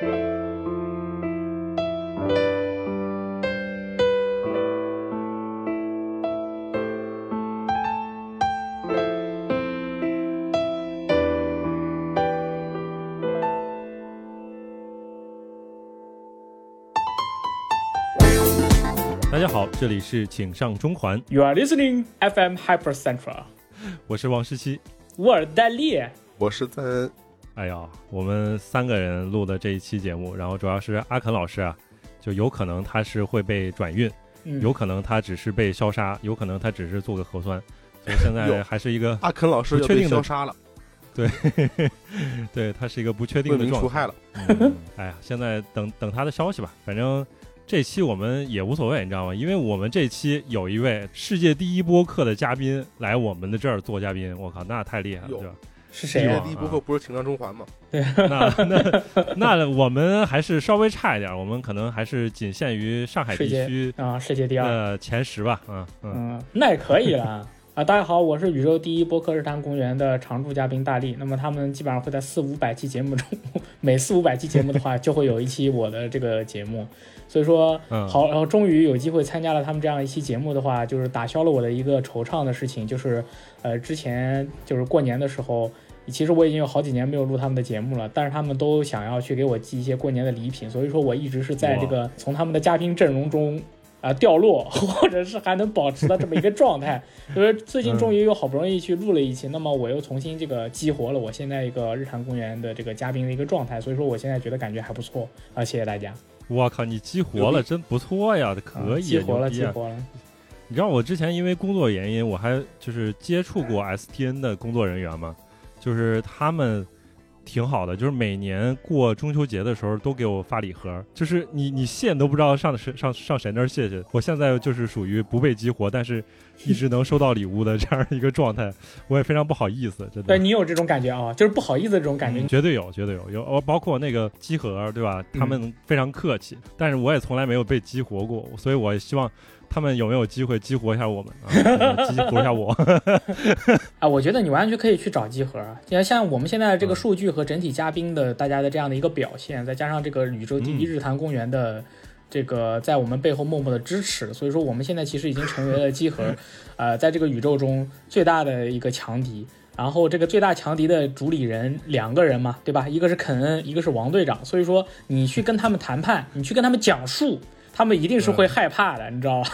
大家好，这里是请上中环，You are listening FM Hyper Central。我是王十七。沃尔代利，我是在哎呀，我们三个人录的这一期节目，然后主要是阿肯老师啊，就有可能他是会被转运，嗯有可能他只是被消杀，有可能他只是做个核酸，所以现在还是一个阿肯老师确定消杀了，对 对他是一个不确定的状态。民除害了。嗯哎呀，现在等等他的消息吧，反正。这期我们也无所谓，你知道吗？因为我们这期有一位世界第一播客的嘉宾来我们的这儿做嘉宾，我靠，那太厉害了，哟对吧？是谁啊世界第？一播客不是情商中环吗？那那那我们还是稍微差一点，我们可能还是仅限于上海地区啊，世界第二。呃前十吧。嗯嗯，嗯，那也可以了啊！大家好，我是宇宙第一播客日坛公园的常驻嘉宾大力。那么他们基本上会在四五百期节目中，每四五百期节目的话，就会有一期我的这个节目。所以说，嗯好，然后终于有机会参加了他们这样一期节目的话，就是打消了我的一个惆怅的事情，就是呃，之前就是过年的时候。其实我已经有好几年没有录他们的节目了，但是他们都想要去给我寄一些过年的礼品，所以说我一直是在这个从他们的嘉宾阵容中啊、掉落，或者是还能保持的这么一个状态。就是最近终于又好不容易去录了一期，那么我又重新这个激活了我现在一个日坛公园的这个嘉宾的一个状态，所以说我现在觉得感觉还不错啊，谢谢大家。我靠，你激活了，真不错呀，可以，啊激活了，激活了。你知道我之前因为工作原因，我还就是接触过 STN 的工作人员嘛，就是他们挺好的，就是每年过中秋节的时候都给我发礼盒，就是你你谢都不知道上谁上上谁那儿谢谢。我现在就是属于不被激活，但是一直能收到礼物的这样一个状态，我也非常不好意思，真的。对你有这种感觉啊，就是不好意思这种感觉。绝对有，绝对有，有哦，包括那个集合，对吧？他们非常客气，但是我也从来没有被激活过，所以我希望他们有没有机会激活一下我们啊，激活一下我。啊，我觉得你完全可以去找集合。像像我们现在这个嗯数据和整体嘉宾的大家的这样的一个表现，再加上这个宇宙第一日坛公园的这个在我们背后默默的支持，所以说我们现在其实已经成为了集合，呃，在这个宇宙中最大的一个强敌。然后这个最大强敌的主理人两个人嘛，对吧？一个是肯恩，一个是王队长。所以说你去跟他们谈判，你去跟他们讲述，他们一定是会害怕的，你知道吗？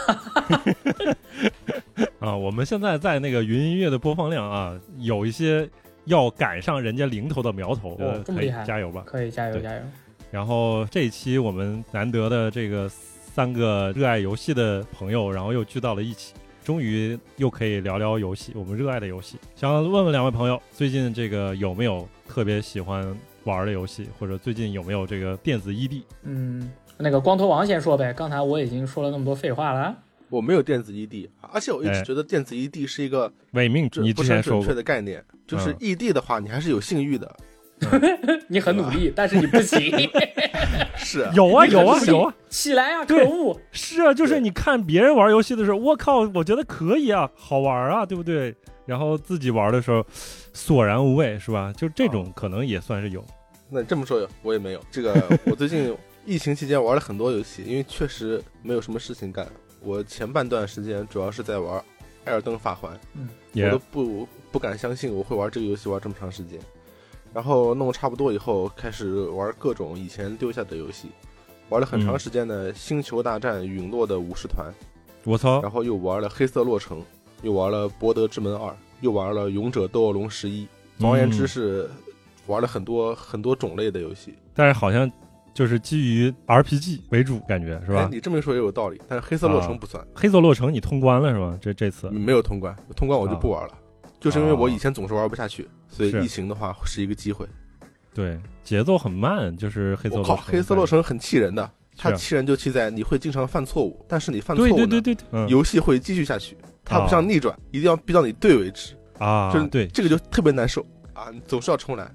啊，我们现在在那个云音乐的播放量啊，有一些要赶上人家零头的苗头，呃可以这么厉害加油吧。可以加油加油！然后这一期我们难得的这个三个热爱游戏的朋友，然后又聚到了一起，终于又可以聊聊游戏，我们热爱的游戏。想问问两位朋友，最近这个有没有特别喜欢玩的游戏，或者最近有没有这个电子 E ED？嗯，那个光头王先说呗。刚才我已经说了那么多废话了。我没有电子 ED，而且我一哎直觉得电子 ED 是一个伪命，你这不准确之前说过，的概念，就是嗯 ED 的话，你还是有性欲的。你很努力，但是你不行。是啊，有啊有啊有啊，起来啊！对可恶！是啊，就是你看别人玩游戏的时候，我靠，我觉得可以啊，好玩啊，对不对？然后自己玩的时候索然无味，是吧？就这种可能也算是有。那这么说，我也没有。这个我最近疫情期间玩了很多游戏，因为确实没有什么事情干。我前半段时间主要是在玩《艾尔登法环》，也我都不不敢相信我会玩这个游戏玩这么长时间。然后弄差不多以后，开始玩各种以前丢下的游戏，玩了很长时间的《星球大战：陨落的武士团》我操，然后又玩了《黑色洛城》，又玩了《博德之门二》，又玩了《勇者斗恶龙十一》。总而言之嗯是玩了很多很多种类的游戏，但是好像就是基于 RPG 为主，感觉是吧？哎？你这么一说也有道理，但是黑色洛城啊。不算，黑色洛城你通关了是吗？这这次。没有通关，通关我就不玩了，就是因为我以前总是玩不下去，所以是。疫情的话是一个机会。对节奏很慢，就是黑色我靠，洛城。黑色洛城很气人的，它是啊。气人就气在你会经常犯错误，但是你犯错对误呢，对对对对，嗯。游戏会继续下去，它不啊像逆转，一定要逼到你对为止，啊，就是对，这个就特别难受啊，你总是要重来，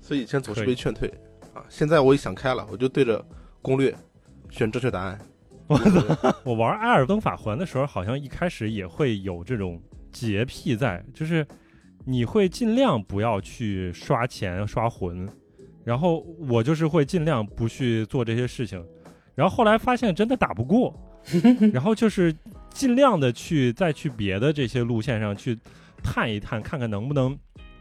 所以以前总是被劝退。啊，现在我也想开了，我就对着攻略选正确答案。我玩《艾尔登法环》的时候，好像一开始也会有这种洁癖在，就是你会尽量不要去刷钱、刷魂，然后我就是会尽量不去做这些事情，然后后来发现真的打不过，然后就是尽量的去再去别的这些路线上去探一探，看看能不能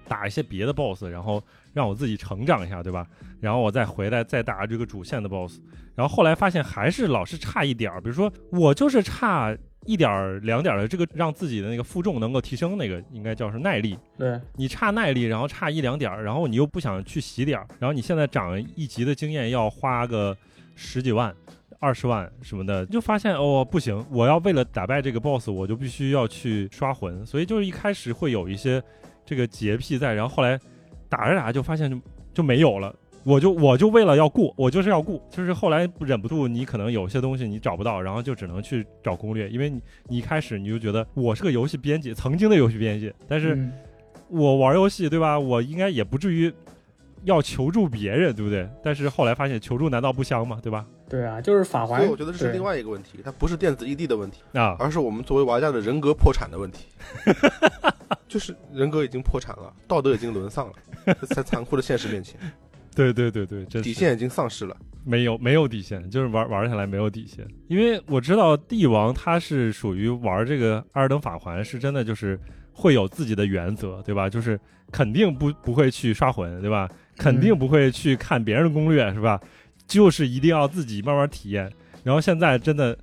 打一些别的 BOSS，然后让我自己成长一下，对吧？然后我再回来再打这个主线的 BOSS，然后后来发现还是老是差一点儿，比如说我就是差。一点儿两点儿的这个让自己的那个负重能够提升，那个应该叫是耐力。对你差耐力，然后差一两点儿，然后你又不想去洗点儿，然后你现在涨一级的经验要花个十几万、二十万什么的，就发现哦不行，我要为了打败这个 boss，我就必须要去刷魂。所以就是一开始会有一些这个洁癖在，然后后来打着打着就发现就就没有了。我就我就为了要过，我就是要过，就是后来忍不住，你可能有些东西你找不到，然后就只能去找攻略，因为你你一开始你就觉得我是个游戏编辑，曾经的游戏编辑，但是我玩游戏对吧？我应该也不至于要求助别人，对不对？但是后来发现求助难道不香吗？对吧？对啊，就是法环。所以我觉得这是另外一个问题，它不是电子异地的问题啊，而是我们作为玩家的人格破产的问题，就是人格已经破产了，道德已经沦丧了，在残酷的现实面前。对对对对，底线已经丧失了，没有没有底线，就是玩玩下来没有底线。因为我知道帝王他是属于玩这个二尔登法环，是真的就是会有自己的原则，对吧？就是肯定不不会去刷魂，对吧？肯定不会去看别人的攻略，是吧？就是一定要自己慢慢体验。然后现在真的，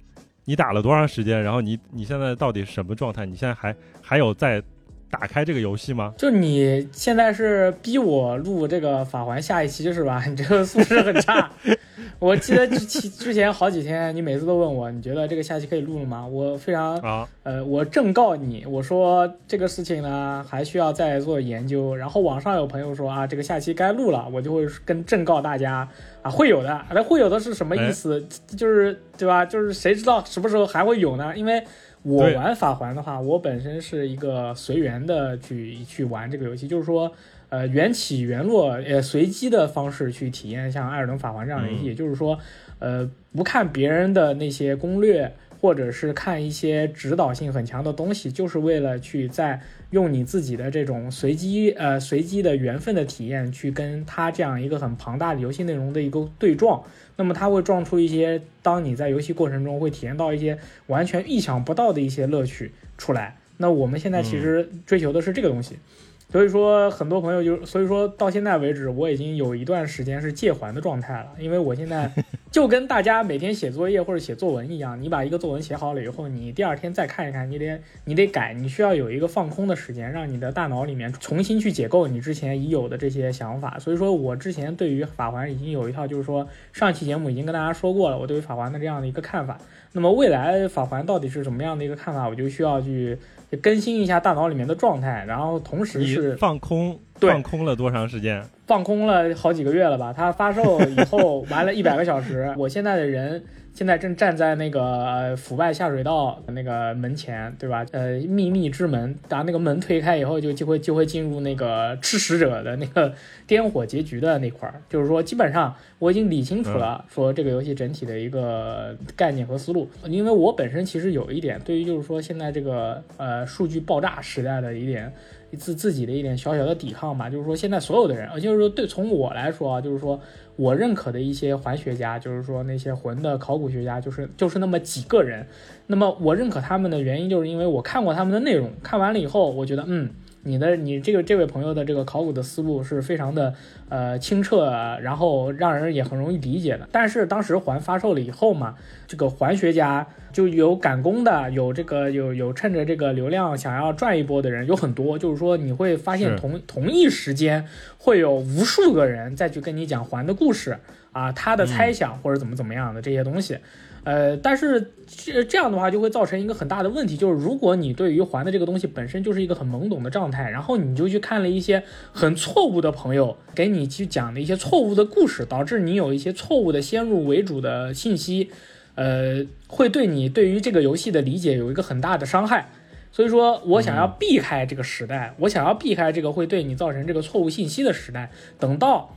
你打了多长时间？然后你你现在到底什么状态？你现在还还有在？打开这个游戏吗？就你现在是逼我录这个法环下一期是吧？你这个素质很差。我记得之之前好几天，你每次都问我，你觉得这个下期可以录了吗？我非常啊，呃，我正告你，我说这个事情呢还需要再做研究。然后网上有朋友说啊，这个下期该录了，我就会跟正告大家啊，会有的。那会有的是什么意思？就是对吧？就是谁知道什么时候还会有呢？因为。我玩法环的话，我本身是一个随缘的去去玩这个游戏，就是说，呃，缘起缘落，呃，随机的方式去体验像《艾尔登法环》这样的游戏，也就是说，呃，不看别人的那些攻略，或者是看一些指导性很强的东西，就是为了去在用你自己的这种随机，呃，随机的缘分的体验，去跟他这样一个很庞大的游戏内容的一个对撞。那么它会撞出一些，当你在游戏过程中会体验到一些完全意想不到的一些乐趣出来。那我们现在其实追求的是这个东西。所以说，很多朋友就，所以说到现在为止，我已经有一段时间是戒环的状态了。因为我现在 就跟大家每天写作业或者写作文一样，你把一个作文写好了以后，你第二天再看一看，你得你得改，你需要有一个放空的时间，让你的大脑里面重新去解构你之前已有的这些想法。所以说我之前对于法环已经有一套，就是说上期节目已经跟大家说过了，我对于法环的这样的一个看法。那么未来法环到底是什么样的一个看法，我就需要去。更新一下大脑里面的状态，然后同时是放空，放空了多长时间？放空了好几个月了吧？它发售以后 玩了一百个小时，我现在的人。现在正站在那个腐败下水道那个门前，对吧？呃，秘密之门，把那个门推开以后，就就会就会进入那个吃食者的那个颠火结局的那块儿。就是说，基本上我已经理清楚了，说这个游戏整体的一个概念和思路。因为我本身其实有一点对于就是说现在这个呃数据爆炸时代的一点自自己的一点小小的抵抗吧。就是说，现在所有的人，就是说对从我来说啊，就是说。我认可的一些环学家，就是说那些魂的考古学家，就是就是那么几个人。那么我认可他们的原因，就是因为我看过他们的内容，看完了以后，我觉得，嗯。你的你这个这位朋友的这个考古的思路是非常的呃清澈，然后让人也很容易理解的。但是当时环发售了以后嘛，这个环学家就有赶工的，有这个有有趁着这个流量想要赚一波的人有很多。就是说你会发现同同一时间会有无数个人再去跟你讲环的故事啊，他的猜想或者怎么怎么样的这些东西。呃，但是这这样的话就会造成一个很大的问题，就是如果你对于还的这个东西本身就是一个很懵懂的状态，然后你就去看了一些很错误的朋友给你去讲的一些错误的故事，导致你有一些错误的先入为主的信息，呃，会对你对于这个游戏的理解有一个很大的伤害。所以说我想要避开这个时代，我想要避开这个会对你造成这个错误信息的时代，等到。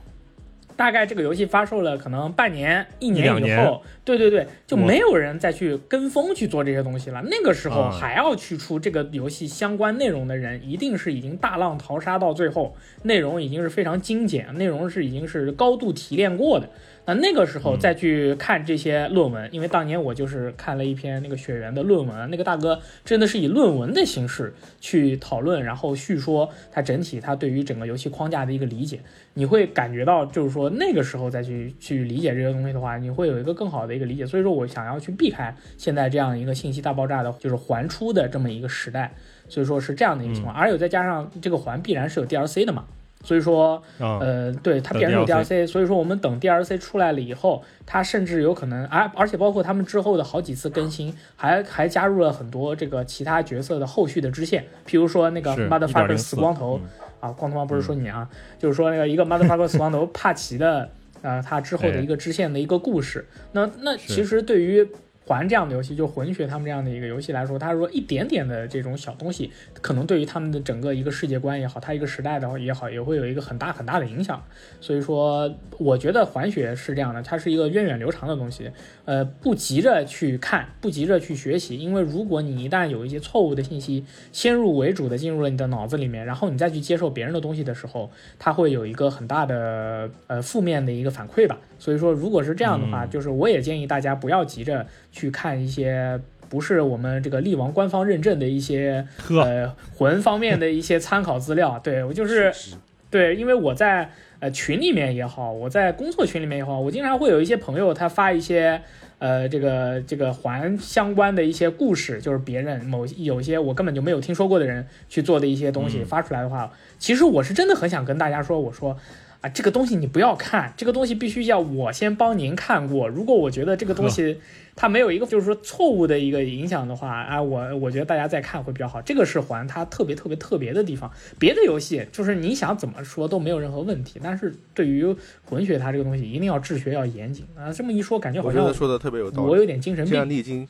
大概这个游戏发售了可能半年、一年以后，对对对，就没有人再去跟风去做这些东西了。那个时候啊还要去出这个游戏相关内容的人，一定是已经大浪淘沙到最后，内容已经是非常精简，内容是已经是高度提炼过的。那那个时候嗯再去看这些论文，因为当年我就是看了一篇那个雪原的论文，那个大哥真的是以论文的形式去讨论，然后叙说他整体他对于整个游戏框架的一个理解，你会感觉到就是说那个时候再去去理解这些东西的话，你会有一个更好的一个理解。所以说我想要去避开现在这样一个信息大爆炸的，就是环出的这么一个时代，所以说是这样的一个情况，而且再加上这个环必然是有 DLC 的嘛。所以说，啊，呃，对，它等必然是有 DLC 所以说我们等 DLC 出来了以后，它甚至有可能，啊，而且包括他们之后的好几次更新，还还加入了很多这个其他角色的后续的支线，譬如说那个 Motherfucker 死光头、嗯。啊，光头王不是说你啊，就是说那个一个 Motherfucker 死光头帕奇的，呃，他之后的一个支线的一个故事。那那其实对于环这样的游戏，就混血他们这样的一个游戏来说，它说一点点的这种小东西，可能对于他们的整个一个世界观也好，它一个时代的也好，也会有一个很大很大的影响。所以说，我觉得环学是这样的，它是一个源远流长的东西，呃，不急着去看，不急着去学习，因为如果你一旦有一些错误的信息先入为主的进入了你的脑子里面，然后你再去接受别人的东西的时候，它会有一个很大的呃负面的一个反馈吧。所以说，如果是这样的话，嗯就是我也建议大家不要急着去看一些。不是我们这个力王官方认证的一些，呃魂方面的一些参考资料，对我就是是对，因为我在呃群里面也好，我在工作群里面也好，我经常会有一些朋友他发一些呃这个这个环相关的一些故事，就是别人某有一些我根本就没有听说过的人去做的一些东西嗯发出来的话，其实我是真的很想跟大家说，我说。啊，这个东西你不要看，这个东西必须要我先帮您看过。如果我觉得这个东西它没有一个就是说错误的一个影响的话，啊，我我觉得大家再看会比较好。这个是还它特别特别特别的地方。别的游戏就是你想怎么说都没有任何问题，但是对于混血它这个东西一定要治学要严谨啊。这么一说，感觉好像我觉得说的特别有道理我。有点精神这样病。你已经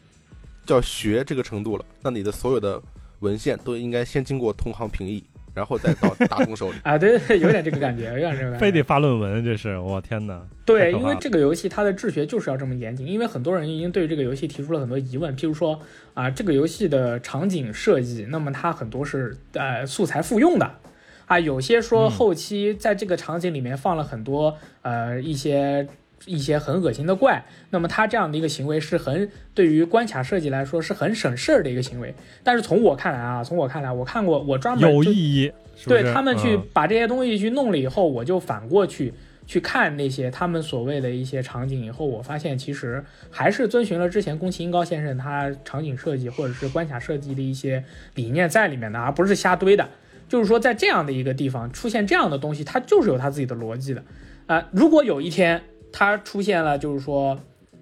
叫学这个程度了，那你的所有的文献都应该先经过同行评议，然后再到大众手里。啊，对对对，有点这个感觉，有点这个感觉。非得发论文，这是我天哪！对，因为这个游戏它的治学就是要这么严谨，因为很多人已经对这个游戏提出了很多疑问，譬如说啊，这个游戏的场景设计，那么它很多是呃素材复用的。啊，有些说嗯后期在这个场景里面放了很多、呃一些一些很恶心的怪，那么他这样的一个行为是很对于关卡设计来说是很省事儿的一个行为。但是从我看来啊，从我看来，我看过我专门有意义，对他们去嗯把这些东西去弄了以后，我就反过去去看那些他们所谓的一些场景以后，我发现其实还是遵循了之前宫崎英高先生他场景设计或者是关卡设计的一些理念在里面的，而不是瞎堆的。就是说，在这样的一个地方出现这样的东西，它就是有它自己的逻辑的。啊、如果有一天它出现了，就是说。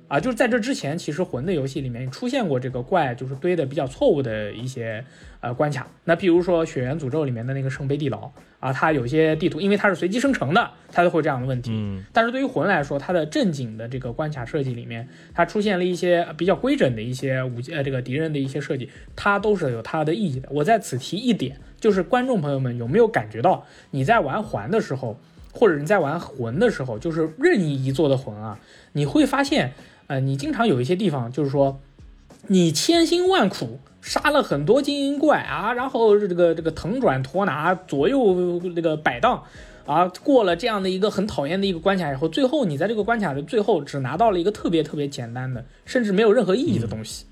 啊，就是在这之前，其实魂的游戏里面出现过这个怪，就是堆的比较错误的一些呃关卡。那比如说《血缘诅咒》里面的那个圣杯地牢啊，它有些地图因为它是随机生成的，它就会这样的问题。嗯但是对于魂来说，它的正经的这个关卡设计里面，它出现了一些比较规整的一些武器呃这个敌人的一些设计，它都是有它的意义的。我在此提一点，就是观众朋友们有没有感觉到你在玩环的时候，或者你在玩魂的时候，就是任意一座的魂啊，你会发现，呃，你经常有一些地方就是说，你千辛万苦杀了很多精英怪啊，然后这个这个腾转陀拿，左右这个摆荡。啊，过了这样的一个很讨厌的一个关卡以后，最后你在这个关卡的最后只拿到了一个特别特别简单的，甚至没有任何意义的东西。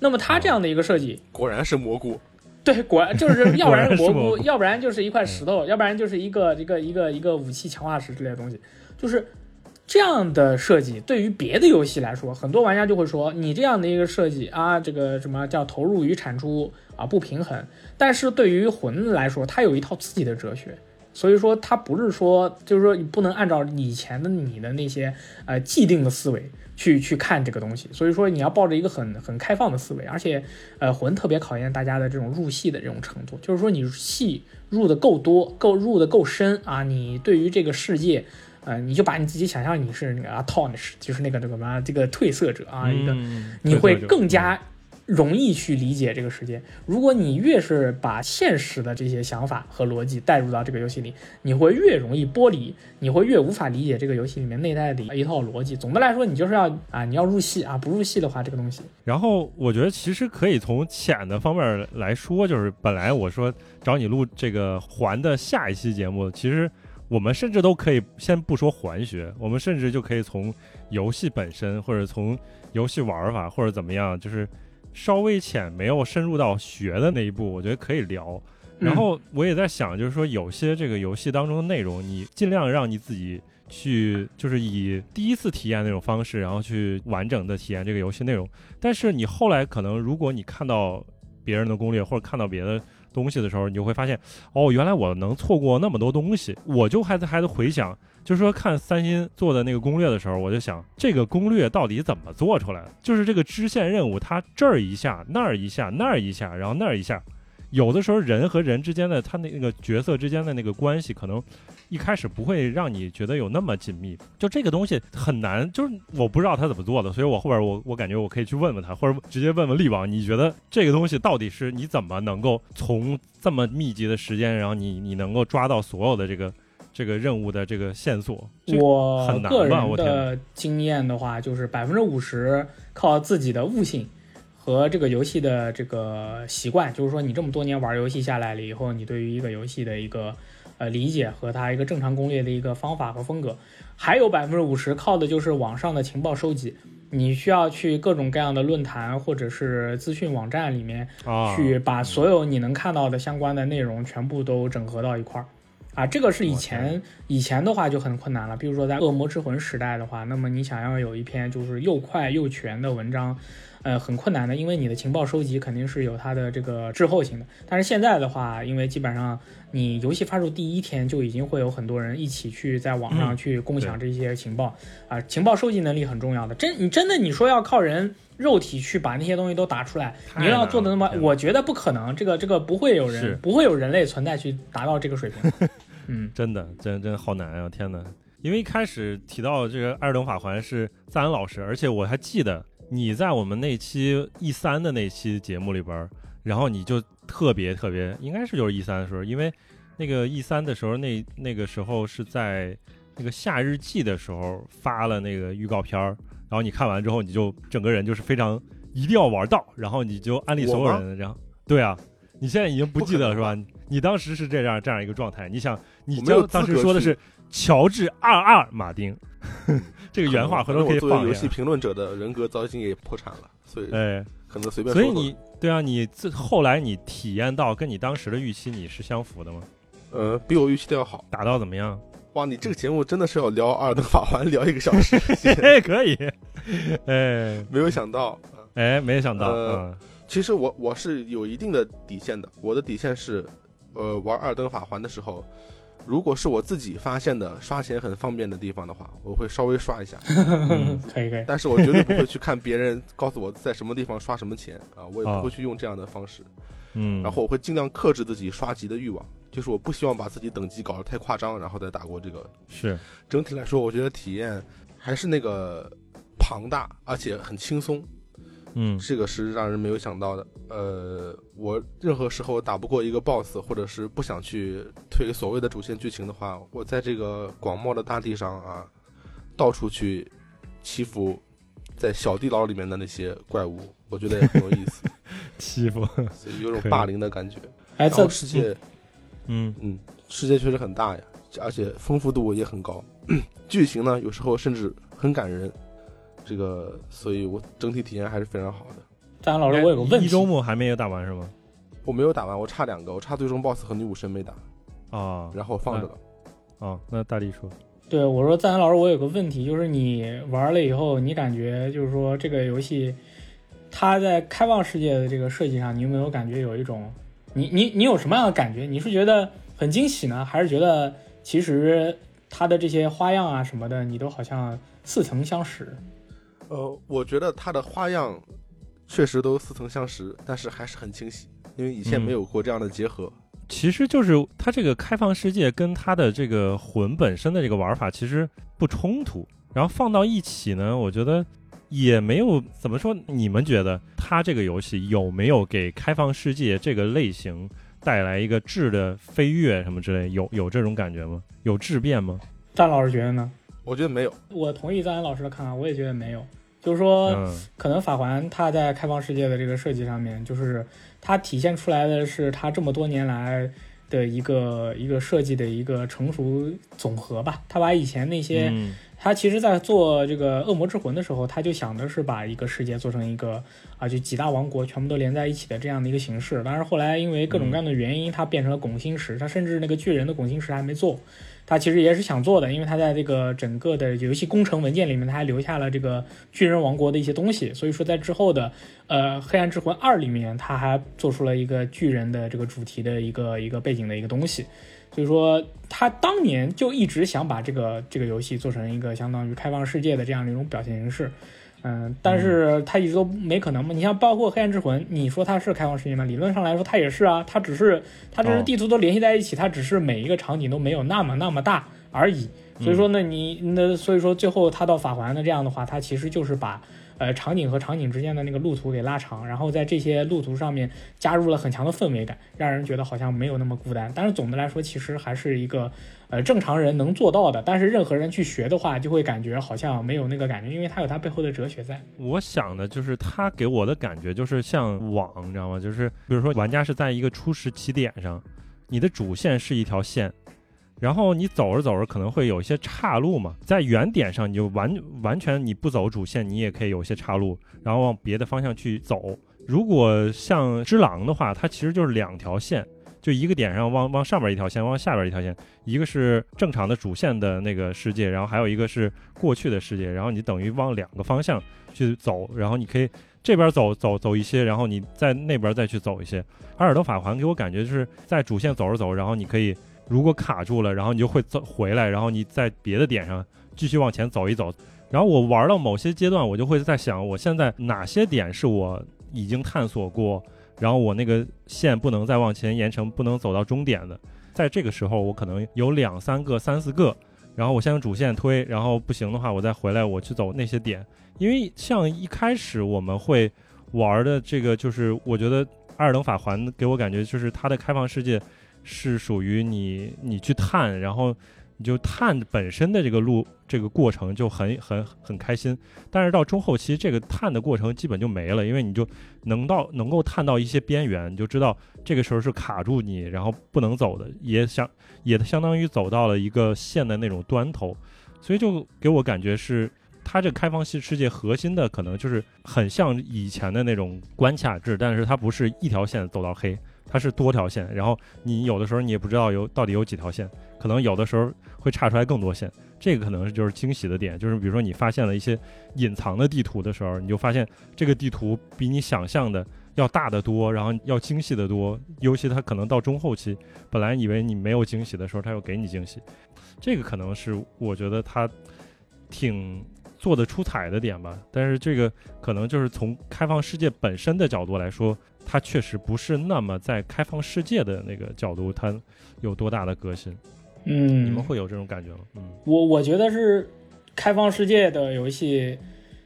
那么它这样的一个设计，果然是蘑菇，对，果然就是 要不然蘑菇要不然就是一块石头，要不然就是一个一个一个一个武器强化石之类的东西，就是这样的设计。对于别的游戏来说，很多玩家就会说，你这样的一个设计啊，这个什么叫投入与产出啊不平衡。但是对于魂来说，它有一套自己的哲学。所以说，它不是说，就是说，你不能按照以前的你的那些呃既定的思维去去看这个东西。所以说，你要抱着一个很很开放的思维，而且呃，魂特别考验大家的这种入戏的这种程度，就是说你戏入的够多，够入的够深啊，你对于这个世界，呃，你就把你自己想象你是那个阿 t o n 就是那个那个什么这个褪色者啊，一个嗯你会更加容易去理解这个世界。如果你越是把现实的这些想法和逻辑带入到这个游戏里，你会越容易剥离，你会越无法理解这个游戏里面内在的一套逻辑。总的来说，你就是要啊，你要入戏啊，不入戏的话，这个东西。然后我觉得其实可以从浅的方面来说，就是本来我说找你录这个环的下一期节目，其实我们甚至都可以先不说环学，我们甚至就可以从游戏本身或者从游戏玩法或者怎么样，就是稍微浅，没有深入到学的那一步，我觉得可以聊。然后我也在想，就是说有些这个游戏当中的内容，你尽量让你自己去，就是以第一次体验那种方式，然后去完整的体验这个游戏内容。但是你后来可能，如果你看到别人的攻略或者看到别的东西的时候，你就会发现，哦，原来我能错过那么多东西。我就还在还在回想，就是说看三星做的那个攻略的时候，我就想这个攻略到底怎么做出来的？就是这个支线任务，它这儿一下，那儿一下，那儿一下，然后那儿一下。有的时候人和人之间的他那那个角色之间的那个关系，可能一开始不会让你觉得有那么紧密。就这个东西很难，就是我不知道他怎么做的，所以我后边我我感觉我可以去问问他，或者直接问问力王，你觉得这个东西到底是你怎么能够从这么密集的时间，然后你你能够抓到所有的这个这个任务的这个线索？这个我很难个人吧我的经验的话，就是百分之五十靠自己的悟性和这个游戏的这个习惯，就是说你这么多年玩游戏下来了以后，你对于一个游戏的一个呃理解和它一个正常攻略的一个方法和风格，还有百分之五十靠的就是网上的情报收集。你需要去各种各样的论坛或者是资讯网站里面啊，去把所有你能看到的相关的内容全部都整合到一块儿。啊，这个是以前以前的话就很困难了。比如说在恶魔之魂时代的话，那么你想要有一篇就是又快又全的文章，呃，很困难的，因为你的情报收集肯定是有它的这个滞后性的。但是现在的话，因为基本上你游戏发售第一天就已经会有很多人一起去在网上嗯去共享这些情报啊、情报收集能力很重要的。真你真的你说要靠人肉体去把那些东西都打出来，你要做的那么我觉得不可能，这个这个不会有人不会有人类存在去达到这个水平。嗯，真的，真真好难啊！天哪！因为一开始提到这个《艾尔登法环》是赞恩老师，而且我还记得你在我们那期 E 三的那期节目里边儿，然后你就特别特别，应该是就是 E 三的时候，因为那个 E 三的时候，那那个时候是在那个夏日季的时候发了那个预告片儿，然后你看完之后，你就整个人就是非常一定要玩到，然后你就安利所有人，然后对啊，你现在已经不记得了是吧？你当时是这样这样一个状态，你想，你我没有当时说的是乔治二二马丁，这个原话回头可能我作为放一下。游戏评论者的人格早已经也破产了，所以哎，可能随便说说所以你对啊，你这后来你体验到跟你当时的预期你是相符的吗？呃比我预期的要好。打到怎么样？哇，你这个节目真的是要聊《阿尔登法环》聊一个小时，哎，可以，哎没有想到。呃哎，没想到，呃嗯其实我我是有一定的底线的，我的底线是，呃，玩《二登法环》的时候，如果是我自己发现的刷钱很方便的地方的话，我会稍微刷一下，嗯 可以可以。但是我绝对不会去看别人告诉我在什么地方刷什么钱啊，我也啊不会去用这样的方式，嗯，然后我会尽量克制自己刷级的欲望，就是我不希望把自己等级搞得太夸张，然后再打过这个。是整体来说，我觉得体验还是那个庞大，而且很轻松。嗯这个是让人没有想到的。呃，我任何时候打不过一个 BOSS，或者是不想去推所谓的主线剧情的话，我在这个广袤的大地上啊，到处去欺负在小地牢里面的那些怪物，我觉得也很有意思，欺负，所以有种霸凌的感觉。哎，然这后世界，嗯嗯，世界确实很大呀，而且丰富度也很高，剧情呢有时候甚至很感人。这个，所以我整体体验还是非常好的。张老师，我有个问题，一周目还没有打完是吗？我没有打完，我差两个，我差最终 BOSS 和女武神没打，啊然后放着了。啊，那大力说，对我说，赞恩老师，我有个问题，就是你玩了以后，你感觉就是说这个游戏，它在开放世界的这个设计上，你有没有感觉有一种，你你你有什么样的感觉？你是觉得很惊喜呢，还是觉得其实它的这些花样啊什么的，你都好像似曾相识？呃，我觉得它的花样确实都似曾相识，但是还是很清晰，因为以前嗯没有过这样的结合。其实就是它这个开放世界跟它的这个魂本身的这个玩法其实不冲突，然后放到一起呢，我觉得也没有怎么说。你们觉得它这个游戏有没有给开放世界这个类型带来一个质的飞跃什么之类？有有这种感觉吗？有质变吗？张老师觉得呢？我觉得没有。我同意张岩老师的看法，我也觉得没有。就是说，嗯可能法环它在开放世界的这个设计上面，就是它体现出来的是它这么多年来的一个一个设计的一个成熟总和吧。它把以前那些，嗯它其实在做这个恶魔之魂的时候，他就想的是把一个世界做成一个啊，就几大王国全部都连在一起的这样的一个形式。但是后来因为各种各样的原因，它变成了拱心石，它甚至那个巨人的拱心石还没做。他其实也是想做的，因为他在这个整个的游戏工程文件里面，他还留下了这个巨人王国的一些东西，所以说在之后的呃《黑暗之魂二》里面，他还做出了一个巨人的这个主题的一个一个背景的一个东西，所以说他当年就一直想把这个这个游戏做成一个相当于开放世界的这样的一种表现形式。嗯，但是它一直都没可能嘛。你像包括《黑暗之魂》，你说它是开放世界吗？理论上来说，它也是啊。它只是它这是地图都联系在一起，它只是每一个场景都没有那么那么大而已。所以说呢，你那所以说最后它到法环的这样的话，它其实就是把呃场景和场景之间的那个路途给拉长，然后在这些路途上面加入了很强的氛围感，让人觉得好像没有那么孤单。但是总的来说，其实还是一个呃正常人能做到的。但是任何人去学的话，就会感觉好像没有那个感觉，因为它有它背后的哲学在。我想的就是它给我的感觉就是像网，你知道吗？就是比如说玩家是在一个初始起点上，你的主线是一条线，然后你走着走着可能会有一些岔路嘛，在原点上你就完完全你不走主线，你也可以有一些岔路，然后往别的方向去走。如果像只狼的话，它其实就是两条线，就一个点上往往上边一条线，往下边一条线，一个是正常的主线的那个世界，然后还有一个是过去的世界，然后你等于往两个方向去走，然后你可以这边走走走一些，然后你在那边再去走一些。阿尔德法环给我感觉就是在主线走着走，然后你可以如果卡住了，然后你就会走回来，然后你在别的点上继续往前走一走。然后我玩到某些阶段，我就会在想，我现在哪些点是我已经探索过，然后我那个线不能再往前延伸，不能走到终点的。在这个时候，我可能有两三个、三四个，然后我先用主线推，然后不行的话，我再回来，我去走那些点。因为像一开始我们会玩的这个，就是我觉得《二等法环》给我感觉就是它的开放世界是属于你你去探，然后你就探本身的这个路这个过程就很很很开心。但是到中后期，这个探的过程基本就没了，因为你就能到能够探到一些边缘，你就知道这个时候是卡住你，然后不能走的，也相也相当于走到了一个线的那种端头，所以就给我感觉是。它这开放系世界核心的可能就是很像以前的那种关卡制，但是它不是一条线走到黑，它是多条线。然后你有的时候你也不知道有到底有几条线，可能有的时候会差出来更多线。这个可能就是惊喜的点，就是比如说你发现了一些隐藏的地图的时候，你就发现这个地图比你想象的要大得多，然后要精细得多。尤其它可能到中后期，本来以为你没有惊喜的时候，它又给你惊喜。这个可能是我觉得它挺。做的出彩的点吧，但是这个可能就是从开放世界本身的角度来说，它确实不是那么在开放世界的那个角度，它有多大的革新？嗯，你们会有这种感觉吗？嗯，我我觉得是开放世界的游戏，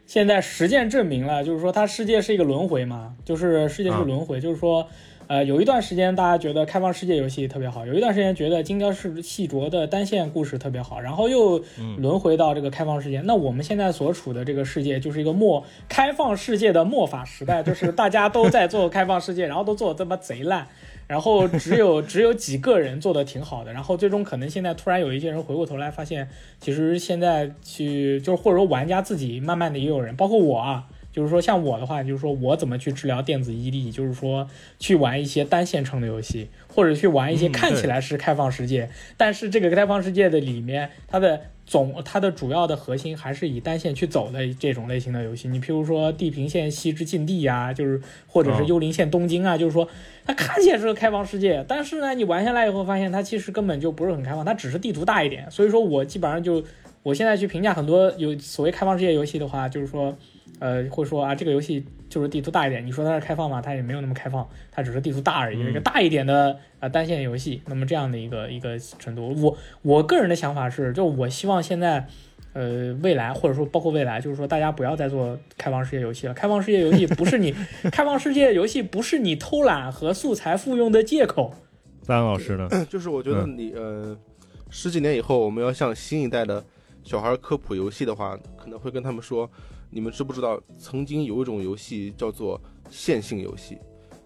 现在实践证明了，就是说它世界是一个轮回嘛，就是世界是轮回，就是说。呃，有一段时间大家觉得开放世界游戏特别好，有一段时间觉得精雕细细琢的单线故事特别好，然后又轮回到这个开放世界。那我们现在所处的这个世界就是一个末开放世界的末法时代，就是大家都在做开放世界，然后都做的这么贼烂，然后只有只有几个人做的挺好的，然后最终可能现在突然有一些人回过头来发现，其实现在去就是或者说玩家自己慢慢的也有人，包括我啊。就是说，像我的话，就是说我怎么去治疗电子毅力，就是说去玩一些单线程的游戏，或者去玩一些看起来是开放世界，但是这个开放世界的里面，它的总它的主要的核心还是以单线去走的这种类型的游戏。你譬如说《地平线：西之禁地》呀，就是或者是《幽灵线：东京》啊，就是说它看起来是个开放世界，但是呢，你玩下来以后发现它其实根本就不是很开放，它只是地图大一点。所以说我基本上就我现在去评价很多有所谓开放世界游戏的话，就是说。呃，会说啊，这个游戏就是地图大一点。你说它是开放吗？它也没有那么开放，它只是地图大而已，一个大一点的呃单线游戏。那么这样的一个一个程度，我我个人的想法是，就我希望现在，呃，未来或者说包括未来，就是说大家不要再做开放世界游戏了。开放世界游戏不是你开放世界游戏不是你偷懒和素材复用的借口。赞老师呢？就是我觉得你呃，十几年以后我们要向新一代的小孩科普游戏的话，可能会跟他们说，你们知不知道曾经有一种游戏叫做线性游戏？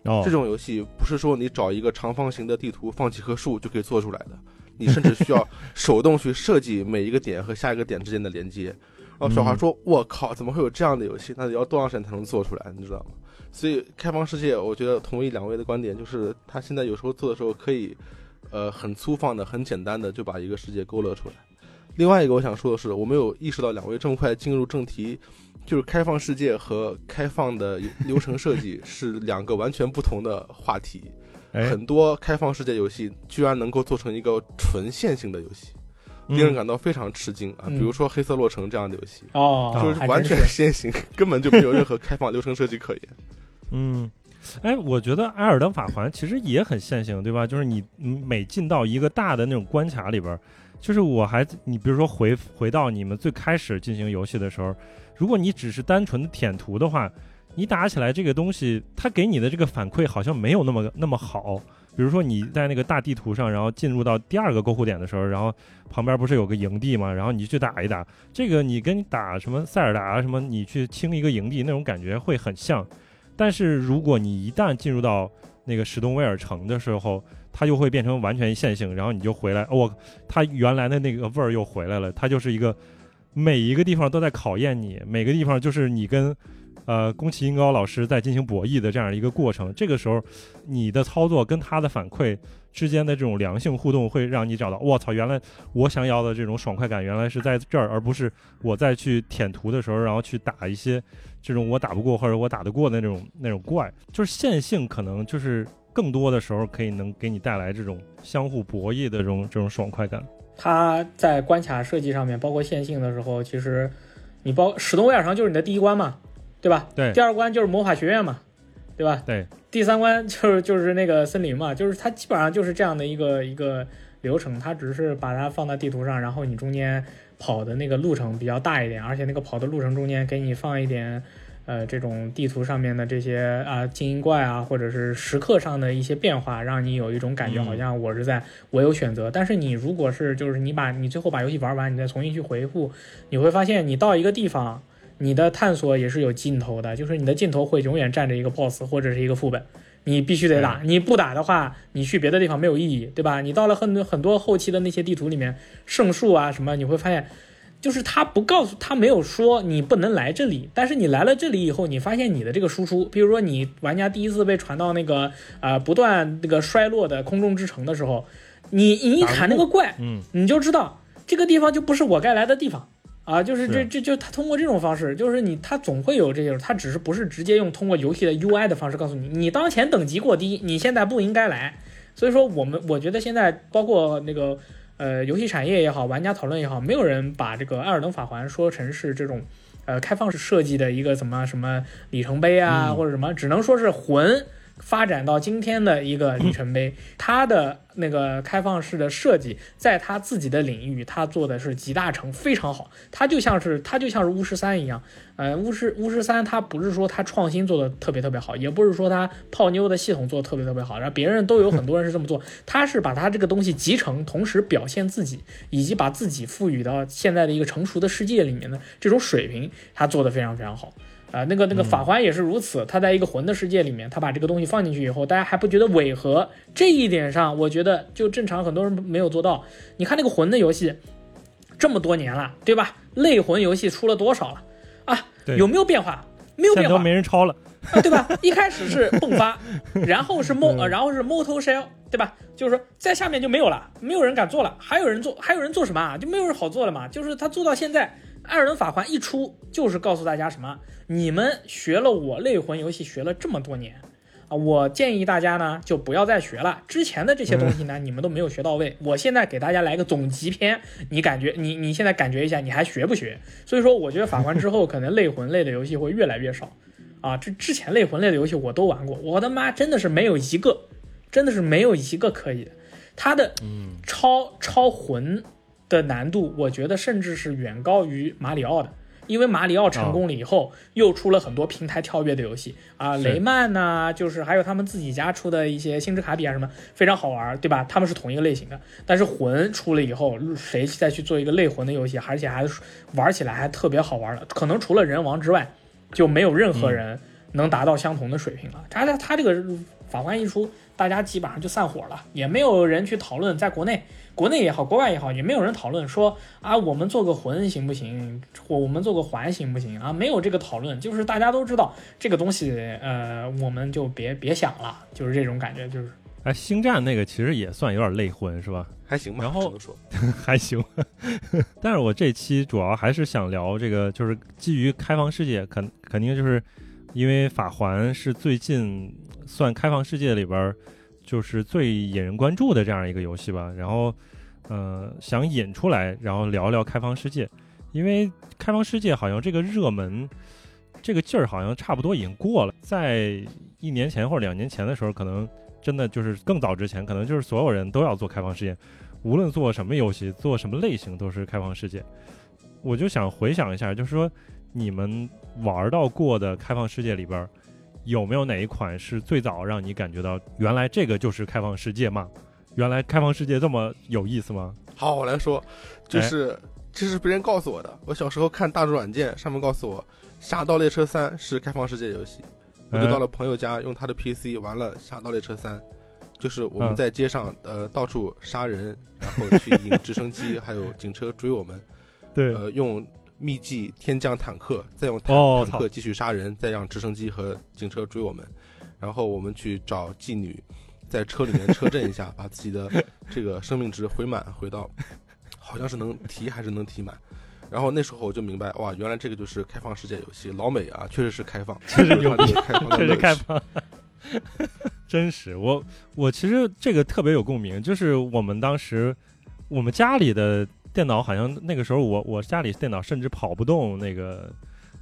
哦，这种游戏不是说你找一个长方形的地图放几棵树就可以做出来的。你甚至需要手动去设计每一个点和下一个点之间的连接。然后小孩说：“我靠，怎么会有这样的游戏？那得要多长时间才能做出来？你知道吗？”所以开放世界，我觉得同意两位的观点，就是他现在有时候做的时候可以，呃，很粗放的、很简单的就把一个世界勾勒出来。另外一个我想说的是，我没有意识到两位这么快进入正题，就是开放世界和开放的流程设计是两个完全不同的话题。很多开放世界游戏居然能够做成一个纯线性的游戏，令人感到非常吃惊啊！比如说《黑色洛城》这样的游戏，哦，就是完全线性，根本就没有任何开放流程设计可言。嗯，哎，我觉得《艾尔登法环》其实也很线性，对吧？就是你每进到一个大的那种关卡里边，就是我还你比如说回回到你们最开始进行游戏的时候，如果你只是单纯的舔图的话。你打起来这个东西，它给你的这个反馈好像没有那么那么好。比如说你在那个大地图上，然后进入到第二个篝火点的时候，然后旁边不是有个营地吗？然后你去打一打，这个你跟打什么塞尔达什么，你去清一个营地那种感觉会很像。但是如果你一旦进入到那个史东威尔城的时候，它就会变成完全线性，然后你就回来，哦，它原来的那个味儿又回来了。它就是一个每一个地方都在考验你，每个地方就是你跟。呃，宫崎英高老师在进行博弈的这样一个过程，这个时候，你的操作跟他的反馈之间的这种良性互动，会让你找到，我操，原来我想要的这种爽快感，原来是在这儿，而不是我在去舔图的时候，然后去打一些这种我打不过或者我打得过的那种那种怪，就是线性可能就是更多的时候可以能给你带来这种相互博弈的这种这种爽快感。它在关卡设计上面，包括线性的时候，其实你包史东威尔城就是你的第一关嘛。对吧？对，第二关就是魔法学院嘛，对吧？对，第三关就是就是那个森林嘛，就是它基本上就是这样的一个一个流程，它只是把它放在地图上，然后你中间跑的那个路程比较大一点，而且那个跑的路程中间给你放一点，呃，这种地图上面的这些啊精英怪啊，或者是时刻上的一些变化，让你有一种感觉，好像我是在我有选择。但是你如果是就是你把你最后把游戏玩完，你再重新去回复，你会发现你到一个地方。你的探索也是有尽头的，就是你的尽头会永远站着一个 boss 或者是一个副本，你必须得打，你不打的话，你去别的地方没有意义，对吧？你到了很多很多后期的那些地图里面，圣树啊什么，你会发现，就是他不告诉他没有说你不能来这里，但是你来了这里以后，你发现你的这个输出，比如说你玩家第一次被传到那个啊不断那个衰落的空中之城的时候，你你一砍那个怪，嗯，你就知道这个地方就不是我该来的地方。啊，就是这这就他通过这种方式，就是你他总会有这些，他只是不是直接用通过游戏的 UI 的方式告诉你，你当前等级过低，你现在不应该来。所以说，我们我觉得现在包括那个呃游戏产业也好，玩家讨论也好，没有人把这个《艾尔登法环》说成是这种呃开放式设计的一个怎么什么里程碑啊，或者什么，只能说是魂发展到今天的一个里程碑，它的。那个开放式的设计，在它自己的领域，它做的是集大成，非常好。它就像是它就像是巫师三一样，呃，巫师巫师三，它不是说它创新做的特别特别好，也不是说它泡妞的系统做的特别特别好，然后别人都有很多人是这么做，它是把它这个东西集成，同时表现自己，以及把自己赋予到现在的一个成熟的世界里面的这种水平，它做的非常非常好。啊，那个那个法环也是如此，他在一个魂的世界里面，他把这个东西放进去以后，大家还不觉得违和。这一点上，我觉得就正常，很多人没有做到。你看那个魂的游戏，这么多年了，对吧？类魂游戏出了多少了啊？有没有变化？没有变化，没人抄了啊，对吧？一开始是迸发，然后是 mo，然后是 mortal shell，对吧？就是说在下面就没有了，没有人敢做了。还有人做，还有人做什么啊？就没有人好做了嘛？就是他做到现在。艾尔登法环一出，就是告诉大家什么？你们学了我类魂游戏学了这么多年啊，我建议大家呢就不要再学了。之前的这些东西呢，你们都没有学到位。我现在给大家来个总集篇，你感觉你你现在感觉一下，你还学不学？所以说，我觉得法环之后可能类魂类的游戏会越来越少啊。这之前类魂类的游戏我都玩过，我的妈，真的是没有一个，真的是没有一个可以的。它的超超魂。的难度，我觉得甚至是远高于马里奥的。因为马里奥成功了以后，又出了很多平台跳跃的游戏啊，雷曼呐，就是还有他们自己家出的一些星之卡比啊什么，非常好玩，对吧？他们是同一个类型的。但是魂出了以后，谁再去做一个类魂的游戏，而且还玩起来还特别好玩的，可能除了人王之外，就没有任何人能达到相同的水平了。他他他这个法官一出，大家基本上就散伙了，也没有人去讨论，在国内。国内也好，国外也好，也没有人讨论说啊，我们做个魂行不行？或我们做个环行不行啊？没有这个讨论，就是大家都知道这个东西，呃，我们就别别想了，就是这种感觉，就是。哎，星战那个其实也算有点类魂是吧？还行吧。然后 还行，但是我这期主要还是想聊这个，就是基于开放世界，肯肯定就是因为法环是最近算开放世界里边。就是最引人关注的这样一个游戏吧，然后，呃，想引出来，然后聊聊开放世界，因为开放世界好像这个热门，这个劲儿好像差不多已经过了。在一年前或者两年前的时候，可能真的就是更早之前，可能就是所有人都要做开放世界，无论做什么游戏，做什么类型都是开放世界。我就想回想一下，就是说你们玩到过的开放世界里边。有没有哪一款是最早让你感觉到原来这个就是开放世界吗？原来开放世界这么有意思吗？好，我来说，就是这是别人告诉我的。我小时候看大众软件上面告诉我，《侠盗猎车三》是开放世界游戏，我就到了朋友家用他的 PC 玩了《侠盗猎车三》，就是我们在街上呃到处杀人，然后去 引直升机还有警车追我们，对，呃用。秘技天降坦克，再用坦坦克继续杀人，再让直升机和警车追我们，然后我们去找妓女，在车里面车震一下，把自己的这个生命值回满，回到 好像是能提还是能提满。然后那时候我就明白，哇，原来这个就是开放世界游戏。老美啊，确实是开放，确实有开放，确实开放，真实。我我其实这个特别有共鸣，就是我们当时我们家里的。电脑好像那个时候，我我家里电脑甚至跑不动那个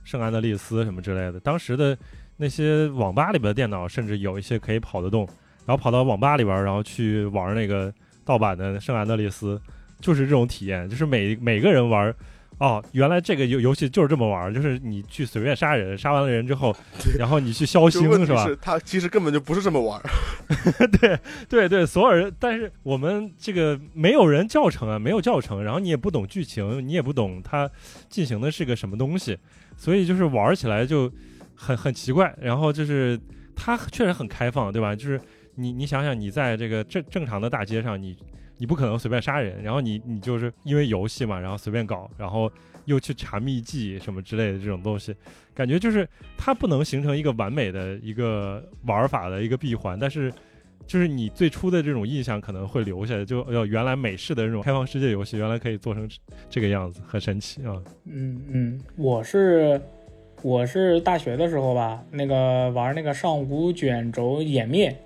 圣安德利斯什么之类的。当时的那些网吧里边的电脑，甚至有一些可以跑得动，然后跑到网吧里边，然后去玩那个盗版的圣安德利斯，就是这种体验，就是每每个人玩。哦，原来这个游游戏就是这么玩，就是你去随便杀人，杀完了人之后，然后你去消星是吧？他其实根本就不是这么玩。对对对，所有人，但是我们这个没有人教程啊，没有教程，然后你也不懂剧情，你也不懂它进行的是个什么东西，所以就是玩起来就很很奇怪。然后就是它确实很开放，对吧？就是你你想想，你在这个正正常的大街上，你。你不可能随便杀人，然后你你就是因为游戏嘛，然后随便搞，然后又去查秘籍什么之类的这种东西，感觉就是它不能形成一个完美的一个玩法的一个闭环，但是就是你最初的这种印象可能会留下，就要原来美式的这种开放世界游戏原来可以做成这个样子，很神奇啊！嗯嗯，我是我是大学的时候吧，那个玩那个上古卷轴湮灭。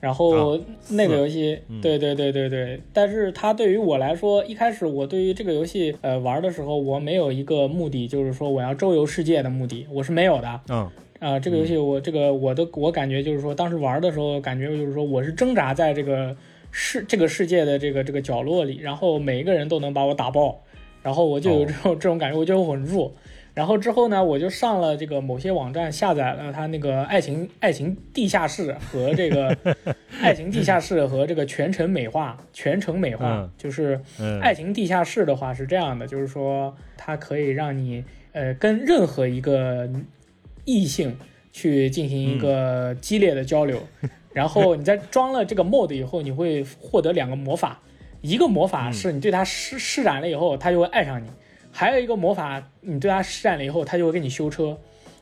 然后那个游戏，对对对对对，但是它对于我来说，一开始我对于这个游戏，呃，玩的时候我没有一个目的，就是说我要周游世界的目的，我是没有的。嗯，啊，这个游戏我这个我的我感觉就是说，当时玩的时候感觉就是说，我是挣扎在这个世这个世界的这个这个角落里，然后每一个人都能把我打爆，然后我就有这种这种感觉，我觉得我很弱。然后之后呢，我就上了这个某些网站，下载了他那个《爱情爱情地下室》和这个《爱情地下室》和这个全程美化，全程美化就是《爱情地下室》的话是这样的，就是说它可以让你呃跟任何一个异性去进行一个激烈的交流，然后你在装了这个 mod 以后，你会获得两个魔法，一个魔法是你对他施施展了以后，他就会爱上你。还有一个魔法，你对它施展了以后，它就会给你修车。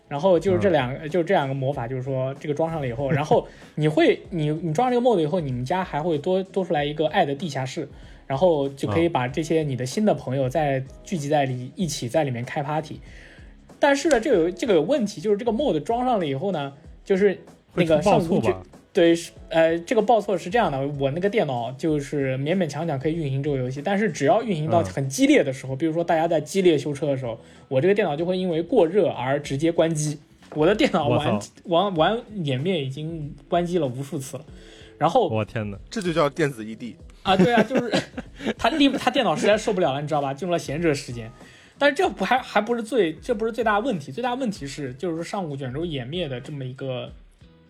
然后就是这两个，就是这两个魔法，就是说这个装上了以后，然后 你会，你你装上这个 mod 以后，你们家还会多多出来一个爱的地下室，然后就可以把这些你的新的朋友再聚集在里一起在里面开 party。但是呢，这个有这个有问题，就是这个 mod 装上了以后呢，就是那个上古卷。对，是呃，这个报错是这样的，我那个电脑就是勉勉强强可以运行这个游戏，但是只要运行到很激烈的时候，比如说大家在激烈修车的时候，我这个电脑就会因为过热而直接关机。我的电脑玩玩玩演灭已经关机了无数次了。然后我天哪，这就叫电子异地。啊，对啊，就是 他立他电脑实在受不了了，你知道吧？进入了闲着时间。但是这不还还不是最，这不是最大问题，最大问题是就是说上古卷轴湮灭的这么一个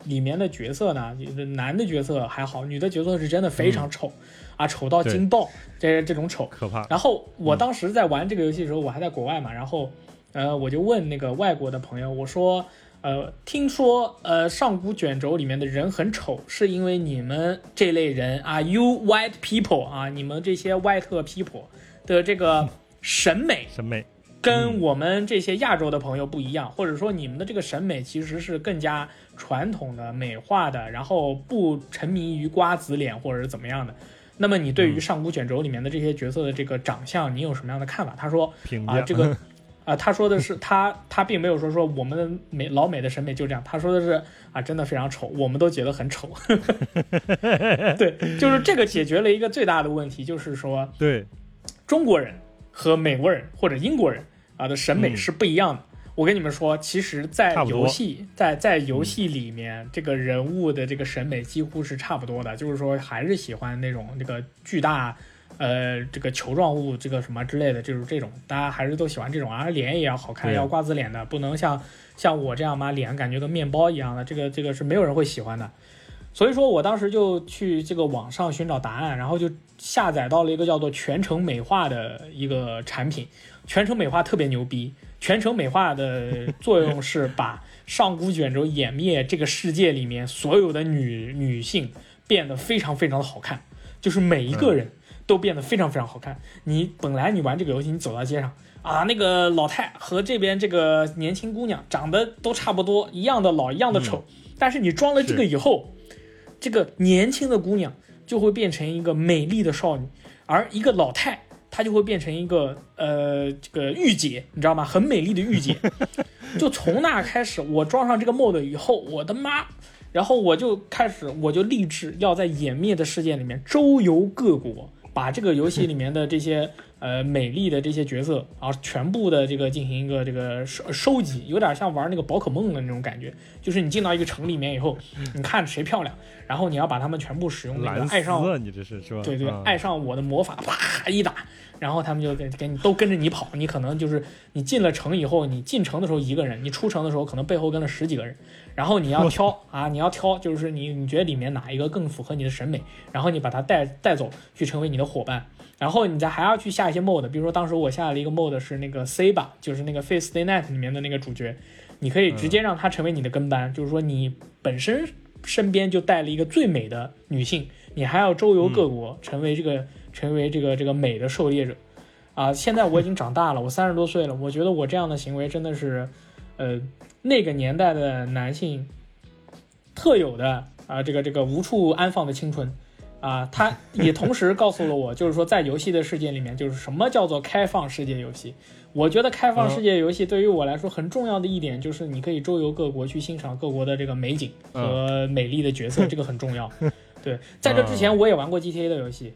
里面的角色呢，男的角色还好，女的角色是真的非常丑、啊，丑到惊爆，这这种丑。可怕。然后我当时在玩这个游戏的时候，我还在国外嘛，然后呃我就问那个外国的朋友，我说呃听说呃上古卷轴里面的人很丑，是因为你们这类人啊，you white people 啊，你们这些 white people 的这个。审美审美跟我们这些亚洲的朋友不一样，或者说你们的这个审美其实是更加传统的、美化的，然后不沉迷于瓜子脸或者是怎么样的。那么你对于上古卷轴里面的这些角色的这个长相，你有什么样的看法？他说啊，这个 啊，他说的是他他并没有说说我们的美老美的审美就这样，他说的是啊，真的非常丑，我们都觉得很丑。对，就是这个解决了一个最大的问题，就是说对中国人。和美国人或者英国人啊的审美是不一样的。我跟你们说，其实，在游戏在在游戏里面，这个人物的这个审美几乎是差不多的，就是说还是喜欢那种那个巨大，呃，这个球状物，这个什么之类的，就是这种，大家还是都喜欢这种啊，脸也要好看，要瓜子脸的，不能像像我这样嘛，脸感觉跟面包一样的，这个这个是没有人会喜欢的。所以说我当时就去这个网上寻找答案，然后就下载到了一个叫做全程美化的一个产品。全程美化特别牛逼，全程美化的作用是把上古卷轴湮灭这个世界里面所有的女女性变得非常非常的好看，就是每一个人都变得非常非常好看。你本来你玩这个游戏，你走到街上啊，那个老太和这边这个年轻姑娘长得都差不多，一样的老，一样的丑，但是你装了这个以后。这个年轻的姑娘就会变成一个美丽的少女，而一个老太她就会变成一个呃这个御姐，你知道吗？很美丽的御姐。就从那开始，我装上这个 mod 以后，我的妈！然后我就开始，我就立志要在湮灭的世界里面周游各国，把这个游戏里面的这些。呃，美丽的这些角色，然后全部的这个进行一个这个收收集，有点像玩那个宝可梦的那种感觉。就是你进到一个城里面以后，你看谁漂亮，然后你要把他们全部使用那个爱上，你这是是吧？对对，爱上我的魔法，啪一打，然后他们就给给你都跟着你跑。你可能就是你进了城以后，你进城的时候一个人，你出城的时候可能背后跟了十几个人。然后你要挑啊，你要挑，就是你你觉得里面哪一个更符合你的审美，然后你把它带带走去成为你的伙伴。然后你再还要去下一些 mod，比如说当时我下了一个 mod 是那个 C 吧，就是那个 Face Day Night 里面的那个主角，你可以直接让他成为你的跟班，就是说你本身身边就带了一个最美的女性，你还要周游各国，成为这个成为这个这个美的狩猎者，啊，现在我已经长大了，我三十多岁了，我觉得我这样的行为真的是，呃，那个年代的男性特有的啊，这个这个无处安放的青春。啊，他也同时告诉了我，就是说在游戏的世界里面，就是什么叫做开放世界游戏。我觉得开放世界游戏对于我来说很重要的一点，就是你可以周游各国去欣赏各国的这个美景和美丽的角色，这个很重要。对，在这之前我也玩过 GTA 的游戏，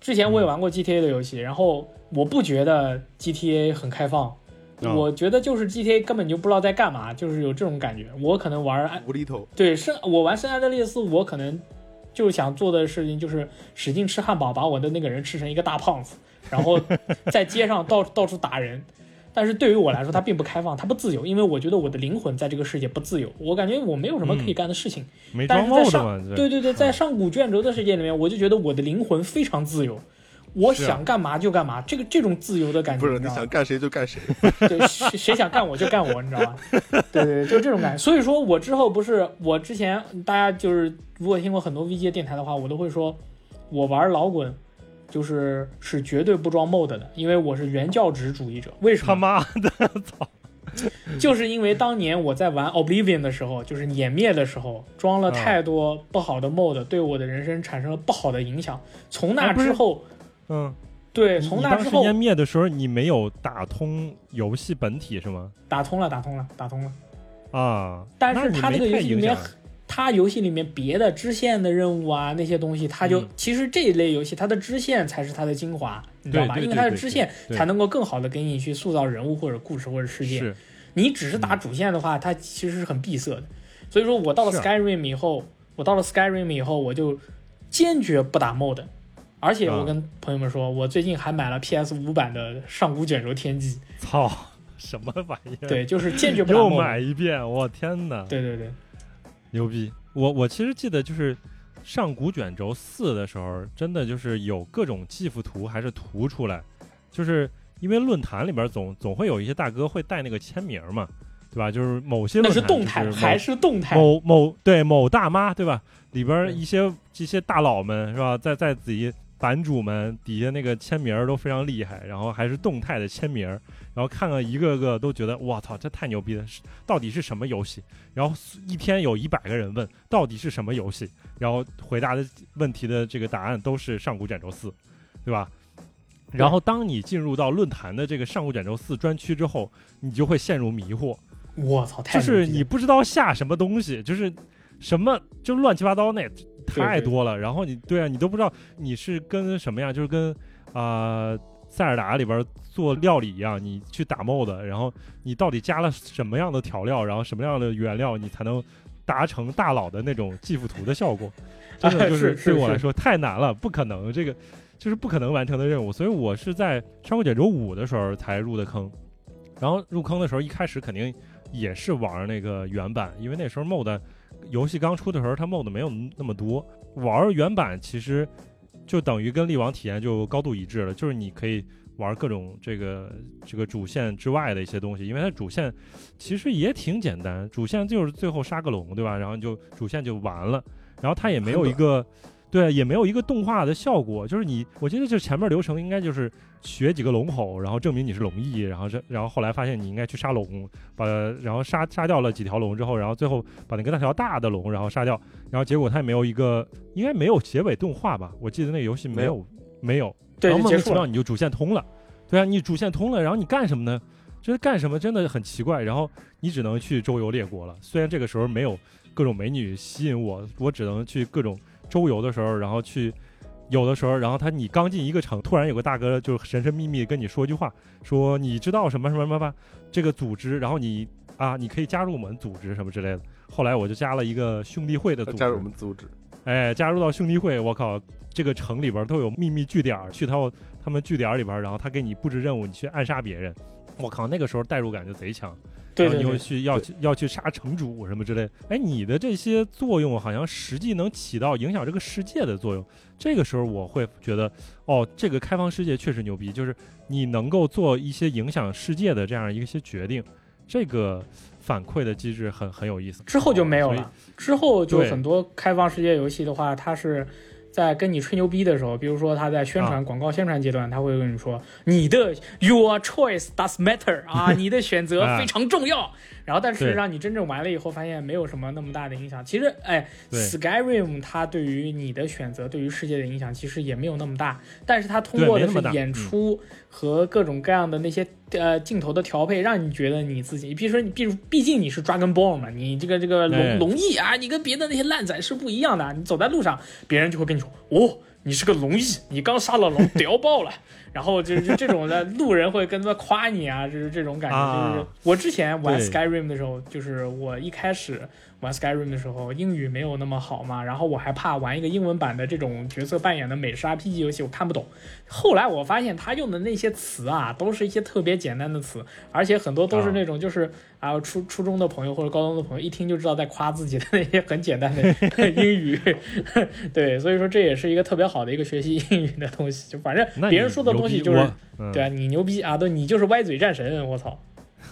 之前我也玩过 GTA 的游戏，然后我不觉得 GTA 很开放，我觉得就是 GTA 根本就不知道在干嘛，就是有这种感觉。我可能玩无厘头，对，圣我玩圣安德烈斯，我可能。就是想做的事情就是使劲吃汉堡，把我的那个人吃成一个大胖子，然后在街上到到处打人。但是对于我来说，它并不开放，它不自由，因为我觉得我的灵魂在这个世界不自由。我感觉我没有什么可以干的事情。没装帽子嘛？对对对，在上古卷轴的世界里面，我就觉得我的灵魂非常自由。我想干嘛就干嘛，这个这种自由的感觉，不是你想干谁就干谁，对，谁谁想干我就干我，你知道吗？对对，就这种感觉。所以说我之后不是我之前大家就是如果听过很多 VG 电台的话，我都会说，我玩老滚就是是绝对不装 mod 的，因为我是原教旨主义者。为什么？他妈的，操！就是因为当年我在玩 Oblivion 的时候，就是湮灭的时候，装了太多不好的 mod，对我的人生产生了不好的影响。从那之后。嗯，对，从那之后湮灭的时候，你没有打通游戏本体是吗？打通了，打通了，打通了。啊，但是它这个游戏里面，它游戏里面别的支线的任务啊，那些东西，它就其实这一类游戏，它的支线才是它的精华，你知道吧？因为它的支线才能够更好的给你去塑造人物或者故事或者世界。你只是打主线的话，它其实是很闭塞的。所以说我到了 Skyrim 以后，我到了 Skyrim 以后，我就坚决不打 mod。而且我啊跟朋友们说，我最近还买了 PS 五版的上古卷轴天际，操，什么玩意儿？对，就是坚决不打又买一遍，我天哪！对对对，牛逼！我我其实记得就是上古卷轴四的时候，真的就是有各种 GIF 图还是图出来，就是因为论坛里边总总会有一些大哥会带那个签名嘛，对吧？就是某些那论坛是动态还是动态？某某对某大妈对吧？里边一些这些大佬们是吧，在在自己版主们底下那个签名都非常厉害，然后还是动态的签名，然后看了一个个都觉得我操，这太牛逼了！到底是什么游戏？然后一天有一百个人问到底是什么游戏，然后回答的问题的这个答案都是上古卷轴四，对吧？然后当你进入到论坛的这个上古卷轴四专区之后，你就会陷入迷惑，我操，太就是你不知道下什么东西，就是什么就乱七八糟那太多了。然后你对啊，你都不知道你是跟什么样，就是跟啊、呃塞尔达里边做料理一样，你去打 mod，然后你到底加了什么样的调料，然后什么样的原料，你才能达成大佬的那种 GIF 图的效果？真的就是对我来说太难了，不可能，这个就是不可能完成的任务。所以我是在上古卷轴五的时候才入的坑。然后入坑的时候，一开始肯定也是玩那个原版，因为那时候 mod 游戏刚出的时候，它 mod 没有那么多。玩原版其实就等于跟力王体验就高度一致了，就是你可以玩各种这个这个主线之外的一些东西，因为它主线其实也挺简单，主线就是最后杀个龙，对吧？然后你就主线就完了，然后它也没有一个。对，也没有一个动画的效果，就是你，我记得就前面流程应该就是学几个龙吼，然后证明你是龙裔，然后这，然后后来发现你应该去杀龙，把然后杀杀掉了几条龙之后，然后最后把那个那条大的龙然后杀掉，然后结果它也没有一个，应该没有结尾动画吧？我记得那个游戏没有没有，对，然后莫。名其妙你就主线通了，对啊，你主线通了，然后你干什么呢？就是干什么真的很奇怪，然后你只能去周游列国了。虽然这个时候没有各种美女吸引我，我只能去各种周游的时候，然后去有的时候，然后他你刚进一个城，突然有个大哥就神神秘秘跟你说一句话，说你知道什么什么什么吧，这个组织，然后你啊你可以加入我们组织什么之类的。后来我就加了一个兄弟会的组织，加入我们组织，哎，加入到兄弟会，我靠，这个城里边都有秘密据点儿，去到他们据点里边，然后他给你布置任务，你去暗杀别人。我靠，那个时候代入感就贼强，然后你又去要去要去杀城主什么之类的。哎，你的这些作用好像实际能起到影响这个世界的作用。这个时候我会觉得，哦，这个开放世界确实牛逼，就是你能够做一些影响世界的这样一些决定，这个反馈的机制很很有意思。之后就没有了。之后就很多开放世界游戏的话，它是在跟你吹牛逼的时候，比如说他在宣传、啊广告宣传阶段，他会跟你说你的 your choice does matter 啊，你的选择啊非常重要。然后，但是对让你真正玩了以后，发现没有什么那么大的影响。其实，哎，Skyrim 它对于你的选择、对于世界的影响其实也没有那么大，但是它通过的那么演出和各种各样的那些呃镜头的调配，让你觉得你自己，比如说你，比如毕竟你是 Dragon Ball 嘛，你这个这个哎龙龙翼啊，你跟别的那些烂仔是不一样的。你走在路上，别人就会跟你说，哦，你是个龙翼，你刚杀了龙，屌爆了。然后就是这种的 路人会跟他夸你啊，就是这种感觉。啊就是我之前玩 Skyrim 的时候，就是我一开始玩 Skyrim 的时候，英语没有那么好嘛，然后我还怕玩一个英文版的这种角色扮演的美式 RPG 游戏，我看不懂。后来我发现他用的那些词啊，都是一些特别简单的词，而且很多都是那种就是啊初初中的朋友或者高中的朋友一听就知道在夸自己的那些很简单的 英语。对，所以说这也是一个特别好的一个学习英语的东西。就反正别人说的东西就是对啊，你牛逼啊，对你就是歪嘴战神，我操！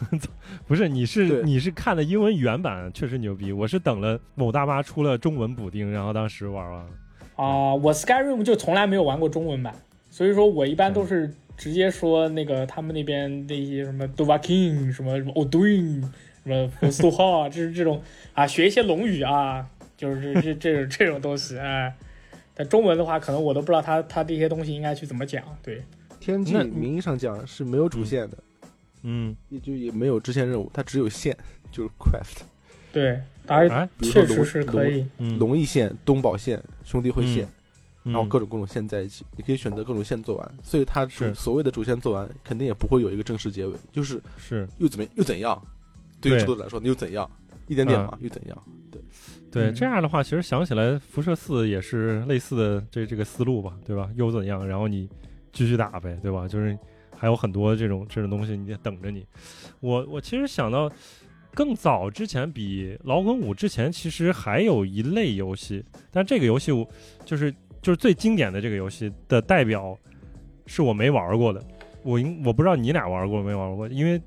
不是，你是你是看的英文原版，确实牛逼。我是等了某大妈出了中文补丁，然后当时玩完了。啊、我 Skyrim 就从来没有玩过中文版，所以说我一般都是直接说那个他们那边那些什么 Dovahkiin 什么什么 Oduin 什么 f o s t h a 就是这种啊，学一些龙语啊，就是这这这种这种东西哎。但中文的话，可能我都不知道他他这些东西应该去怎么讲。对，天际名义上讲是没有主线的，嗯，也就也没有支线任务，它只有线，就是 quest 对，而哎，比如说龙确实是可以。嗯，龙翼线、东宝线、兄弟会线，嗯，然后各种各种线在一起，你可以选择各种线做完，所以它主是。所谓的主线做完，肯定也不会有一个正式结尾，就是是。又怎么又怎样，对于对制作者来说，你又怎样，一点点嘛，又怎样，对，对，嗯这样的话，其实想起来，辐射四也是类似的这这个思路吧，对吧？又怎样？然后你继续打呗，对吧？就是还有很多这种这种东西你得等着你。我我其实想到更早之前，比老滚五之前，其实还有一类游戏，但这个游戏我就是就是最经典的这个游戏的代表，是我没玩过的。我应我不知道你俩玩过没玩过，因为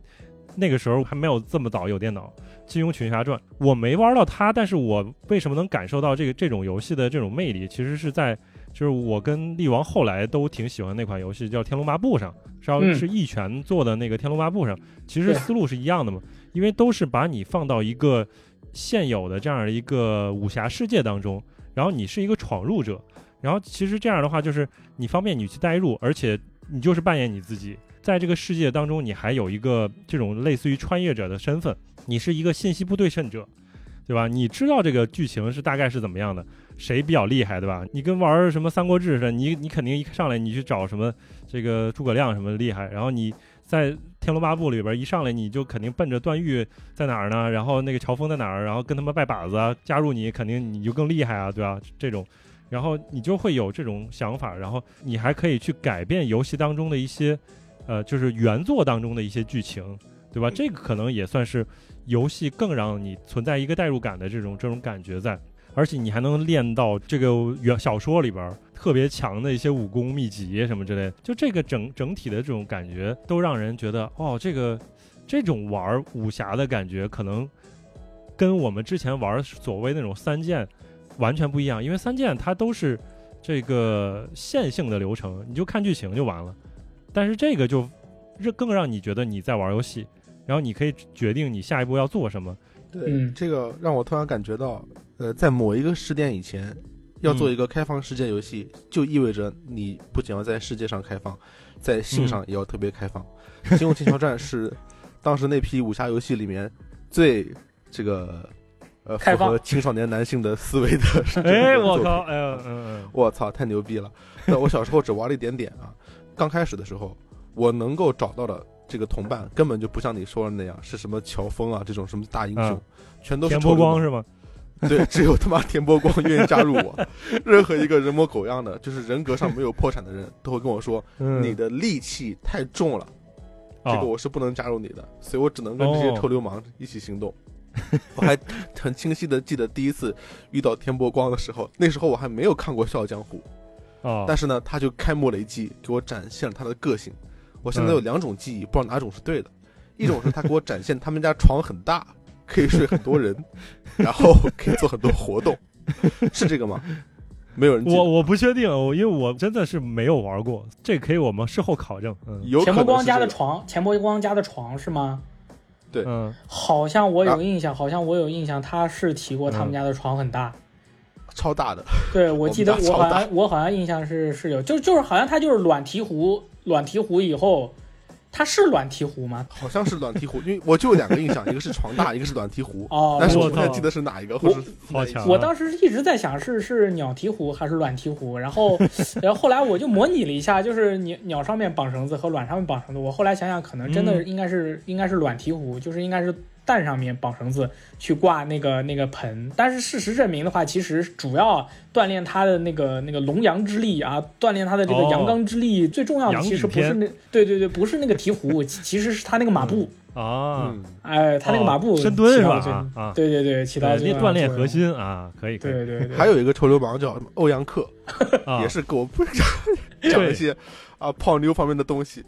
那个时候还没有这么早有电脑。《金庸群侠传》，我没玩到它，但是我为什么能感受到这个这种游戏的这种魅力？其实是在就是我跟力王后来都挺喜欢那款游戏，叫《天龙八部》上，是要嗯。是一拳做的那个《天龙八部》上，其实思路是一样的嘛，因为都是把你放到一个现有的这样的一个武侠世界当中，然后你是一个闯入者，然后其实这样的话就是你方便你去代入，而且你就是扮演你自己，在这个世界当中，你还有一个这种类似于穿越者的身份，你是一个信息不对称者，对吧？你知道这个剧情是大概是怎么样的，谁比较厉害，对吧？你跟玩什么《三国志》似的，你你肯定一上来你去找什么这个诸葛亮什么厉害，然后你在《天龙八部》里边一上来你就肯定奔着段誉在哪儿呢，然后那个乔峰在哪儿，然后跟他们拜把子啊，加入你肯定你就更厉害啊，对吧？这种。然后你就会有这种想法，然后你还可以去改变游戏当中的一些，呃，就是原作当中的一些剧情，对吧？这个可能也算是游戏更让你存在一个代入感的这种这种感觉在，而且你还能练到这个原小说里边特别强的一些武功秘籍什么之类的，就这个整整体的这种感觉，都让人觉得哦，这个这种玩武侠的感觉，可能跟我们之前玩所谓那种三剑完全不一样，因为三剑它都是这个线性的流程，你就看剧情就完了，但是这个就更让你觉得你在玩游戏。然后你可以决定你下一步要做什么。对，嗯这个让我突然感觉到，呃，在某一个时点以前，要做一个开放世界游戏，就意味着你不仅要在世界上开放，在性上也要特别开放。金庸群侠传》是 当时那批武侠游戏里面最这个呃符合青少年男性的思维的。哎，我靠，哎呀，嗯嗯我操，太牛逼了！那我小时候只玩了一点点啊，刚开始的时候，我能够找到的这个同伴根本就不像你说的那样，是什么乔峰啊这种什么大英雄，嗯全都是臭流氓光是吗？对，只有他妈田伯光愿意加入我。任何一个人模狗样的，就是人格上没有破产的人，都会跟我说：“嗯，你的戾气太重了，这个哦我是不能加入你的。”所以我只能跟这些哦臭流氓一起行动。我还很清晰的记得第一次遇到田伯光的时候，那时候我还没有看过《笑傲江湖》，哦，但是呢，他就开幕雷击，给我展现了他的个性。我现在嗯有两种记忆，不知道哪种是对的。一种是他给我展现他们家床很大，可以睡很多人，然后可以做很多活动，是这个吗？没有人我我不确定，我因为我真的是没有玩过，这可以我们事后考证。嗯。有钱伯光家的床，钱伯光家的床是吗？对。嗯，好像我有啊印象，好像我有印象，他是提过他们家的床很大。超大的，对，我记得我好像我好像印象是是有，就就是好像他就是软提壶，软提壶以后，他是软提壶吗？好像是软提壶，因为我就有两个印象，一个是床大，一个是软提壶，哦，但是我不太记得是哪一个，或是好强啊。我当时一直在想是是鸟提壶还是卵提壶，然后然后后来我就模拟了一下，就是鸟鸟上面绑绳子和卵上面绑绳子，我后来想想可能真的嗯。应该是、应该是卵提壶，就是应该是蛋上面绑绳子去挂那个那个盆，但是事实证明的话，其实主要锻炼他的那个那个龙阳之力啊，锻炼他的这个哦阳刚之力，最重要的其实不是那对对对，不是那个鹈鹕，其 其实是他那个马步，啊，嗯，哎，它那个马步。哦。深蹲是吧？啊啊，对对对，起到练锻炼核。心啊，可以可以，对对对，还有一个臭流氓叫欧阳克，啊 也是给我讲一些啊泡妞方面的东西。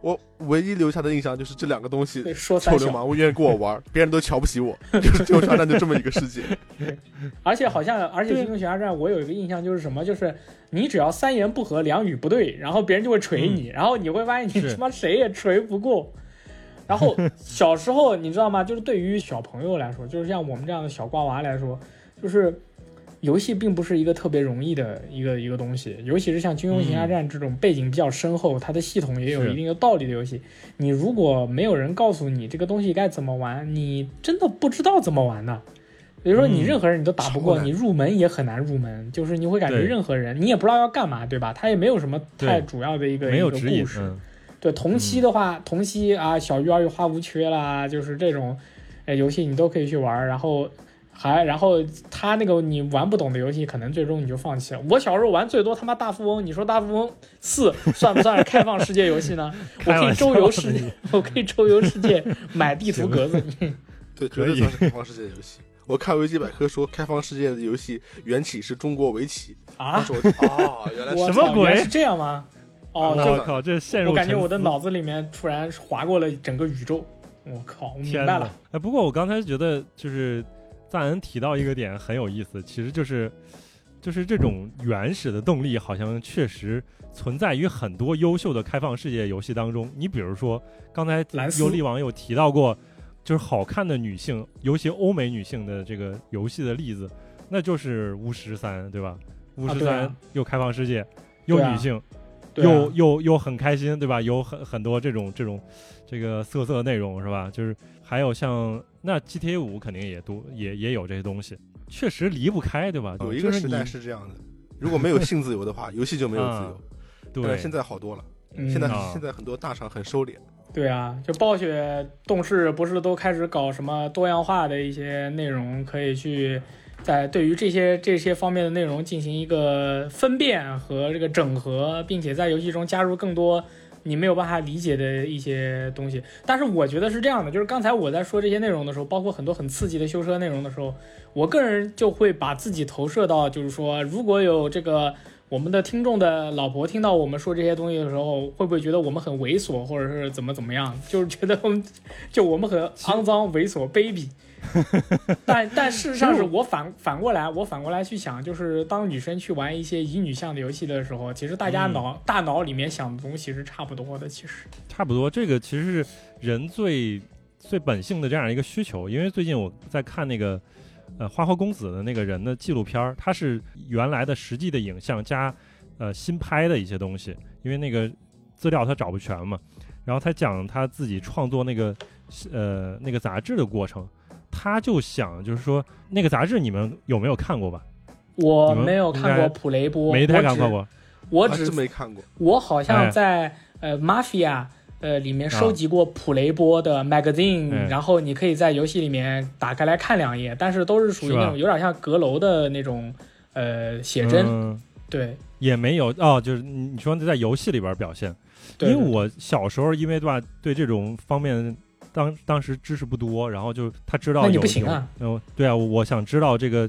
我唯一留下的印象就是这两个东西臭流氓，我愿意跟我玩，别人都瞧不起我，就是《金庸群侠传》就这么一个世界。而且好像，而且《对金庸群侠传》我有一个印象就是什么，就是你只要三言不合两语不对，然后别人就会锤你，然后你会发现你他妈谁也锤不过。然后小时候你知道吗？就是对于小朋友来说，就是像我们这样的小瓜娃来说，就是游戏并不是一个特别容易的一个一个东西，尤其是像《金庸群侠战》这种背景比较深厚，它的系统也有一定的道理的游戏，你如果没有人告诉你这个东西该怎么玩，你真的不知道怎么玩的。比如说你嗯任何人你都打不过，你入门也很难入门，就是你会感觉任何人你也不知道要干嘛，对吧？他也没有什么太主要的一个故，事。嗯，对同期的话，同期啊，小鱼儿与花无缺啦，就是这种，哎，游戏你都可以去玩儿。然后还然后他那个你玩不懂的游戏，可能最终你就放弃了。我小时候玩最多他妈大富翁，你说大富翁四算不算是开放世界游戏呢？我可以周游世界，我可以周游世界，买地图格子。对，绝对算是开放世界游戏。我看维基百科说，开放世界的游戏缘起是中国围棋啊！哦，原来 我什么鬼是这样吗？哦，我靠，这陷入我感觉我的脑子里面突然划过了整个宇宙。我靠，我明白了。哎，不过我刚才觉得就是赞恩提到一个点很有意思，其实就是就是这种原始的动力好像确实存在于很多优秀的开放世界游戏当中。你比如说刚才尤利王有提到过。就是好看的女性，尤其欧美女性的这个游戏的例子，那就是巫师三，对吧？巫师三又开放世界，又女性，又又又很开心，对吧？有很很多这种这种这个色色内容，是吧？就是还有像那 GTA 五肯定也多也也有这些东西，确实离不开，对吧？有一个时代是这样的，如果没有性自由的话，游戏就没有自由。对，现在好多了，现在现在很多大厂很收敛。对啊，就暴雪、动视不是都开始搞什么多样化的一些内容，可以去在对于这些这些方面的内容进行一个分辨和这个整合，并且在游戏中加入更多你没有办法理解的一些东西。但是我觉得是这样的，就是刚才我在说这些内容的时候，包括很多很刺激的修车内容的时候，我个人就会把自己投射到，就是说如果有这个。我们的听众的老婆听到我们说这些东西的时候，会不会觉得我们很猥琐，或者是怎么怎么样？就是觉得我们就我们很肮脏、猥琐、卑鄙。但但事实上是我反反过来，我反过来去想，就是当女生去玩一些乙女向的游戏的时候，其实大家脑大脑里面想的东西是差不多的。其实差不多，这个其实是人最最本性的这样一个需求。因为最近我在看那个。呃，花花公子的那个人的纪录片儿，他是原来的实际的影像加，呃，新拍的一些东西，因为那个资料他找不全嘛。然后他讲他自己创作那个，呃，那个杂志的过程，他就想就是说，那个杂志你们有没有看过吧？我没有看过普雷波，没太看过，我只没看过。我好像在呃，Mafia。呃，里面收集过普雷波的 magazine，然后你可以在游戏里面打开来看两页，但是都是属于那种有点像阁楼的那种呃写真，对，也没有哦，就是你说在游戏里边表现，因为我小时候因为对吧，对这种方面。当当时知识不多，然后就他知道有有，嗯，对啊，我想知道这个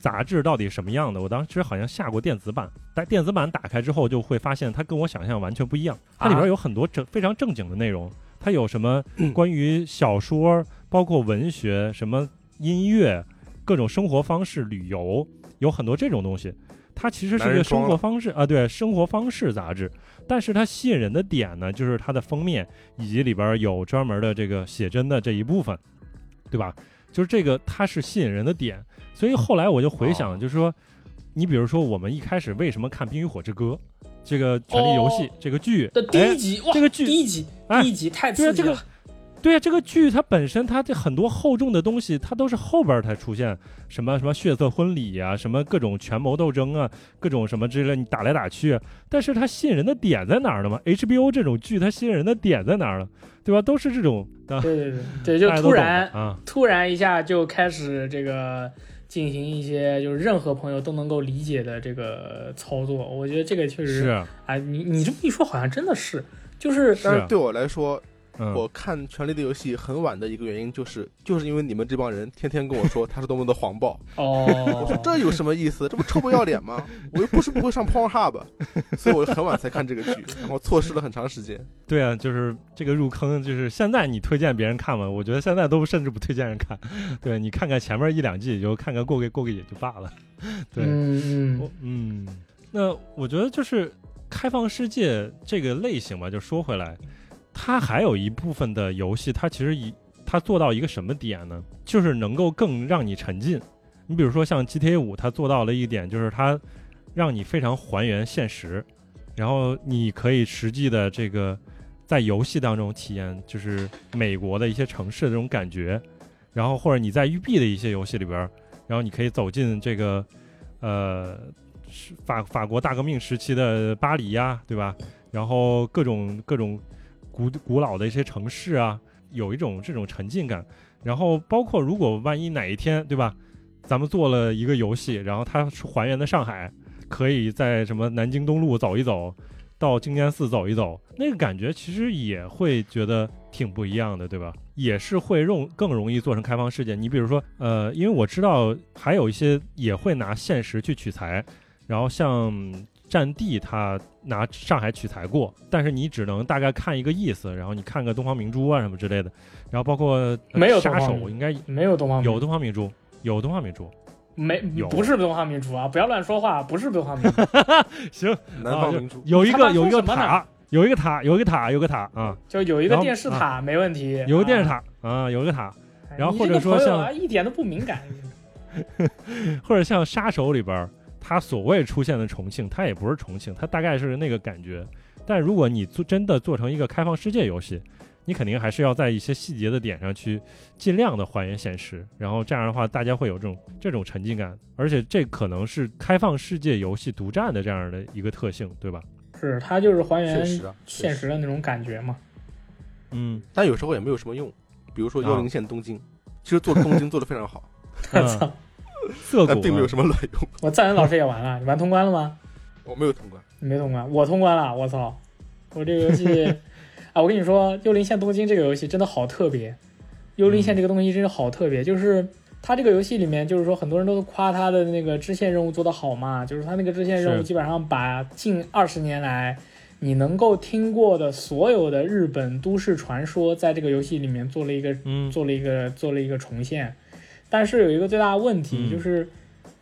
杂志到底什么样的。我当时好像下过电子版，但电子版打开之后就会发现它跟我想象完全不一样。它里边有很多正非常正经的内容，它有什么关于小说，包括文学，什么音乐，各种生活方式、旅游，有很多这种东西。它其实是一个生活方式啊，对，生活方式杂志。但是它吸引人的点呢，就是它的封面以及里边有专门的这个写真的这一部分，对吧？就是这个它是吸引人的点。所以后来我就回想，就是说，你比如说我们一开始为什么看《冰与火之歌》这个《权力游戏》这个剧的第一集？这个剧第一集，第一集太刺激了。对啊，这个剧它本身它这很多厚重的东西，它都是后边才出现，什么什么血色婚礼啊，什么各种权谋斗争啊，各种什么之类，你打来打去。但是它吸引人的点在哪儿呢嘛？HBO 这种剧它吸引人的点在哪儿了？对吧？都是这种。对对对对，就突然啊，突然一下就开始这个进行一些就是任何朋友都能够理解的这个操作。我觉得这个确实是。啊，你你这么一说，好像真的是，就是，但是对我来说。我看《权力的游戏》很晚的一个原因，就是就是因为你们这帮人天天跟我说 他是多么的黄暴。哦，我说这有什么意思？这不臭不要脸吗？我又不是不会上 Pornhub，所以我很晚才看这个剧，然后错失了很长时间。对啊，就是这个入坑，就是现在你推荐别人看嘛？我觉得现在都甚至不推荐人看。对你看看前面一两季，就看看过个过个瘾就罢了。对，嗯嗯，那我觉得就是开放世界这个类型吧，就说回来。它还有一部分的游戏，它其实以它做到一个什么点呢？就是能够更让你沉浸。你比如说像 GTA 五，它做到了一点，就是它让你非常还原现实，然后你可以实际的这个在游戏当中体验，就是美国的一些城市的这种感觉。然后或者你在育碧的一些游戏里边，然后你可以走进这个呃法法国大革命时期的巴黎呀，对吧？然后各种各种。古古老的一些城市啊，有一种这种沉浸感。然后包括如果万一哪一天，对吧？咱们做了一个游戏，然后它是还原的上海，可以在什么南京东路走一走，到静安寺走一走，那个感觉其实也会觉得挺不一样的，对吧？也是会容更容易做成开放世界。你比如说，呃，因为我知道还有一些也会拿现实去取材，然后像战地，它拿上海取材过，但是你只能大概看一个意思，然后你看个东方明珠啊什么之类的，然后包括呃没有杀手，应该没有东方明有东方明珠，有东方明珠。没不是东方明珠啊！不要乱说话，不是东方明珠。行，南方明珠，有一个有一个塔，有一个塔，有一个塔，有个塔啊，就有一个电视塔，没问题。有个电视啊，塔啊，有一个塔，哎然后或者说啊，一点都不敏感。或者像杀手里边儿，它所谓出现的重庆，它也不是重庆，它大概是那个感觉。但如果你做真的做成一个开放世界游戏，你肯定还是要在一些细节的点上去尽量的还原现实，然后这样的话大家会有这种这种沉浸感，而且这可能是开放世界游戏独占的这样的一个特性，对吧？是，它就是还原现实实的那种感觉嘛。嗯，但有时候也没有什么用。比如说啊幽灵线东京，其实做东京做的非常好，嗯操！但 涩谷啊并没有什么卵用。我赞恩老师也玩了，你玩通关了吗？我没有通关，你没通关，我通关了。我操！我这个游戏 啊，我跟你说，《幽灵线：东京》这个游戏真的好特别，《幽灵线》这个东西真是好特别，就是。它这个游戏里面，就是说很多人都夸它的那个支线任务做得好嘛，就是它那个支线任务基本上把近二十年来你能够听过的所有的日本都市传说，在这个游戏里面做了一个嗯做了一个做了一个重现，但是有一个最大的问题、嗯。就是，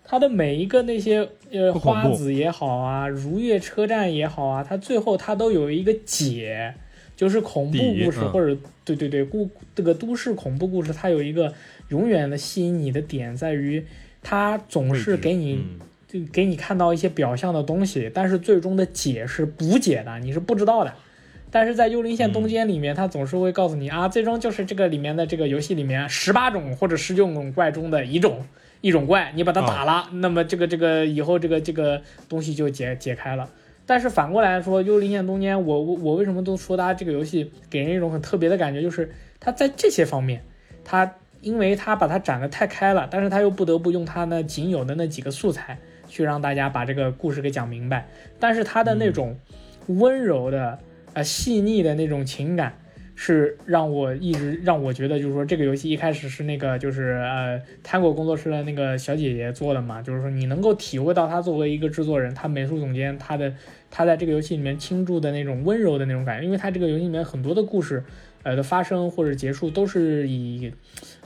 它的每一个那些呃花子也好啊，如月车站也好啊，它最后它都有一个解，就是恐怖故事、嗯。或者对对对故这个都市恐怖故事，它有一个永远的吸引你的点在于，它总是给你、嗯。就给你看到一些表象的东西，但是最终的解是不解的，你是不知道的。但是在《幽灵线：东间》里面，它总是会告诉你啊，最终就是这个里面的这个游戏里面十八种或者十九种怪中的一种一种怪，你把它打了，那么这个这个以后这个这个东西就解解开了。但是反过来说，《幽灵线：东间》，我我我为什么都说它这个游戏给人一种很特别的感觉，就是它在这些方面，它因为它把它展得太开了，但是它又不得不用它那仅有的那几个素材去让大家把这个故事给讲明白，但是它的那种温柔的、呃细腻的那种情感，是让我一直让我觉得，就是说这个游戏一开始是那个就是呃泰国工作室的那个小姐姐做的嘛，就是说你能够体会到她作为一个制作人，她美术总监，她的她在这个游戏里面倾注的那种温柔的那种感觉，因为她这个游戏里面很多的故事，呃的发生或者结束都是以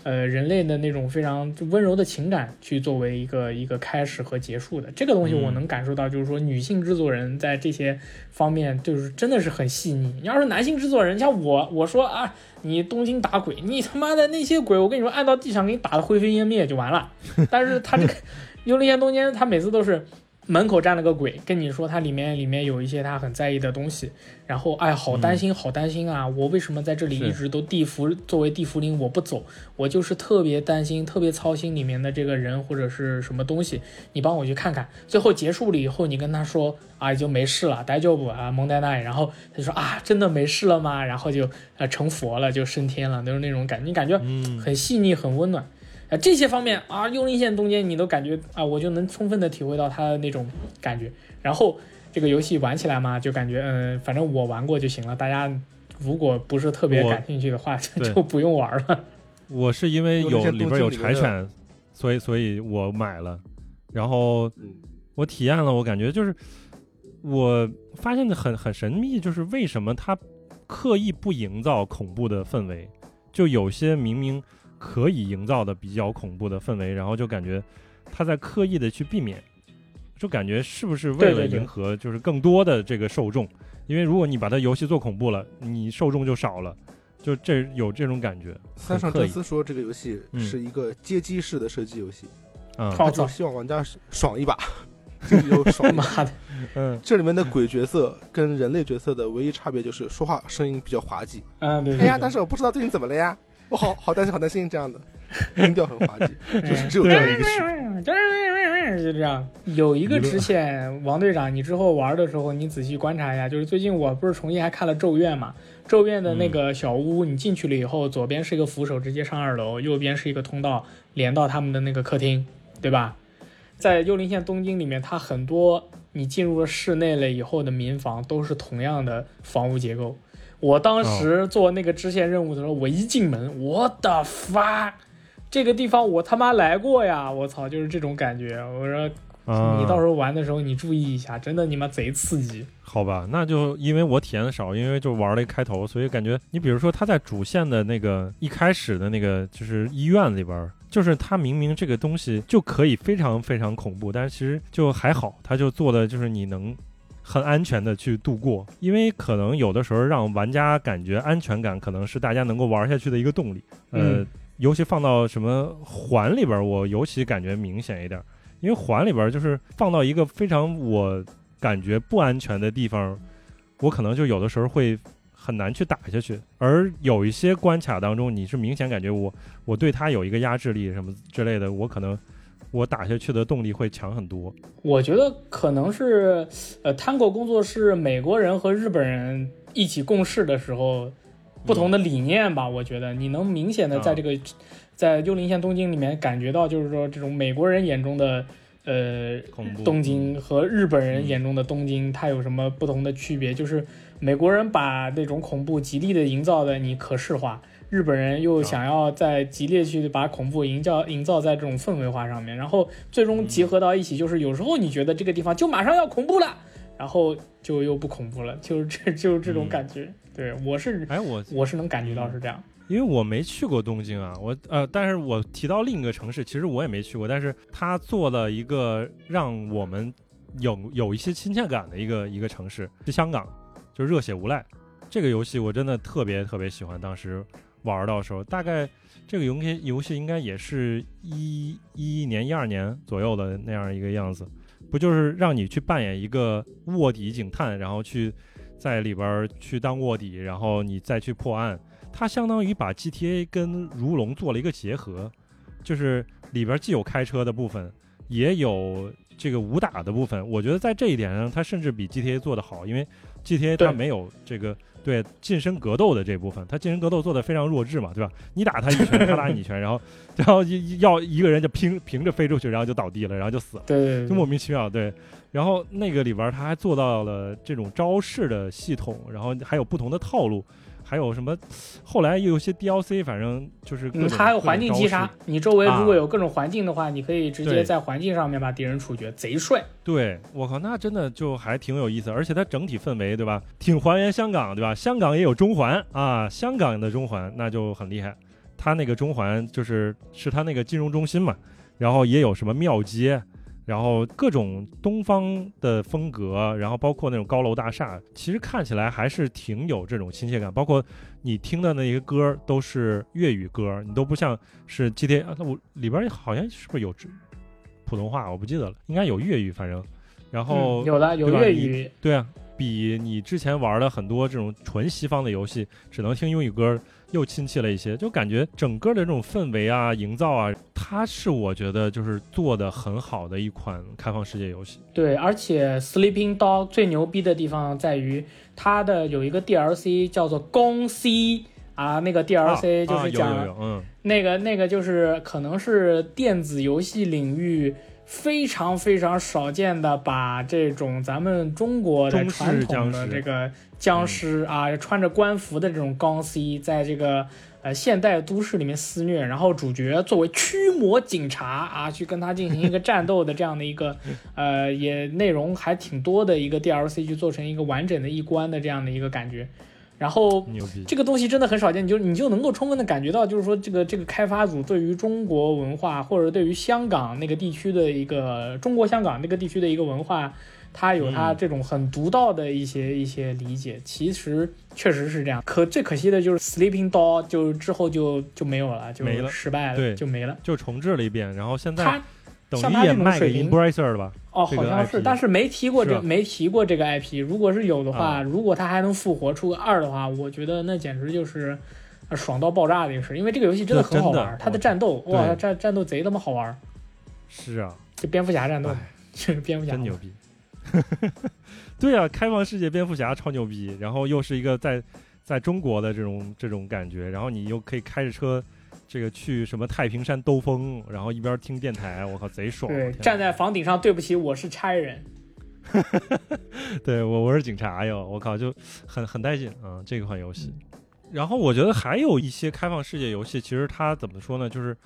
呃人类的那种非常温柔的情感去作为一个一个开始和结束的。这个东西我嗯能感受到，就是说女性制作人在这些方面就是真的是很细腻。你要是男性制作人，像我，我说啊，你东京打鬼，你他妈的那些鬼，我跟你说按到地上给你打的灰飞烟灭就完了。但是他这个《幽灵线：东间》，他每次都是。门口站了个鬼，跟你说他里面里面有一些他很在意的东西，然后哎，好担心，好担心啊！我为什么在这里一直都地府作为地茯苓我不走？我就是特别担心，特别操心里面的这个人或者是什么东西，你帮我去看看。最后结束了以后，你跟他说啊，就没事了，呆就不啊，蒙代奈。然后他就说啊，真的没事了吗？然后就呃成佛了，就升天了，就是那种感觉，你感觉嗯，很细腻，很温暖。啊，这些方面啊，幽灵线中间你都感觉啊，我就能充分的体会到它的那种感觉。然后这个游戏玩起来嘛，就感觉嗯，反正我玩过就行了。大家如果不是特别感兴趣的话，就就不用玩了。我是因为有里边有柴犬，所以所以我买了，然后嗯，我体验了，我感觉就是我发现的很很神秘，就是为什么他刻意不营造恐怖的氛围，就有些明明可以营造的比较恐怖的氛围，然后就感觉他在刻意的去避免，就感觉是不是为了迎合就是更多的这个受众？因为如果你把它游戏做恐怖了，你受众就少了，就这有这种感觉。三上刻意真司说这个游戏嗯是一个街机式的射击游戏，他就希望玩家爽一把，就有爽。妈的，嗯，这里面的鬼角色跟人类角色的唯一差别就是说话声音比较滑稽。嗯，对哎呀，但是我不知道最近怎么了呀，我好好担心，好担心这样的，音调很滑稽，就是嗯只有这样一个事。就这样。有一个支线，王队长，你之后玩的时候，你仔细观察一下。就是最近我不是重新还看了《咒怨》嘛，《咒怨》的那个小屋，你进去了以后，左边是一个扶手，直接上二楼；右边是一个通道，连到他们的那个客厅。对吧？在幽灵线东京里面，它很多你进入了室内了以后的民房都是同样的房屋结构。我当时做那个支线任务的时候，我一进门，我的发，这个地方我他妈来过呀！我操，就是这种感觉。我说啊，你到时候玩的时候你注意一下，真的你妈贼刺激。好吧，那就因为我体验的少，因为就玩了一开头，所以感觉你比如说他在主线的那个一开始的那个就是医院里边，就是他明明这个东西就可以非常非常恐怖，但是其实就还好，他就做的就是你能很安全的去度过，因为可能有的时候让玩家感觉安全感，可能是大家能够玩下去的一个动力。呃，嗯尤其放到什么环里边儿，我尤其感觉明显一点儿，因为环里边儿就是放到一个非常我感觉不安全的地方，我可能就有的时候会很难去打下去。而有一些关卡当中，你是明显感觉我我对它有一个压制力什么之类的，我可能我打下去的动力会强很多。我觉得可能是，呃，Tango 工作室美国人和日本人一起共事的时候，不同的理念吧。我觉得你能明显的在这个，在《幽灵线：东京》里面感觉到，就是说这种美国人眼中的，呃，东京和日本人眼中的东京，它有什么不同的区别？就是美国人把那种恐怖极力的营造的你可视化，日本人又想要在极力去把恐怖营造营造在这种氛围化上面，然后最终结合到一起，就是有时候你觉得这个地方就马上要恐怖了，然后就又不恐怖了，就是这 就是这种感觉。对我是哎，我我是能感觉到是这样。因为我没去过东京啊，我呃，但是我提到另一个城市，其实我也没去过，但是他做了一个让我们有有一些亲切感的一个一个城市，是香港，就是热血无赖这个游戏，我真的特别特别喜欢，当时玩到的时候，大概这个游戏游戏应该也是一一一年、一二年左右的那样一个样子，不就是让你去扮演一个卧底警探，然后去在里边儿去当卧底，然后你再去破案。它相当于把 GTA 跟如龙做了一个结合，就是里边既有开车的部分，也有这个武打的部分。我觉得在这一点上，它甚至比 GTA 做得好，因为 GTA 对它没有这个对近身格斗的这部分，它近身格斗做的非常弱智嘛，对吧？你打他一拳，他打你一拳，然后 然后一要一个人就平平着飞出去，然后就倒地了，然后就死了。就莫名其妙，对。然后那个里边他还做到了这种招式的系统，然后还有不同的套路，还有什么？后来又有些 DLC，反正就是它还有环境击。杀你周围如果啊有各种环境的话，你可以直接在环境上面把敌人处决，贼帅。对我靠，那真的就还挺有意思，而且它整体氛围，对吧？挺还原香港，对吧？香港也有中环啊，香港的中环那就很厉害。它那个中环就是是它那个金融中心嘛，然后也有什么庙街，然后各种东方的风格，然后包括那种高楼大厦，其实看起来还是挺有这种亲切感。包括你听的那些歌都是粤语歌，你都不像是 GTA 啊，我里边好像是不是有只普通话？我不记得了，应该有粤语，反正。然后、嗯、有的有粤语，对啊，比你之前玩的很多这种纯西方的游戏，只能听英语歌，又亲切了一些，就感觉整个的这种氛围啊、营造啊，它是我觉得就是做的很好的一款开放世界游戏。对，而且 Sleeping Dog 最牛逼的地方在于它的有一个 DLC 叫做公 C 啊，那个 DLC 就啊是讲、嗯，那个那个就是可能是电子游戏领域非常非常少见的，把这种咱们中国的传统的这个僵尸啊，穿着官服的这种钢 C，在这个呃现代都市里面肆虐，然后主角作为驱魔警察啊，去跟他进行一个战斗的这样的一个 呃也内容还挺多的一个 DLC，去做成一个完整的一关的这样的一个感觉，然后。这个东西真的很少见，你就你就能够充分的感觉到，就是说这个这个开发组对于中国文化或者对于香港那个地区的一个中国香港那个地区的一个文化，它有它嗯这种很独到的一些、一些理解。其实确实是这样，可最可惜的就是 Sleeping Dog 就之后就就没有了，就没了失败了，对就没了。就重置了一遍，然后现在它等于像他这种也卖给水平 Embracer 了吧？哦，好像是，但是没提过这没提过这个 IP。如果是有的话，啊如果他还能复活出个二的话，我觉得那简直就是呃爽到爆炸的一个事。因为这个游戏真的很好玩，它的战斗哇，战战斗贼他妈好玩，是啊，这蝙蝠侠战斗哎，就是蝙蝠侠真牛逼。对啊，开放世界蝙蝠侠超牛逼，然后又是一个在在中国的这种这种感觉，然后你又可以开着车这个去什么太平山兜风，然后一边听电台，我靠，贼爽！对，站在房顶上，对不起，我是差人。对我我是警察哟，我靠，就很很带劲啊、这款游戏。然后我觉得还有一些开放世界游戏，其实它怎么说呢，就是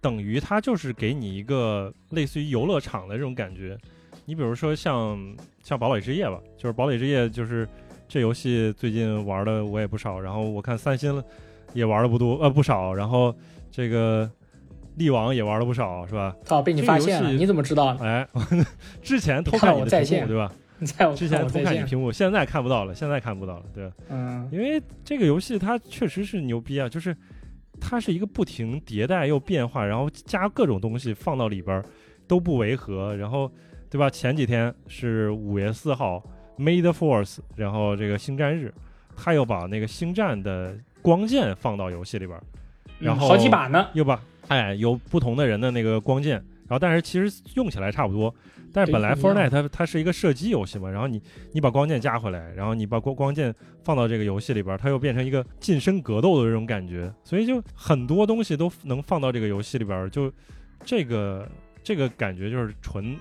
等于它就是给你一个类似于游乐场的这种感觉。你比如说像像堡垒之夜吧，就是堡垒之夜，就是这游戏最近玩的我也不少，然后我看三星也玩的不多呃不少，然后这个力王也玩了不少，是吧？操，被你发现了，你怎么知道呢？哎，之前偷看我在线屏幕对吧？你 在我之前偷看你屏幕，现在看不到了，现在看不到了，对吧？嗯，因为这个游戏它确实是牛逼啊，就是它是一个不停迭代又变化，然后加各种东西放到里边都不违和，然后对吧？前几天是五月四号，May the Force，然后这个星战日，他又把那个星战的光剑放到游戏里边儿，然后嗯好几把呢，又把哎有不同的人的那个光剑，然后但是其实用起来差不多。但是本来 Fortnite 它它是一个射击游戏嘛，然后你你把光剑加回来，然后你把光光剑放到这个游戏里边，它又变成一个近身格斗的这种感觉，所以就很多东西都能放到这个游戏里边儿，就这个这个感觉就是纯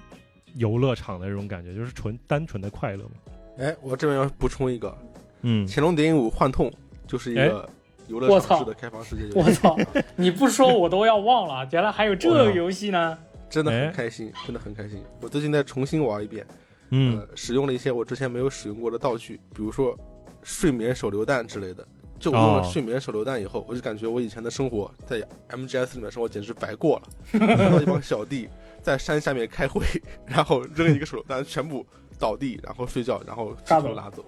游乐场的这种感觉，就是纯单纯的快乐嘛。哎，我这边要补充一个，嗯《潜龙谍影五：幻痛》就是一个游乐场式的开放世界游戏，我操，你不说我都要忘了，原来还有这个游戏呢。真的哎很开心，真的很开心。我最近在重新玩一遍，嗯呃，使用了一些我之前没有使用过的道具，比如说睡眠手榴弹之类的。就我用了哦睡眠手榴弹以后，我就感觉我以前的生活在 MGS 里面生活简直白过了。看到一帮小弟在山下面开会，然后扔一个手榴弹，全部倒地，然后睡觉，然后抓走拉走。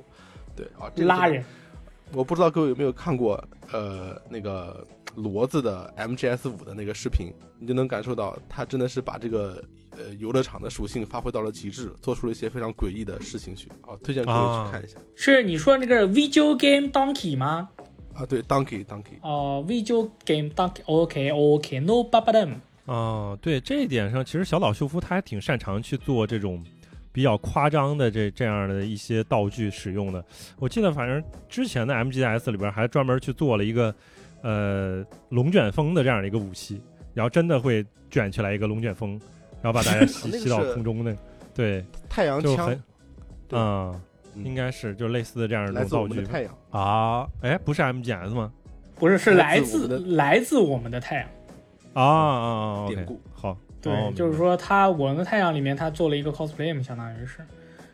对啊，这个拉人，我不知道各位有没有看过，呃，那个骡子的 MGS 五的那个视频，你就能感受到他真的是把这个呃游乐场的属性发挥到了极致，做出了一些非常诡异的事情去啊，推荐各位啊去看一下是你说那个 Video Game Donkey 吗？啊对，Donkey Donkey，哦、v i d e o Game Donkey，OK OK，No b a b a them。哦，对这一点上，其实小岛秀夫他还挺擅长去做这种比较夸张的这这样的一些道具使用的。我记得反正之前的 MGS 里边还专门去做了一个呃龙卷风的这样的一个武器，然后真的会卷起来一个龙卷风，然后把大家 吸吸到空中的，对，太阳枪就很嗯。应该是就类似的这样的来自我这种道具。们的太阳，啊，哎，不是 MGS 吗？不是，是来自来自我们的太阳。啊啊典故。好，对，哦就是说他我们的太阳里面他做了一个 cosplay 嘛，相当于是。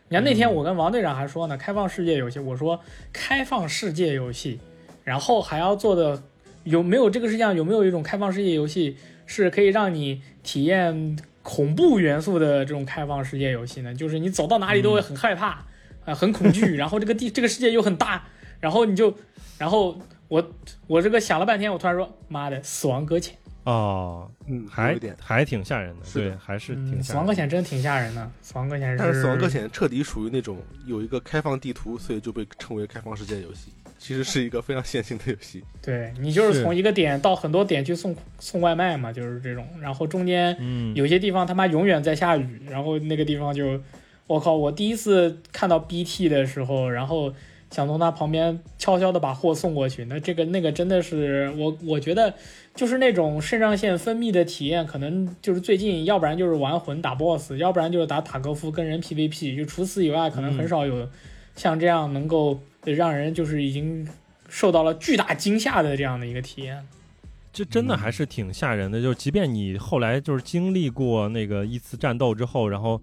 你看那天我跟王队长还说呢，开放世界游戏，我说开放世界游戏，然后还要做的有没有这个世界上有没有一种开放世界游戏是可以让你体验恐怖元素的这种开放世界游戏呢？就是你走到哪里都会很害怕，啊、很恐惧，然后这个地这个世界又很大，然后你就，然后我我这个想了半天，我突然说，妈的，死亡搁浅。哦，嗯，还有点。还挺吓人的，是的对，还是挺吓人的。亡搁浅真的挺吓人的，死亡搁浅是。但是《死亡搁浅》彻底属于那种有一个开放地图，所以就被称为开放世界游戏。其实是一个非常线性的游戏。对你就是是从一个点到很多点去送送外卖嘛，就是这种。然后中间嗯，有些地方他妈永远在下雨，然后那个地方就，我靠！我第一次看到 BT 的时候，然后想从他旁边悄悄的把货送过去，那这个那个真的是我我觉得就是那种肾上腺分泌的体验，可能就是最近要不然就是玩魂打 BOSS，要不然就是打塔科夫跟人 PVP，就除此以外，可能很少有像这样能够让人就是已经受到了巨大惊吓的这样的一个体验。这真的还是挺吓人的。就是即便你后来就是经历过那个一次战斗之后，然后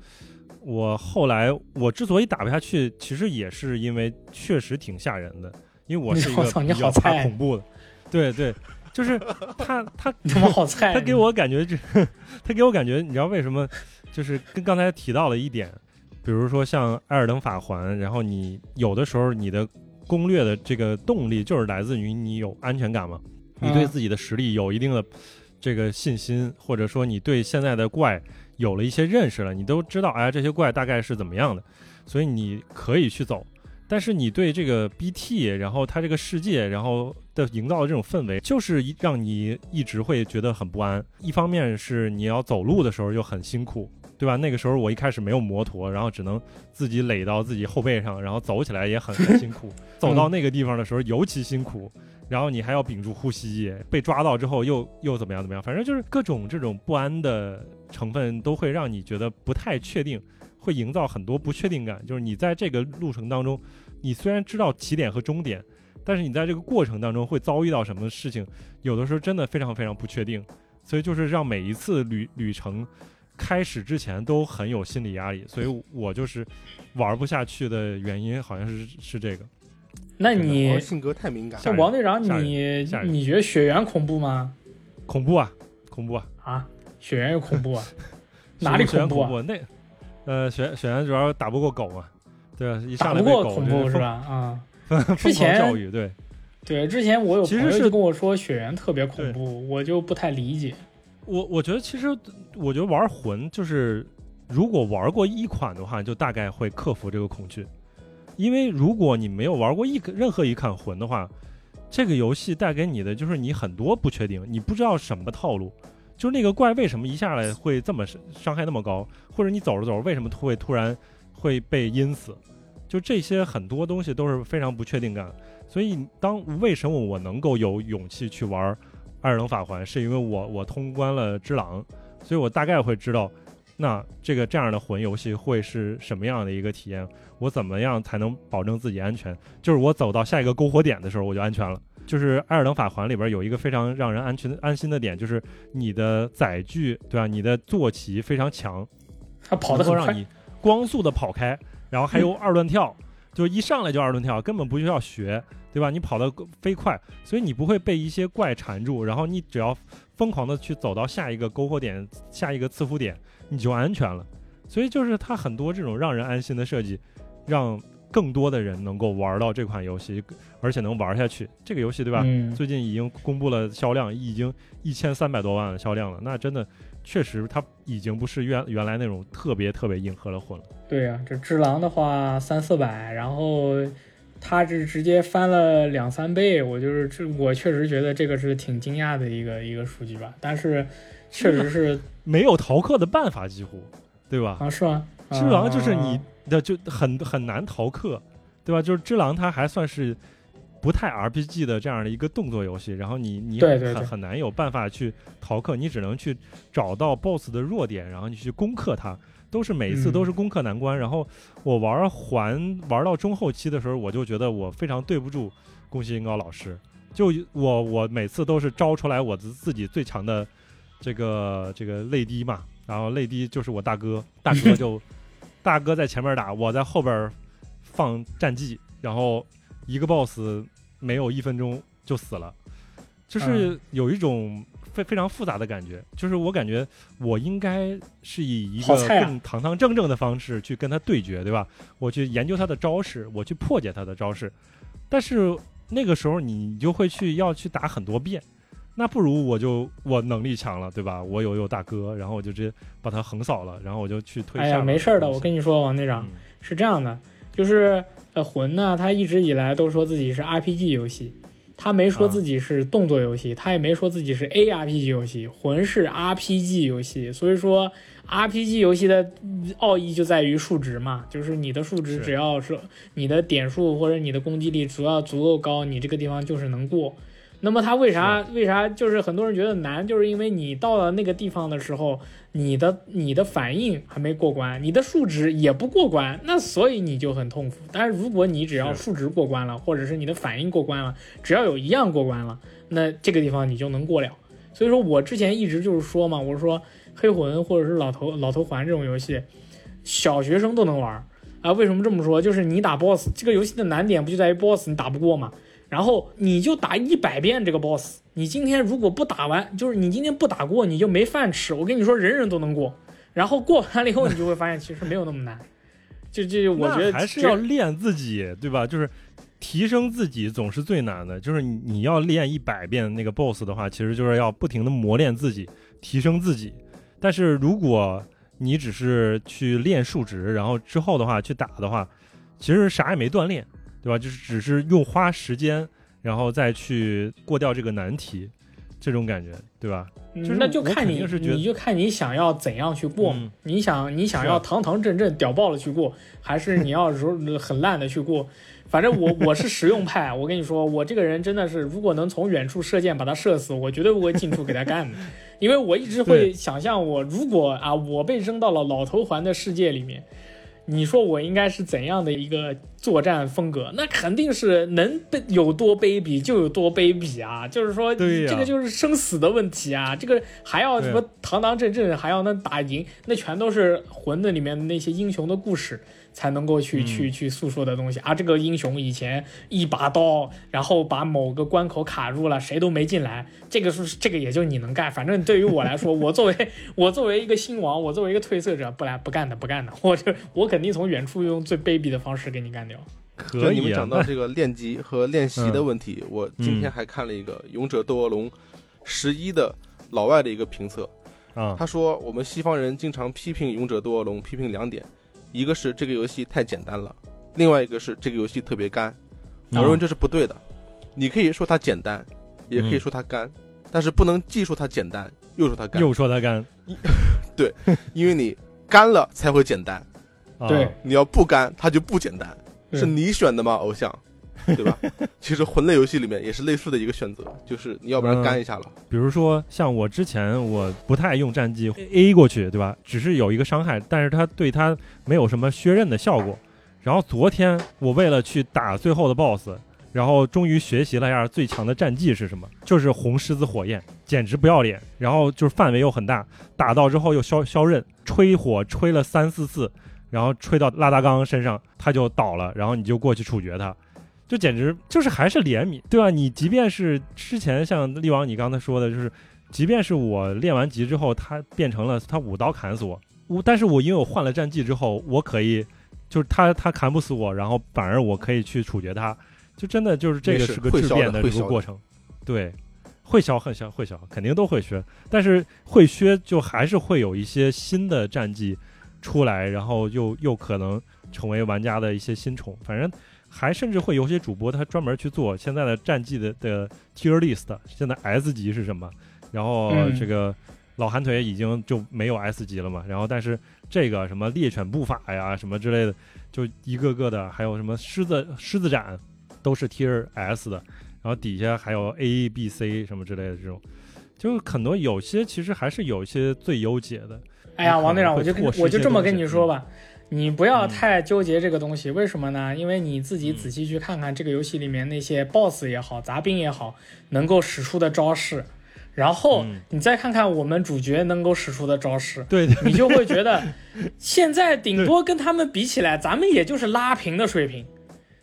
我后来我之所以打不下去，其实也是因为确实挺吓人的，因为我 是一我操你个比较怕恐怖的。对对，就是他他你他妈好菜！他给我感觉这，他给我感觉，你知道为什么？就是跟刚才提到了一点，比如说像《艾尔登法环》，然后你有的时候你的攻略的这个动力就是来自于你有安全感嘛，你对嗯自己的实力有一定的这个信心，或者说你对现在的怪有了一些认识了，你都知道哎这些怪大概是怎么样的，所以你可以去走。但是你对这个 BT，然后它这个世界，然后的营造的这种氛围，就是一让你一直会觉得很不安。一方面是你要走路的时候就很辛苦，对吧？那个时候我一开始没有摩托，然后只能自己垒到自己后背上，然后走起来也很很辛苦。走到那个地方的时候尤其辛苦，然后你还要屏住呼吸，被抓到之后又又怎么样怎么样，反正就是各种这种不安的成分都会让你觉得不太确定，会营造很多不确定感。就是你在这个路程当中，你虽然知道起点和终点，但是你在这个过程当中会遭遇到什么事情，有的时候真的非常非常不确定。所以就是让每一次旅旅程开始之前都很有心理压力，所以我就是玩不下去的原因好像是是这个。那你性格太敏感，像王队长，你你觉得雪原恐怖吗？恐怖啊，恐怖啊！啊，雪原又恐怖啊？哪里雪原恐怖啊？恐怖？那呃，雪雪原主要打不过狗嘛，对吧？一打上来被狗不过恐怖就是吧？啊，之前教育，对。对，之前我有其实是朋友就跟我说雪原特别恐怖，我就不太理解。我我觉得其实，我觉得玩魂就是，如果玩过一款的话，就大概会克服这个恐惧。因为如果你没有玩过一个任何一款魂的话，这个游戏带给你的就是你很多不确定，你不知道什么套路，就是那个怪为什么一下来会这么伤伤害那么高，或者你走着走着为什么会突然会被阴死，就这些很多东西都是非常不确定感。所以当为什么我能够有勇气去玩《艾尔登法环》，是因为我我通关了《只狼》，所以我大概会知道，那这个这样的魂游戏会是什么样的一个体验，我怎么样才能保证自己安全？就是我走到下一个篝火点的时候，我就安全了。就是《艾尔登法环》里边有一个非常让人安全安心的点，就是你的载具，对吧？你的坐骑非常强，它跑得很快，让你光速的跑开，然后还有二段跳，就一上来就二段跳，根本不需要学，对吧？你跑得飞快，所以你不会被一些怪缠住，然后你只要疯狂的去走到下一个篝火点、下一个赐福点，你就安全了。所以就是它很多这种让人安心的设计，让更多的人能够玩到这款游戏，而且能玩下去。这个游戏对吧？嗯，最近已经公布了销量，已经一千三百多万的销量了。那真的确实，它已经不是原原来那种特别特别硬核的混了。对呀、这只狼的话三四百，然后它这直接翻了两三倍，我就是这我确实觉得这个是挺惊讶的一个一个数据吧。但是确实是 没有逃课的办法，几乎，对吧？啊，是吗？只狼就是啊你的就很很难逃课，对吧？就是只狼它还算是不太 RPG 的这样的一个动作游戏，然后你你很很难有办法去逃课，你只能去找到 BOSS 的弱点，然后你去攻克它。都是每一次嗯都是攻克难关，然后我玩环玩到中后期的时候，我就觉得我非常对不住宫崎英高老师，就我我每次都是招出来我自自己最强的这个这个泪滴嘛，然后泪滴就是我大哥，大哥就 大哥在前面打，我在后边放战绩，然后一个 boss 没有一分钟就死了，就是有一种非非常复杂的感觉，就是我感觉我应该是以一个更堂堂正正的方式去跟他对决，对吧？我去研究他的招式，我去破解他的招式，但是那个时候你就会去要去打很多遍。那不如我就我能力强了，对吧？我有有大哥，然后我就直接把他横扫了，然后我就去推哎呀，下没事儿的，我跟你说，王队长嗯是这样的，就是呃魂呢，他一直以来都说自己是 RPG 游戏，他没说啊。自己是动作游戏，他也没说自己是 ARPG 游戏，魂是 RPG 游戏，所以说 RPG 游戏的嗯奥义就在于数值嘛，就是你的数值只要是你的点数或者你的攻击力只要足够高，你这个地方就是能过。那么它为啥为啥就是很多人觉得难，就是因为你到了那个地方的时候，你的你的反应还没过关，你的数值也不过关，那所以你就很痛苦。但是如果你只要数值过关了，或者是你的反应过关了，只要有一样过关了，那这个地方你就能过了。所以说我之前一直就是说嘛，我说黑魂或者是老头老头环这种游戏，小学生都能玩啊。为什么这么说？就是你打 BOSS 这个游戏的难点不就在于 BOSS 你打不过嘛？然后你就打一百遍这个 BOSS，你今天如果不打完，就是你今天不打过，你就没饭吃。我跟你说，人人都能过。然后过完了以后，你就会发现其实没有那么难。就就我觉得还是要练自己，对吧？就是提升自己总是最难的，就是你你要练一百遍那个 BOSS 的话，其实就是要不停的磨练自己，提升自己。但是如果你只是去练数值，然后之后的话去打的话，其实啥也没锻炼，对吧？就是只是用花时间，然后再去过掉这个难题。这种感觉，对吧？就是嗯那就看你是你就看你想要怎样去过。嗯你想你想要堂堂正正屌爆了去过，还是你要说很烂的去过？反正我我是实用派，我跟你说，我这个人真的是，如果能从远处射箭把他射死，我绝对不会近处给他干的，因为我一直会想象我如果啊我被扔到了老头环的世界里面，你说我应该是怎样的一个作战风格？那肯定是能被有多卑鄙就有多卑鄙啊！就是说，这个就是生死的问题啊！这个还要什么堂堂正正，还要能打赢，那全都是魂的里面的那些英雄的故事才能够去、嗯。去去诉说的东西。啊！这个英雄以前一把刀，然后把某个关口卡住了，谁都没进来，这个是这个也就你能干。反正对于我来说，我作为 我作为一个新王，我作为一个褪色者，不来不干的不干的，我就我肯定从远处用最卑鄙的方式给你干掉。可就你们讲，到这个练级和练习的问题，我今天嗯。还看了一个《勇者斗恶龙十一》的老外的一个评测，那啊，他说我们西方人经常批评《勇者斗恶龙》，批评两点，一个是这个游戏太简单了，另外一个是这个游戏特别干。我认为这是不对的。你可以说它简单，也可以说它干，但是不能既说它简单又说它干，又说它干，对因为你干了才会简单，啊对你要不干它就不简单。是你选的吗，偶像？对吧？其实魂类游戏里面也是类似的一个选择，就是你要不然嗯干一下了，比如说像我之前我不太用战技 A 过去，对吧？只是有一个伤害，但是它对它没有什么削刃的效果。然后昨天我为了去打最后的 BOSS，然后终于学习了一下最强的战绩是什么，就是红狮子火焰，简直不要脸。然后就是范围又很大，打到之后又削削刃，吹火吹了三四次，然后吹到拉达冈身上，他就倒了，然后你就过去处决他。就简直就是还是怜悯，对吧？你即便是之前像力王你刚才说的，就是即便是我练完级之后，他变成了他五刀砍死我，我但是我因为我换了战绩之后，我可以就是他他砍不死我，然后反而我可以去处决他，就真的就是这个是个质变的会消的这个过程，对，会削很削会削，肯定都会削，但是会削就还是会有一些新的战绩出来，然后又又可能成为玩家的一些新宠，反正。还甚至会有些主播他专门去做现在的战绩的的 tier list，现在 S 级是什么？然后嗯这个老寒腿已经就没有 S 级了嘛，然后但是这个什么猎犬步法呀什么之类的，就一个个的，还有什么狮子狮子斩都是 tier S 的，然后底下还有 A、B、C 什么之类的这种，就很多有些其实还是有一些最优解的。哎呀，王队长，我就我就这么跟你说吧，你不要嗯。太纠结这个东西，为什么呢？因为你自己嗯。仔细去看看这个游戏里面那些 BOSS 也好，杂兵也好，能够使出的招式，然后嗯。你再看看我们主角能够使出的招式，你就会觉得，现在顶多跟他们比起来，咱们也就是拉平的水平。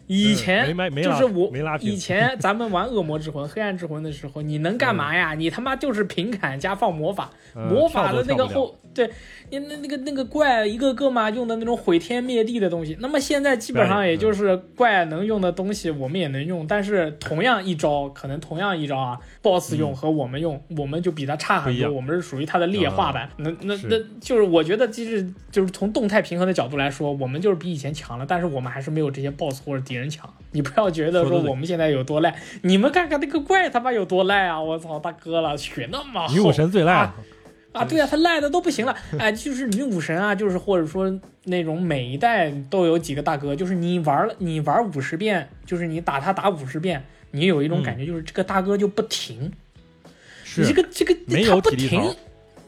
以前就是我以前咱们玩恶魔之魂、黑暗之魂的时候，你能干嘛呀？你他妈就是平砍加放魔法，嗯魔法的那个后，对，你那那个那个怪一个个嘛用的那种毁天灭地的东西，那么现在基本上也就是怪能用的东西我们也能用，但是同样一招，可能同样一招啊，BOSS 用和我们用，我们就比他差很多，我们是属于他的劣化版。那那那就是我觉得，其实就是从动态平衡的角度来说，我们就是比以前强了，但是我们还是没有这些 BOSS 或者敌人强。你不要觉得说我们现在有多赖，你们看看那个怪他妈有多赖啊！我操，大哥了，血那么厚。女武神最赖啊啊，对啊，他赖的都不行了，哎，就是女武神啊，就是或者说那种每一代都有几个大哥，就是你玩了，你玩五十遍，就是你打他打五十遍，你有一种感觉，就是这个大哥就不停，你这个这个没他不停，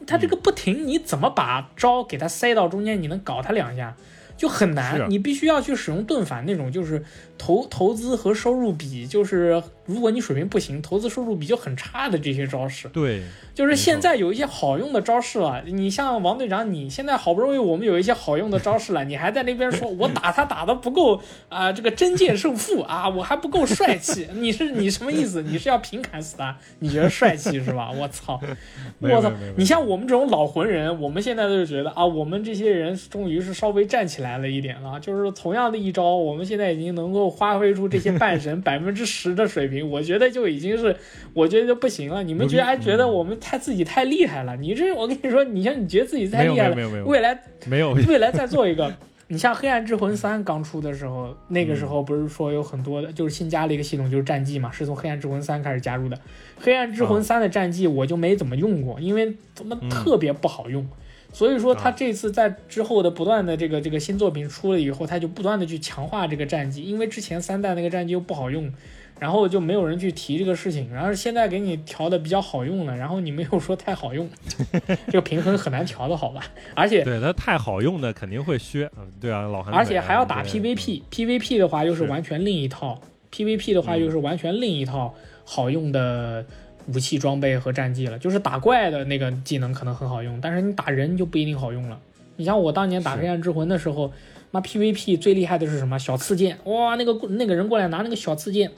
他这个不停，你怎么把招给他塞到中间，你能搞他两下？就很难，啊。你必须要去使用盾反那种，就是投投资和收入比，就是如果你水平不行，投资收入比就很差的这些招式。对，就是现在有一些好用的招式了，你像王队长，你现在好不容易我们有一些好用的招式了，你还在那边说我打他打的不够啊、这个真剑胜负啊，我还不够帅气，你是你什么意思？你是要平砍死他？你觉得帅气是吧？我操！我操！你像我们这种老魂人，我们现在就觉得啊，我们这些人终于是稍微站起来了一点了。就是同样的一招，我们现在已经能够发挥出这些半神 百分之十的水平，我觉得就已经是，我觉得就不行了。你们觉得还觉得我们太自己太厉害了？你这我跟你说，你像你觉得自己太厉害了没有没有，未来没有未来再做一个，你像《黑暗之魂三》刚出的时候，那个时候不是说有很多的，就是新加了一个系统，就是战绩嘛，是从《黑暗之魂三》开始加入的。《黑暗之魂三》的战绩我就没怎么用过，因为怎么特别不好用。所以说他这次在之后的不断的这个这个新作品出了以后，他就不断的去强化这个战绩，因为之前三代那个战绩又不好用。然后就没有人去提这个事情，然后现在给你调的比较好用了，然后你没有说太好用，这个平衡很难调的好吧？而且对它太好用的肯定会削，嗯，对啊，老韩，而且还要打 PVP，PVP 的话又是完全另一套，PVP 的话又是完全另一套好用的武器装备和战绩了，就是打怪的那个技能可能很好用，但是你打人就不一定好用了。你像我当年打黑暗之魂的时候。妈 PVP 最厉害的是什么？小刺剑哇，那个那个人过来拿那个小刺剑，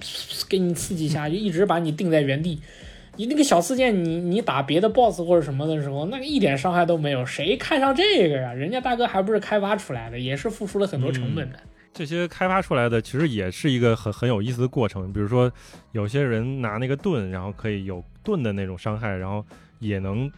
给你刺激一下，就一直把你定在原地。你那个小刺剑，你你打别的 BOSS 或者什么的时候，那个一点伤害都没有，谁看上这个呀？人家大哥还不是开发出来的，也是付出了很多成本的。这些开发出来的其实也是一个很很有意思的过程。比如说，有些人拿那个盾，然后可以有盾的那种伤害，然后也能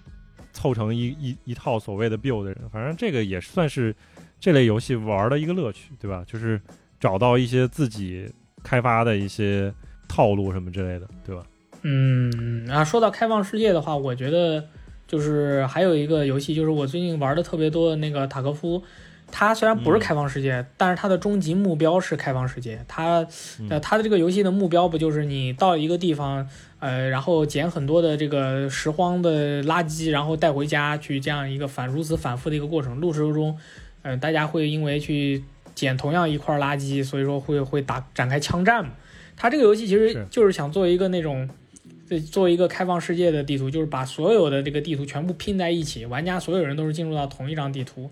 凑成一一一套所谓的 build。反正这个也算是。这类游戏玩的一个乐趣，对吧？就是找到一些自己开发的一些套路什么之类的，对吧？嗯，啊，说到开放世界的话，我觉得就是还有一个游戏，就是我最近玩的特别多的那个塔科夫。它虽然不是开放世界，但是它的终极目标是开放世界。它，呃，它的这个游戏的目标不就是你到一个地方，呃，然后捡很多的这个拾荒的垃圾，然后带回家去，这样一个反如此反复的一个过程。路途中。嗯，大家会因为去捡同样一块垃圾，所以说会会打展开枪战嘛？它这个游戏其实就是想做一个那种，做一个开放世界的地图，就是把所有的这个地图全部拼在一起，玩家所有人都是进入到同一张地图。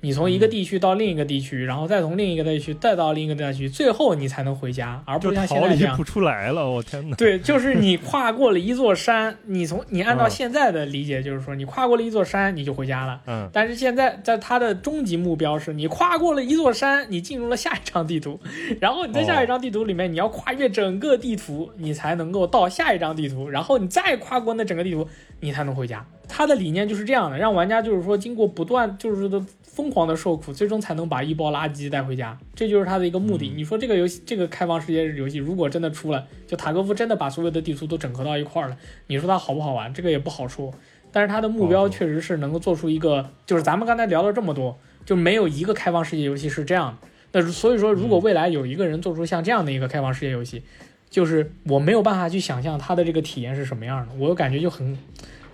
你从一个地区到另一个地区，然后再从另一个地区再到另一个地区，最后你才能回家，而不是像现在这样不出来了。我天哪！对，就是你 跨过了一座山，你从你按照现在的理解，就是说你跨过了一座山，你就回家了。嗯。但是现在在它的终极目标是你跨过了一座山，你进入了下一张地图，然后你在下一张地图里面你要跨越整个地图，你才能够到下一张地图，然后你再跨过那整个地图，你才能回家。它的理念就是这样的，让玩家就是说经过不断就是的。疯狂的受苦，最终才能把一包垃圾带回家，这就是他的一个目的。你说这个游戏，这个开放世界游戏，如果真的出了，就塔科夫真的把所有的地图都整合到一块儿了，你说它好不好玩？这个也不好说。但是它的目标确实是能够做出一个，就是咱们刚才聊了这么多，就没有一个开放世界游戏是这样的。那所以说，如果未来有一个人做出像这样的一个开放世界游戏，就是我没有办法去想象他的这个体验是什么样的。我感觉就很，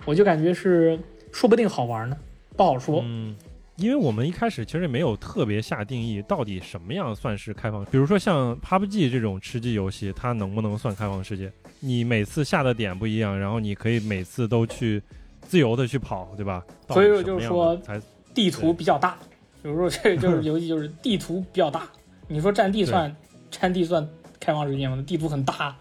我就感觉是说不定好玩呢，不好说。嗯。因为我们一开始其实没有特别下定义，到底什么样算是开放？比如说像 PUBG 这种吃鸡游戏，它能不能算开放世界？你每次下的点不一样，然后你可以每次都去自由的去跑，对吧？所以说就是说，地图比较大。比如说这就是 游戏，就是地图比较大。你说占地算占地算开放世界吗？地图很大，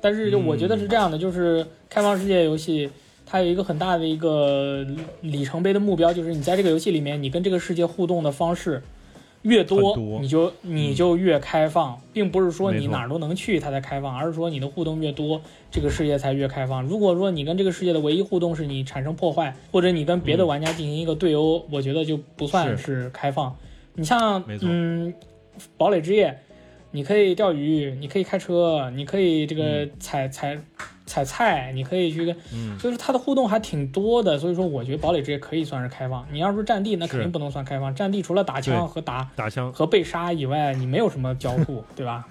但是就我觉得是这样的，就是开放世界游戏。它有一个很大的一个里程碑的目标，就是你在这个游戏里面，你跟这个世界互动的方式越多，你就你就越开放，并不是说你哪儿都能去它才开放，而是说你的互动越多，这个世界才越开放。如果说你跟这个世界的唯一互动是你产生破坏，或者你跟别的玩家进行一个对殴，我觉得就不算是开放。你像嗯，堡垒之夜，你可以钓鱼，你可以开车，你可以这个采采。采菜，你可以去跟，就是它的互动还挺多的，所以说我觉得堡垒之夜可以算是开放。你要说战地，那肯定不能算开放。战地除了打枪和打打枪和被杀以外，你没有什么交互，对吧？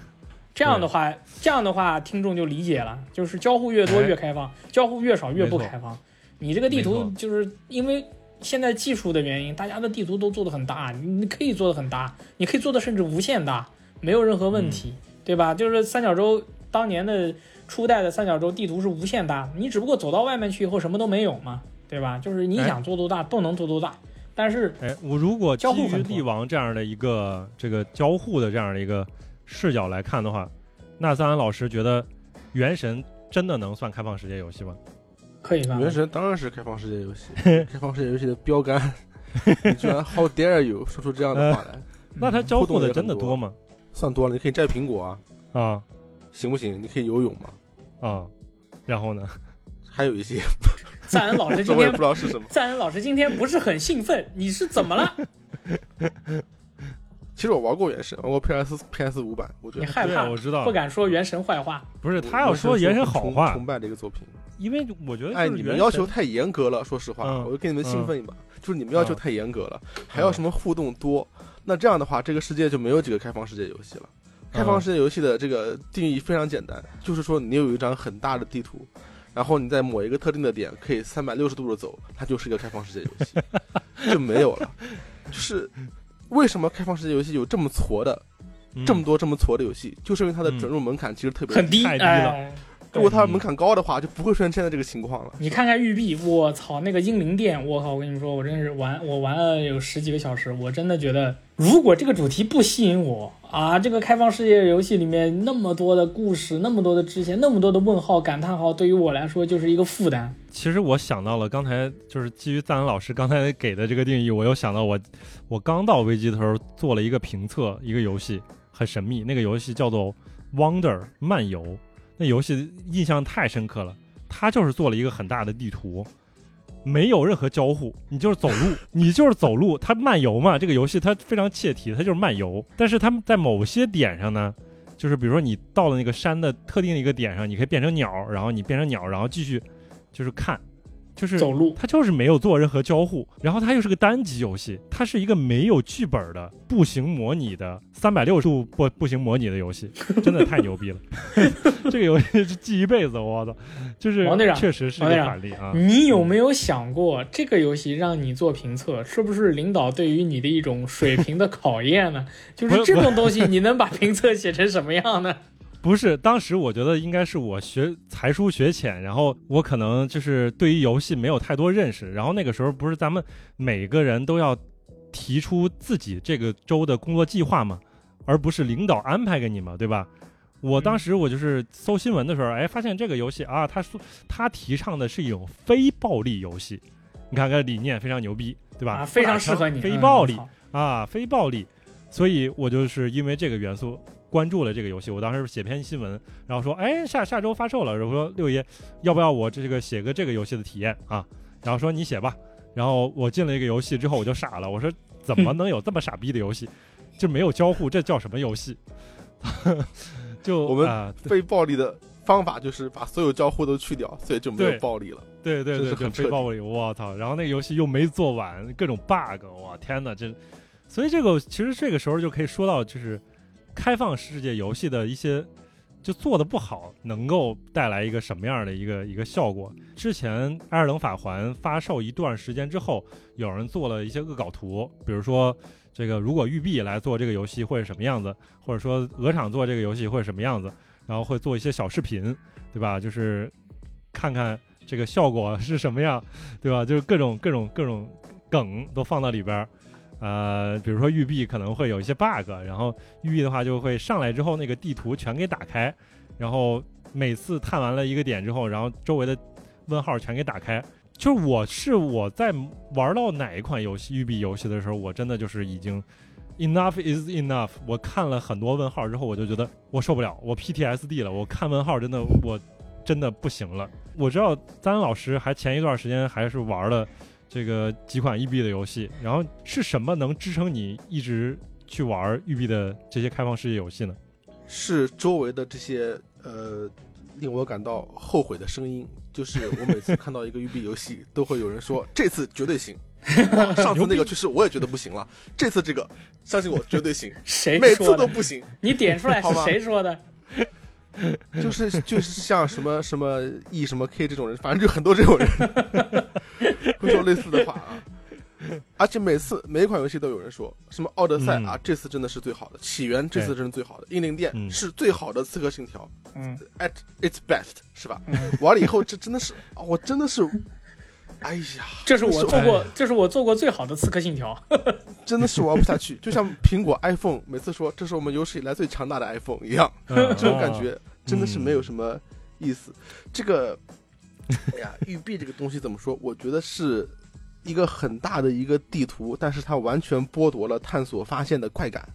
这样的话，这样的话，听众就理解了，就是交互越多越开放，交互越少越不开放。你这个地图就是因为现在技术的原因，大家的地图都做的很大，你可以做的很大，你可以做的甚至无限大，没有任何问题，对吧？就是三角洲当年的。初代的三角洲地图是无限大，你只不过走到外面去以后什么都没有嘛，对吧？就是你想做多大都能做多大。但是，哎，我如果基于帝王这样的一个这个交互的这样的一个视角来看的话，那三安老师觉得《原神》真的能算开放世界游戏吗？可以吧？原神当然是开放世界游戏，开放世界游戏的标杆。你居然 How dare you 说出这样的话来？那它交互的真的多吗？算多了，你可以摘苹果啊。啊，行不行？你可以游泳吗？啊，然后呢？还有一些。赞恩老师今天不知道是什么。赞恩老师今天不是很兴奋，你是怎么了？其实我玩过原神，玩过 PS PS 五版，我觉得你害怕我知道不敢说原神坏话。不是他要说原原神好话崇崇，拜这个作品。因为我觉得哎，你们要求太严格了，说实话，嗯我就给你们兴奋一把，就是你们要求嗯太严格了，还要什么互动多，那这样的话，这个世界就没有几个开放世界游戏了。开放世界游戏的这个定义非常简单，就是说你有一张很大的地图，然后你在某一个特定的点可以三百六十度的走，它就是一个开放世界游戏，就没有了。就是为什么开放世界游戏有这么挫的、嗯。这么多这么挫的游戏，就是因为它的嗯准入门槛其实特别很低，太低了。哎如果它门槛高的话，就不会出现现在这个情况了。你看看育碧，我操，那个英灵殿，我靠，我跟你们说，我真是玩，我玩了有十几个小时，我真的觉得，如果这个主题不吸引我啊，这个开放世界游戏里面那么多的故事，那么多的支线，那么多的问号、感叹号，对于我来说就是一个负担。其实我想到了，刚才就是基于赞恩老师刚才给的这个定义，我又想到我我刚到危机的时候做了一个评测，一个游戏很神秘，那个游戏叫做 Wonder 漫游，那游戏印象太深刻了。它就是做了一个很大的地图，没有任何交互，你就是走路，你就是走路，它漫游嘛。这个游戏它非常切题，它就是漫游。但是它在某些点上呢，就是比如说你到了那个山的特定的一个点上，你可以变成鸟，然后你变成鸟，然后继续就是看，就是走路，它就是没有做任何交互，然后它又是个单机游戏，它是一个没有剧本的步行模拟的三百六十度步步行模拟的游戏，真的太牛逼了！这个游戏是记一辈子，我操，就是王队长确实是一个反例啊。你有没有想过，这个游戏让你做评测，是不是领导对于你的一种水平的考验呢？就是这种东西，你能把评测写成什么样呢？不是，当时我觉得应该是我学才疏学浅，然后我可能就是对于游戏没有太多认识，然后那个时候不是咱们每个人都要提出自己这个周的工作计划嘛，而不是领导安排给你嘛，对吧？我当时我就是搜新闻的时候，哎，发现这个游戏啊，他说他提倡的是一种非暴力游戏，你看看理念非常牛逼，对吧？啊，非常适合你。嗯非暴力，好啊，非暴力，所以我就是因为这个元素关注了这个游戏。我当时写篇新闻，然后说，哎，下下周发售了，然后说六爷要不要我这个写个这个游戏的体验啊？然后说你写吧。然后我进了一个游戏之后，我就傻了，我说怎么能有这么傻逼的游戏？就没有交互，这叫什么游戏？就我们啊非暴力的方法就是把所有交互都去掉，所以就没有暴力了。对对对，非暴力，我操！然后那个游戏又没做完，各种 bug，我天哪，这，所以这个其实这个时候就可以说到，就是开放世界游戏的一些就做的不好，能够带来一个什么样的一个一个效果。之前《艾尔登法环》发售一段时间之后，有人做了一些恶搞图，比如说这个如果育碧来做这个游戏会是什么样子，或者说鹅厂做这个游戏会是什么样子，然后会做一些小视频，对吧？就是看看这个效果是什么样，对吧？就是各种各种各种梗都放到里边儿。呃，比如说育碧可能会有一些 bug，然后育碧的话就会上来之后那个地图全给打开，然后每次探完了一个点之后，然后周围的问号全给打开。就是我是我在玩到哪一款游戏育碧游戏的时候，我真的就是已经 enough is enough。我看了很多问号之后，我就觉得我受不了，我 PTSD 了。我看问号真的我真的不行了。我知道丹老师还前一段时间还是玩了这个几款育碧的游戏，然后是什么能支撑你一直去玩育碧的这些开放世界游戏呢？是周围的这些呃令我感到后悔的声音，就是我每次看到一个育碧游戏，都会有人说这次绝对行，上次那个确实我也觉得不行了，这次这个相信我绝对行，谁每次说的？都不行，你点出来 是好吧谁说的？就是就是像什么什么 E 什么 K 这种人，反正就很多这种人 会说类似的话啊。而且每次每一款游戏都有人说什么《奥德赛》嗯啊，这次真的是最好的，《起源》这次真是最好的，《英灵殿》嗯是最好的，《刺客信条嗯》at its best 是吧？嗯，完了以后，这真的是，啊我真的是，哎呀，这是我做过哎，这是我做过最好的《刺客信条》。真的是玩不下去，就像苹果 iPhone 每次说这是我们有史以来最强大的 iPhone 一样，嗯 这种感觉真的是没有嗯什么意思。这个，哎呀，育碧这个东西怎么说？我觉得是一个很大的一个地图，但是它完全剥夺了探索发现的快感。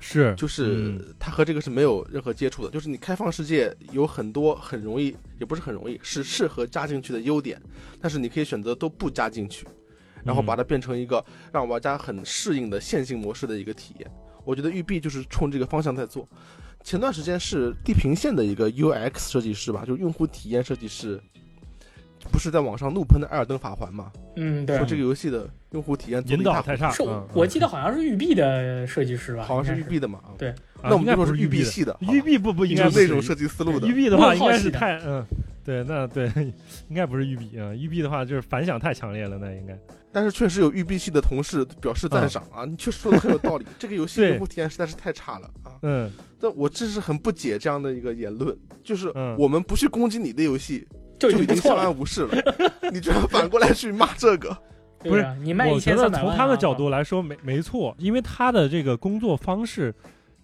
是就是嗯它和这个是没有任何接触的。就是你开放世界有很多很容易，也不是很容易，是适合加进去的优点，但是你可以选择都不加进去，然后把它变成一个让玩家很适应的线性模式的一个体验。我我觉得育碧就是冲这个方向在做。前段时间是地平线的一个 UX 设计师吧，就是用户体验设计师，不是在网上怒喷的《艾尔登法环》嘛？嗯，对说，这个游戏的用户体验做引得一塌糊涂导太差，是嗯我记得好像是育碧的设计师吧？好像是育碧的嘛？啊对啊那我们应该就说是育碧系的，育碧不不应该是就是那种设计思路的育。碧的话应该是太嗯，对，那对应该不是育碧啊，育碧的话就是反响太强烈了，那应该但是确实有育碧系的同事表示赞赏啊，你确实说的很有道理。这个游戏用户体验实在是太差了啊！嗯但我真是很不解这样的一个言论，就是嗯我们不去攻击你的游戏，就已经相。安无事了，你居然反过来去骂这个？不是我觉得一千三百万啊，从他的角度来说没没错，因为他的这个工作方式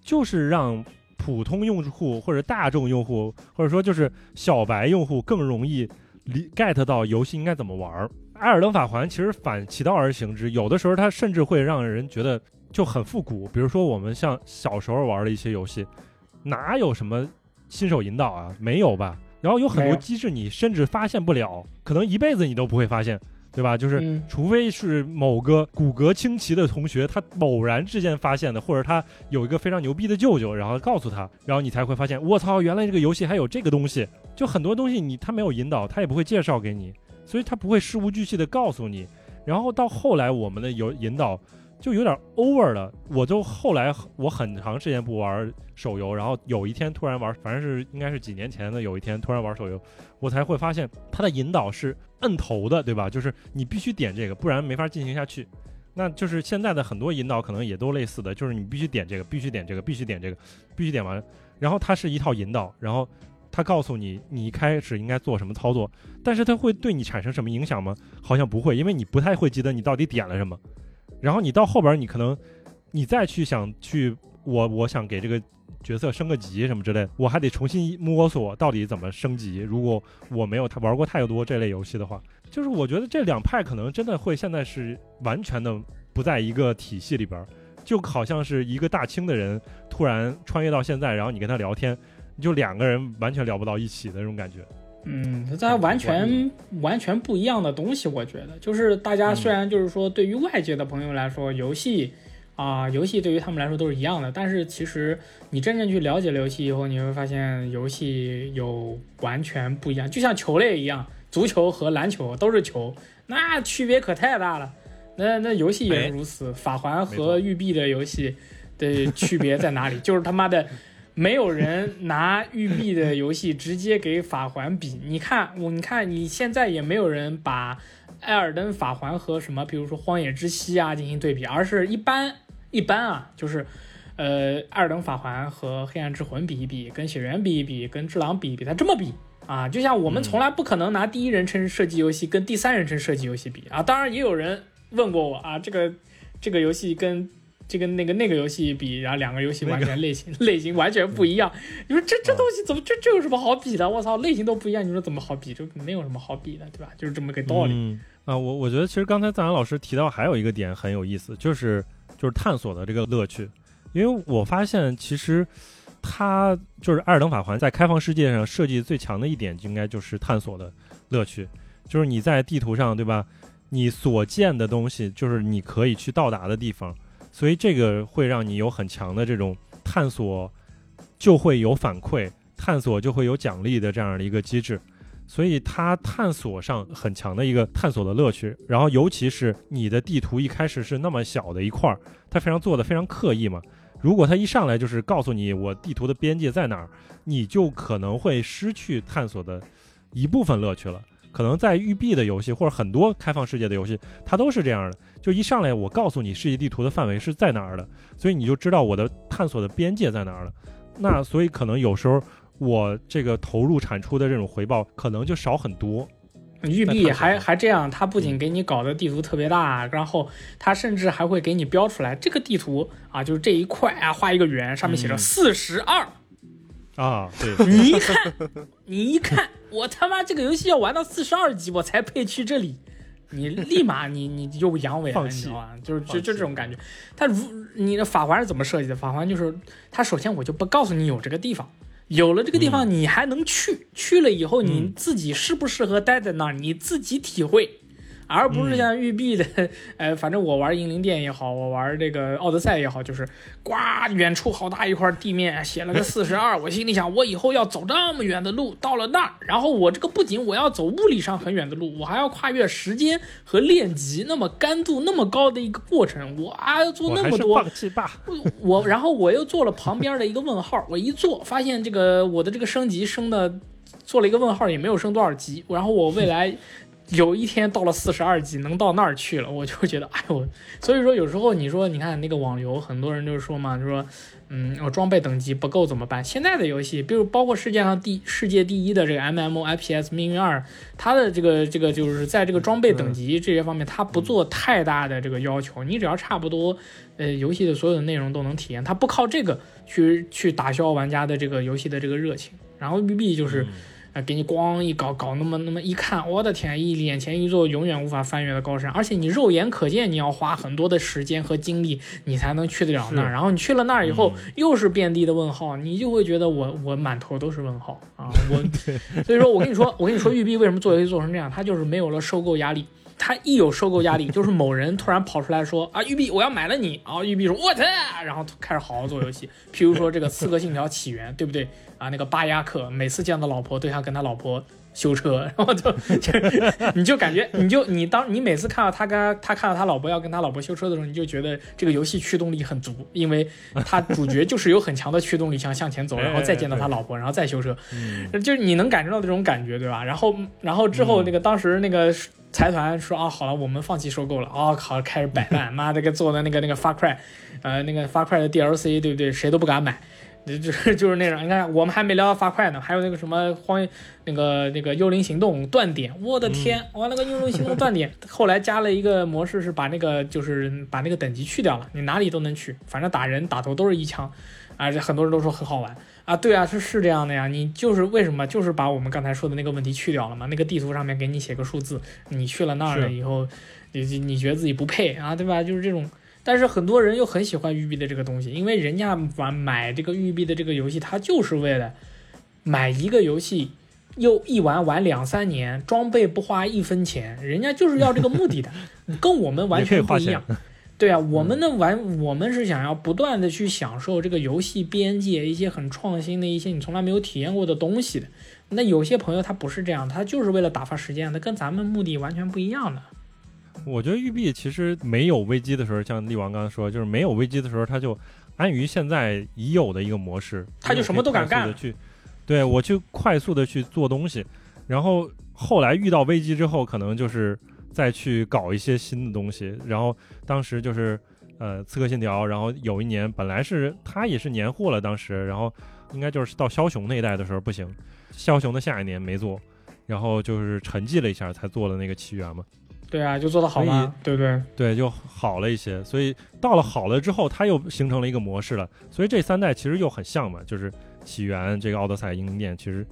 就是让普通用户或者大众用户或者说就是小白用户更容易理 get 到游戏应该怎么玩儿。艾尔登法环其实反其道而行之，有的时候它甚至会让人觉得就很复古。比如说我们像小时候玩的一些游戏，哪有什么新手引导啊？没有吧？然后有很多机制你甚至发现不了，可能一辈子你都不会发现，对吧？就是嗯，除非是某个骨骼清奇的同学，他偶然之间发现的，或者他有一个非常牛逼的舅舅，然后告诉他，然后你才会发现，我操，原来这个游戏还有这个东西。就很多东西你他没有引导，他也不会介绍给你，所以他不会事无巨细的告诉你。然后到后来我们的有引导就有点 over 了，我就后来我很长时间不玩手游，然后有一天突然玩，反正是应该是几年前的有一天突然玩手游，我才会发现它的引导是摁头的，对吧？就是你必须点这个，不然没法进行下去。那就是现在的很多引导可能也都类似的，就是你必须点这个，必须点这个，必须点这个，必须点完，然后它是一套引导，然后它告诉你你一开始应该做什么操作，但是它会对你产生什么影响吗？好像不会，因为你不太会记得你到底点了什么。然后你到后边，你可能你再去想去我我想给这个角色升个级什么之类的，我还得重新摸索到底怎么升级。如果我没有他玩过太多这类游戏的话，就是我觉得这两派可能真的会现在是完全的不在一个体系里边，就好像是一个大清的人突然穿越到现在，然后你跟他聊天，你就两个人完全聊不到一起的那种感觉。嗯，它完全完全不一样的东西，我觉得就是大家虽然就是说对于外界的朋友来说，游戏啊、游戏对于他们来说都是一样的，但是其实你真正去了解了游戏以后，你会发现游戏有完全不一样，就像球类一样，足球和篮球都是球，那区别可太大了。那那游戏也是如此，法环和育碧的游戏的区别在哪里？就是他妈的。没有人拿育碧的游戏直接给法环比，你看我，你看你现在也没有人把艾尔登法环和什么，比如说荒野之息啊进行对比，而是一般一般啊，就是呃艾尔登法环和黑暗之魂比一比，跟血缘比一比，跟智狼比一比，它这么比。啊，就像我们从来不可能拿第一人称射击游戏跟第三人称射击游戏比。啊，当然也有人问过我啊，这个这个游戏跟这个那个那个游戏比，然后两个游戏完全类型、类型完全不一样。你说这这东西怎么这这有什么好比的？我操，类型都不一样，你说怎么好比？就没有什么好比的，对吧？就是这么个道理。嗯啊，我我觉得其实刚才赞然老师提到还有一个点很有意思，就是就是探索的这个乐趣，因为我发现其实它就是《艾尔登法环》在开放世界上设计最强的一点，应该就是探索的乐趣，就是你在地图上，对吧？你所见的东西就是你可以去到达的地方，所以这个会让你有很强的这种探索，就会有反馈，探索就会有奖励的这样的一个机制。所以它探索上很强的一个探索的乐趣，然后尤其是你的地图一开始是那么小的一块儿，它非常做的非常刻意嘛。如果它一上来就是告诉你我地图的边界在哪儿，你就可能会失去探索的一部分乐趣了。可能在育碧的游戏或者很多开放世界的游戏，它都是这样的，就一上来我告诉你世界地图的范围是在哪儿的，所以你就知道我的探索的边界在哪儿了。那所以可能有时候我这个投入产出的这种回报可能就少很多。育碧还还这样，它不仅给你搞的地图特别大，然后它甚至还会给你标出来这个地图啊，就是这一块啊，画一个圆，上面写着嗯四十二。啊，对，你一看，你一看，我他妈这个游戏要玩到四十二级，我才配去这里。你立马你你就阳痿了，放弃你知道吧？就是就就这种感觉。他如你的法环是怎么设计的？法环就是他首先我就不告诉你有这个地方，有了这个地方你还能去，去了以后你嗯自己适不适合待在那儿，你自己体会。而不是像育碧的，呃，反正我玩英灵殿也好，我玩这个奥德赛也好，就是呱，远处好大一块地面写了个 四十二，我心里想，我以后要走这么远的路，到了那儿，然后我这个不仅我要走物理上很远的路，我还要跨越时间和练级那么干度那么高的一个过程，我啊要做那么多，放弃吧，我然后我又做了旁边的一个问号，我一做发现这个我的这个升级升的。做了一个问号，也没有升多少级。然后我未来有一天到了四十二级，能到那儿去了，我就觉得，哎呦，所以说有时候你说，你看那个网游，很多人就是说嘛，就说，嗯，我装备等级不够怎么办？现在的游戏，比如包括世界上第世界第一的这个 M M O I P S 命运二，它的这个这个就是在这个装备等级这些方面，它不做太大的这个要求，你只要差不多，呃，游戏的所有的内容都能体验，它不靠这个去去打消玩家的这个游戏的这个热情。然后育碧就是。啊，给你咣一搞，搞那么那么一看，我的天，一眼前一座永远无法翻越的高山，而且你肉眼可见，你要花很多的时间和精力，你才能去得了那儿。然后你去了那儿以后，又是遍地的问号，你就会觉得我我满头都是问号啊！我，所以说我跟你说，我跟你说，育碧为什么做游戏做成这样？它就是没有了收购压力。他一有收购压力，就是某人突然跑出来说啊，育碧我要买了你，然后育碧说我操，然后开始好好做游戏。譬如说这个《刺客信条：起源》，对不对？啊，那个巴亚克每次见到老婆都想跟他老婆修车，然后就就 你就感觉你就你当你每次看到他跟他看到他老婆要跟他老婆修车的时候，你就觉得这个游戏驱动力很足，因为他主角就是有很强的驱动力想向前走，然后再见到他老婆，然后再修车，就是你能感受到这种感觉，对吧？然后然后之后那个当时那个财团说啊，好了，我们放弃收购了，啊靠，开始摆烂，妈的给做的那个那个发快，呃，那个发快的 DLC，对不对？谁都不敢买。就是就是那种，你看我们还没聊到发快呢，还有那个什么荒那个那个幽灵行动断点，我的天，我那个幽灵行动断点，后来加了一个模式是把那个就是把那个等级去掉了，你哪里都能去，反正打人打头都是一枪，啊，这很多人都说很好玩啊，对啊，是是这样的呀，你就是为什么就是把我们刚才说的那个问题去掉了嘛，那个地图上面给你写个数字，你去了那儿了以后，你你觉得自己不配啊，对吧？就是这种。但是很多人又很喜欢育碧的这个东西，因为人家玩买这个育碧的这个游戏，他就是为了买一个游戏，又一玩玩两三年，装备不花一分钱，人家就是要这个目的的，跟我们完全不一样。对啊，我们的玩，我们是想要不断的去享受这个游戏边界一些很创新的一些你从来没有体验过的东西的。那有些朋友他不是这样，他就是为了打发时间，他跟咱们目的完全不一样的。我觉得育碧其实没有危机的时候，像力王刚才说，就是没有危机的时候，他就安于现在已有的一个模式，他就什么都敢干。去，对我去快速的去做东西，然后后来遇到危机之后，可能就是再去搞一些新的东西。然后当时就是呃，刺客信条，然后有一年本来是他也是年货了，当时，然后应该就是到枭雄那一代的时候不行，枭雄的下一年没做，然后就是沉寂了一下，才做了那个起源嘛。对啊，就做的好吗，对不对？对，就好了一些。所以到了好了之后，它又形成了一个模式了。所以这三代其实又很像嘛，就是起源、这个奥德赛、英灵殿，其实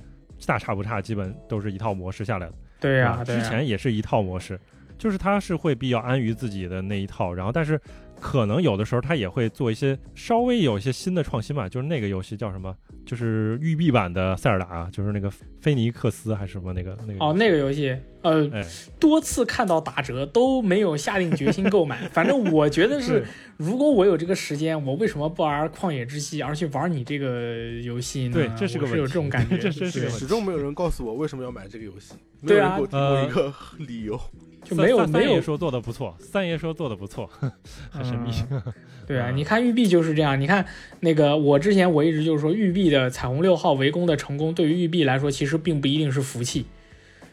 大差不差，基本都是一套模式下来的。对呀，之前也是一套模式，就是它是会比较安于自己的那一套，然后但是可能有的时候他也会做一些稍微有一些新的创新吧。就是那个游戏叫什么？就是育碧版的塞尔达，就是那个菲尼克斯还是什么那个那个？哦，那个游戏。呃，多次看到打折都没有下定决心购买。反正我觉得是，如果我有这个时间，我为什么不玩《旷野之息》，而去玩你这个游戏呢？对，这是个是有这种感觉。这是始终没有人告诉我为什么要买这个游戏。对啊，有一个 理由就没有没有说做的不错，三爷说做的不错，很神秘。对啊，你看玉碧就是这样。你看那个，我之前我一直就是说，玉碧的彩虹六号围攻的成功，对于玉碧来说，其实并不一定是福气。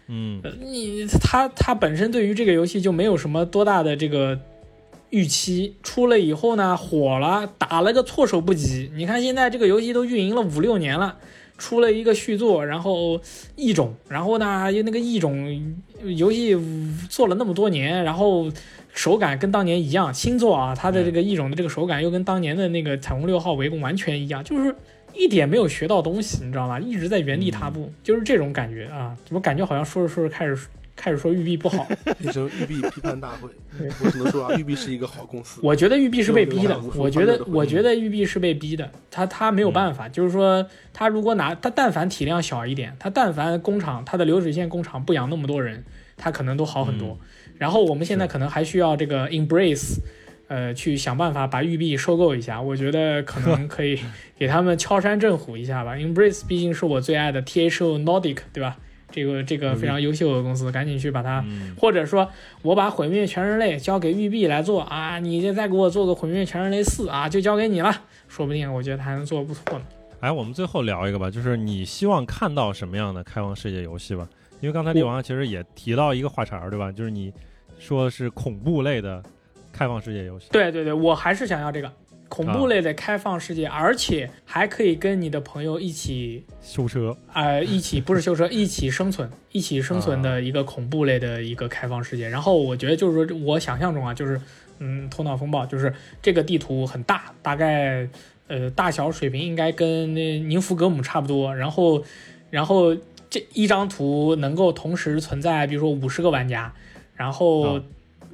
嗯，你他他本身对于这个游戏就没有什么多大的这个预期，出了以后呢火了，打了个措手不及。你看现在这个游戏都运营了五六年了，出了一个续作，然后异种，然后呢又那个异种游戏做了那么多年，然后手感跟当年一样，新作啊，它的这个异种的这个手感又跟当年的那个彩虹六号围攻完全一样，就是。一点没有学到东西，你知道吗？一直在原地踏步，就是这种感觉啊！怎么感觉好像说着说着开始开始说育碧不好？变成育碧批判大会。我只能说啊，育碧是一个好公司。我觉得育碧是被逼的。我觉得我觉得育碧是被逼的。他他没有办法，就是说他如果拿他但凡体量小一点，他但凡工厂他的流水线工厂不养那么多人，他可能都好很多。然后我们现在可能还需要这个 Embrace，呃，去想办法把育碧收购一下。我觉得可能可以 给他们敲山震虎一下吧。Embrace 毕竟是我最爱的 THO Nordic，对吧？这个这个非常优秀的公司，赶紧去把它，嗯，或者说我把毁灭全人类交给育碧来做啊，你这再给我做个毁灭全人类四啊，就交给你了，说不定我觉得还能做得不错呢。哎，我们最后聊一个吧，就是你希望看到什么样的开放世界游戏吧？因为刚才帝王其实也提到一个话茬儿，对吧？就是你说是恐怖类的开放世界游戏。对对对，我还是想要这个恐怖类的开放世界，而且还可以跟你的朋友一起，修车，呃，一起不是修车，一起生存，一起生存的一个恐怖类的一个开放世界。然后我觉得就是说我想象中啊，就是嗯，头脑风暴，就是这个地图很大，大概呃大小水平应该跟那宁福格姆差不多，然后然后这一张图能够同时存在，比如说五十个玩家，然后啊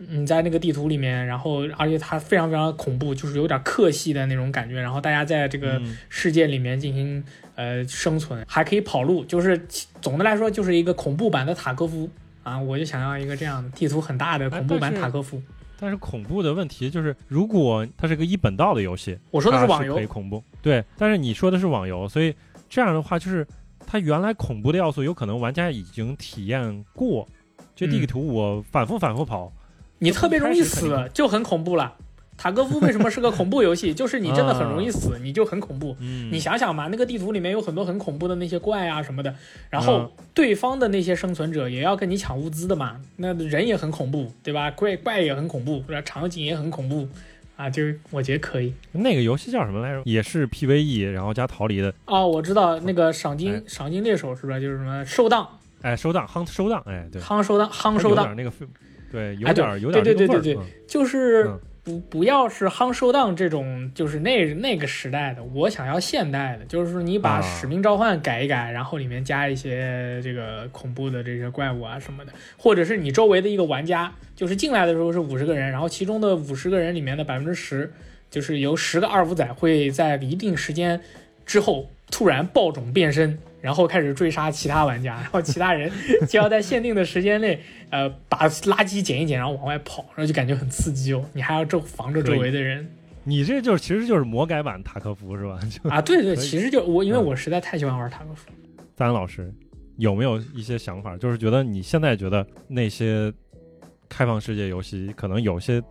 你在那个地图里面，然后而且它非常非常恐怖，就是有点克系的那种感觉，然后大家在这个嗯世界里面进行呃生存，还可以跑路，就是总的来说就是一个恐怖版的塔科夫啊，我就想要一个这样的地图很大的恐怖版塔科夫。但是恐怖的问题就是，如果它是个一本道的游戏，我说的是网游可以恐怖，对。但是你说的是网游，所以这样的话，就是它原来恐怖的要素，有可能玩家已经体验过。这地嗯图我反复反复跑，你特别容易死，就很恐怖了。塔科夫为什么是个恐怖游戏？就是你真的很容易死，你就很恐怖。嗯，你想想嘛，那个地图里面有很多很恐怖的那些怪啊什么的，然后嗯对方的那些生存者也要跟你抢物资的嘛，那人也很恐怖，对吧？怪怪也很恐怖，对吧？场景也很恐怖啊，就是我觉得可以。那个游戏叫什么来着？也是 PVE，然后加逃离的。哦，我知道那个赏金哎赏金猎手是不是就是什么收档哎，收档，夯收档，哎，对，夯收档夯它收档，那个，对，有点儿有点对对对对对嗯就是嗯不不要是夯收档这种，就是那那个时代的，我想要现代的，就是你把啊使命召唤改一改，然后里面加一些这个恐怖的这些怪物啊什么的，或者是你周围的一个玩家，就是进来的时候是五十个人，然后其中的五十个人里面的百分之十，就是由十个二五仔会在一定时间之后突然爆种变身。然后开始追杀其他玩家，然后其他人就要在限定的时间内，呃，把垃圾捡一捡，然后往外跑，然后就感觉很刺激哦。你还要周防着周围的人你这就是其实就是魔改版塔科夫是吧？就啊！对对，其实就我，因为嗯我实在太喜欢玩塔科夫。赞恩老师有没有一些想法？就是觉得你现在觉得那些开放世界游戏可能有些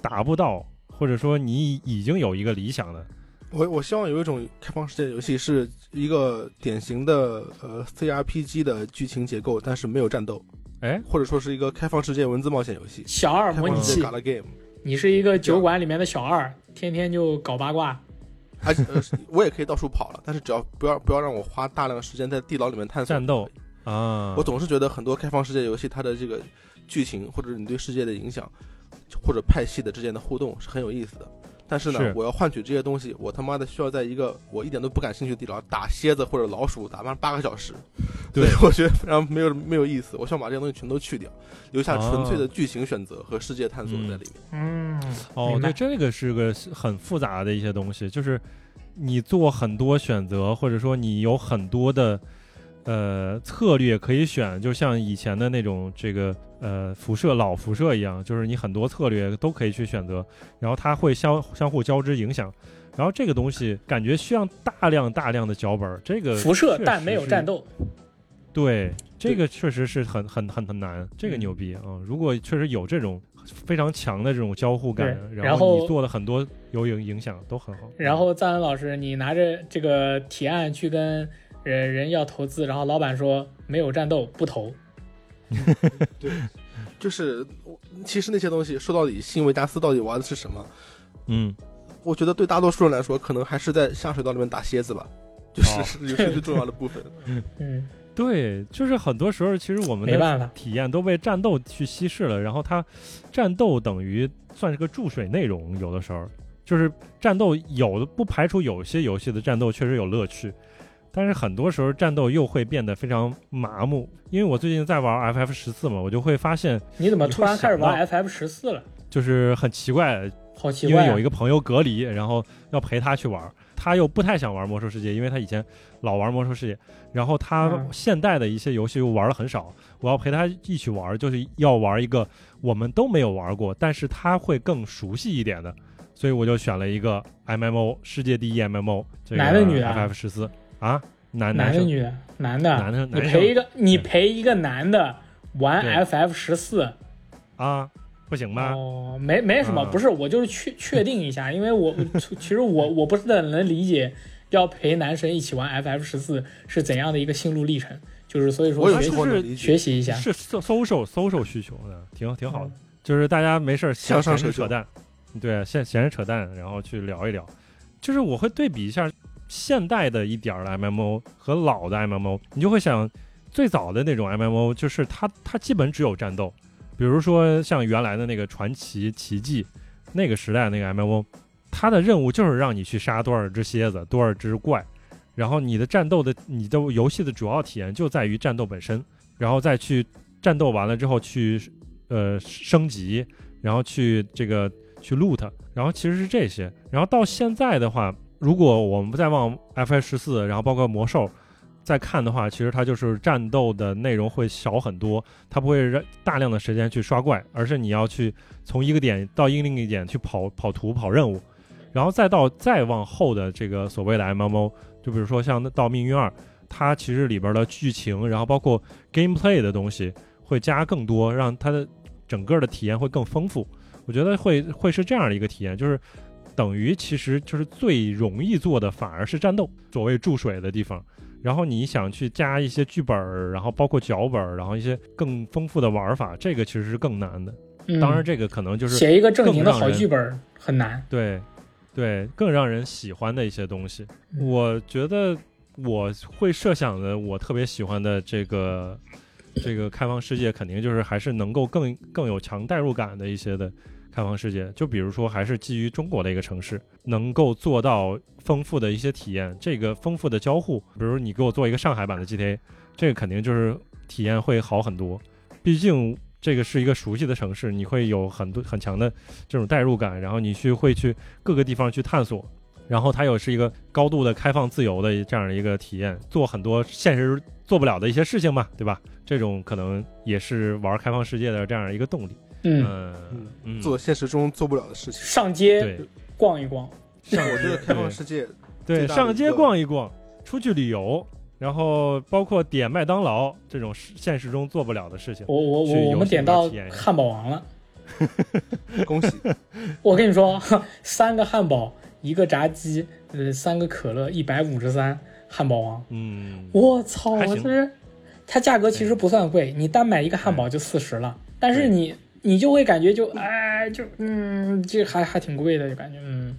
达不到，或者说你已经有一个理想的，我我希望有一种开放世界游戏是一个典型的呃 CRPG 的剧情结构，但是没有战斗，哎，或者说是一个开放世界文字冒险游戏。小二模拟器。你是一个酒馆里面的小二，天天就搞八卦。而且、呃、我也可以到处跑了，但是只要不要不要让我花大量时间在地牢里面探索。战斗。啊，我总是觉得很多开放世界游戏，它的这个剧情或者你对世界的影响，或者派系的之间的互动是很有意思的。但是呢，是。我要换取这些东西，我他妈的需要在一个我一点都不感兴趣的地牢打蝎子或者老鼠，打完八个小时，对。所以我觉得非常没有没有意思。我想把这些东西全都去掉，留下纯粹的哦剧情选择和世界探索在里面。嗯，哦，明白。对，这个是个很复杂的一些东西，就是你做很多选择，或者说你有很多的呃策略可以选，就像以前的那种这个呃辐射老辐射一样，就是你很多策略都可以去选择，然后它会相相互交织影响。然后这个东西感觉需要大量大量的脚本，这个辐射但没有战斗。对，这个确实是很很很很难，这个嗯牛逼啊、如果确实有这种非常强的这种交互感，然后你做的很多有影影响，都很好。然后赞恩老师，你拿着这个提案去跟人人要投资，然后老板说没有战斗不投。对就是其实那些东西说到底，新维加斯到底玩的是什么？嗯，我觉得对大多数人来说，可能还是在下水道里面打蝎子吧，就是游戏最重要的部分。嗯，对，就是很多时候其实我们的没办法。体验都被战斗去稀释了，然后它战斗等于算是个注水内容，有的时候就是战斗有的不排除有些游戏的战斗确实有乐趣。但是很多时候战斗又会变得非常麻木，因为我最近在玩 FF 十四嘛，我就会发现你怎么突然开始玩 FF 十四了？就是很奇怪，好奇怪、啊。因为有一个朋友隔离，然后要陪他去玩。他又不太想玩魔兽世界，因为他以前老玩魔兽世界，然后他嗯现代的一些游戏又玩的很少，我要陪他一起玩，就是要玩一个我们都没有玩过，但是他会更熟悉一点的，所以我就选了一个 MMO 世界第一 MMO，这个男的女的啊 FF 十四啊，男生男的女的？男的。男的你陪一个你陪一个男的玩 FF 十四，啊，不行吗？哦，没没什么，啊不是，我就是确确定一下，因为我其实我我不是很能理解要陪男神一起玩 FF 十四是怎样的一个心路历程，就是所以说学我有时候是能理解学，习一下，是 so- social social 需求的，挺挺好的。嗯就是大家没事闲着扯淡，对，闲闲着扯淡，然后去聊一聊。就是我会对比一下现代的一点儿的 MMO 和老的 MMO，你就会想，最早的那种 MMO 就是它它基本只有战斗，比如说像原来的那个传奇奇迹，那个时代那个 MMO，它的任务就是让你去杀多少只蝎子，多少只怪，然后你的战斗的你的游戏的主要体验就在于战斗本身，然后再去战斗完了之后去呃升级，然后去这个去 loot，然后其实是这些。然后到现在的话，如果我们不再往 FS 十四，然后包括魔兽再看的话，其实它就是战斗的内容会少很多，它不会让大量的时间去刷怪，而是你要去从一个点到另一个点去跑跑图跑任务，然后再到再往后的这个所谓的 MMO，就比如说像到命运二，它其实里边的剧情，然后包括 gameplay 的东西会加更多，让它的整个的体验会更丰富。我觉得会会是这样的一个体验，就是等于其实就是最容易做的反而是战斗，所谓注水的地方。然后你想去加一些剧本，然后包括脚本，然后一些更丰富的玩法，这个其实是更难的。嗯当然，这个可能就是写一个正经的好剧本很难。对，对，更让人喜欢的一些东西。嗯我觉得我会设想的，我特别喜欢的这个这个开放世界，肯定就是还是能够更更有强代入感的一些的开放世界。就比如说，还是基于中国的一个城市，能够做到丰富的一些体验，这个丰富的交互。比如你给我做一个上海版的 GTA，这个肯定就是体验会好很多。毕竟这个是一个熟悉的城市，你会有很多很强的这种代入感，然后你去会去各个地方去探索，然后它又是一个高度的开放自由的这样的一个体验，做很多现实做不了的一些事情嘛，对吧？这种可能也是玩开放世界的这样一个动力。嗯，做现实中做不了的事情。上街逛一逛，上我觉得开放世界对上街逛一逛，出去旅游，然后包括点麦当劳这种现实中做不了的事情。我我我我们点到汉堡王了。恭喜，我跟你说，三个汉堡，一个炸鸡，呃，三个可乐，一百五十三，汉堡王。嗯，我操！我这是，它价格其实不算贵，你单买一个汉堡就四十了，但是你你就会感觉就哎就嗯，这还还挺贵的，就感觉嗯，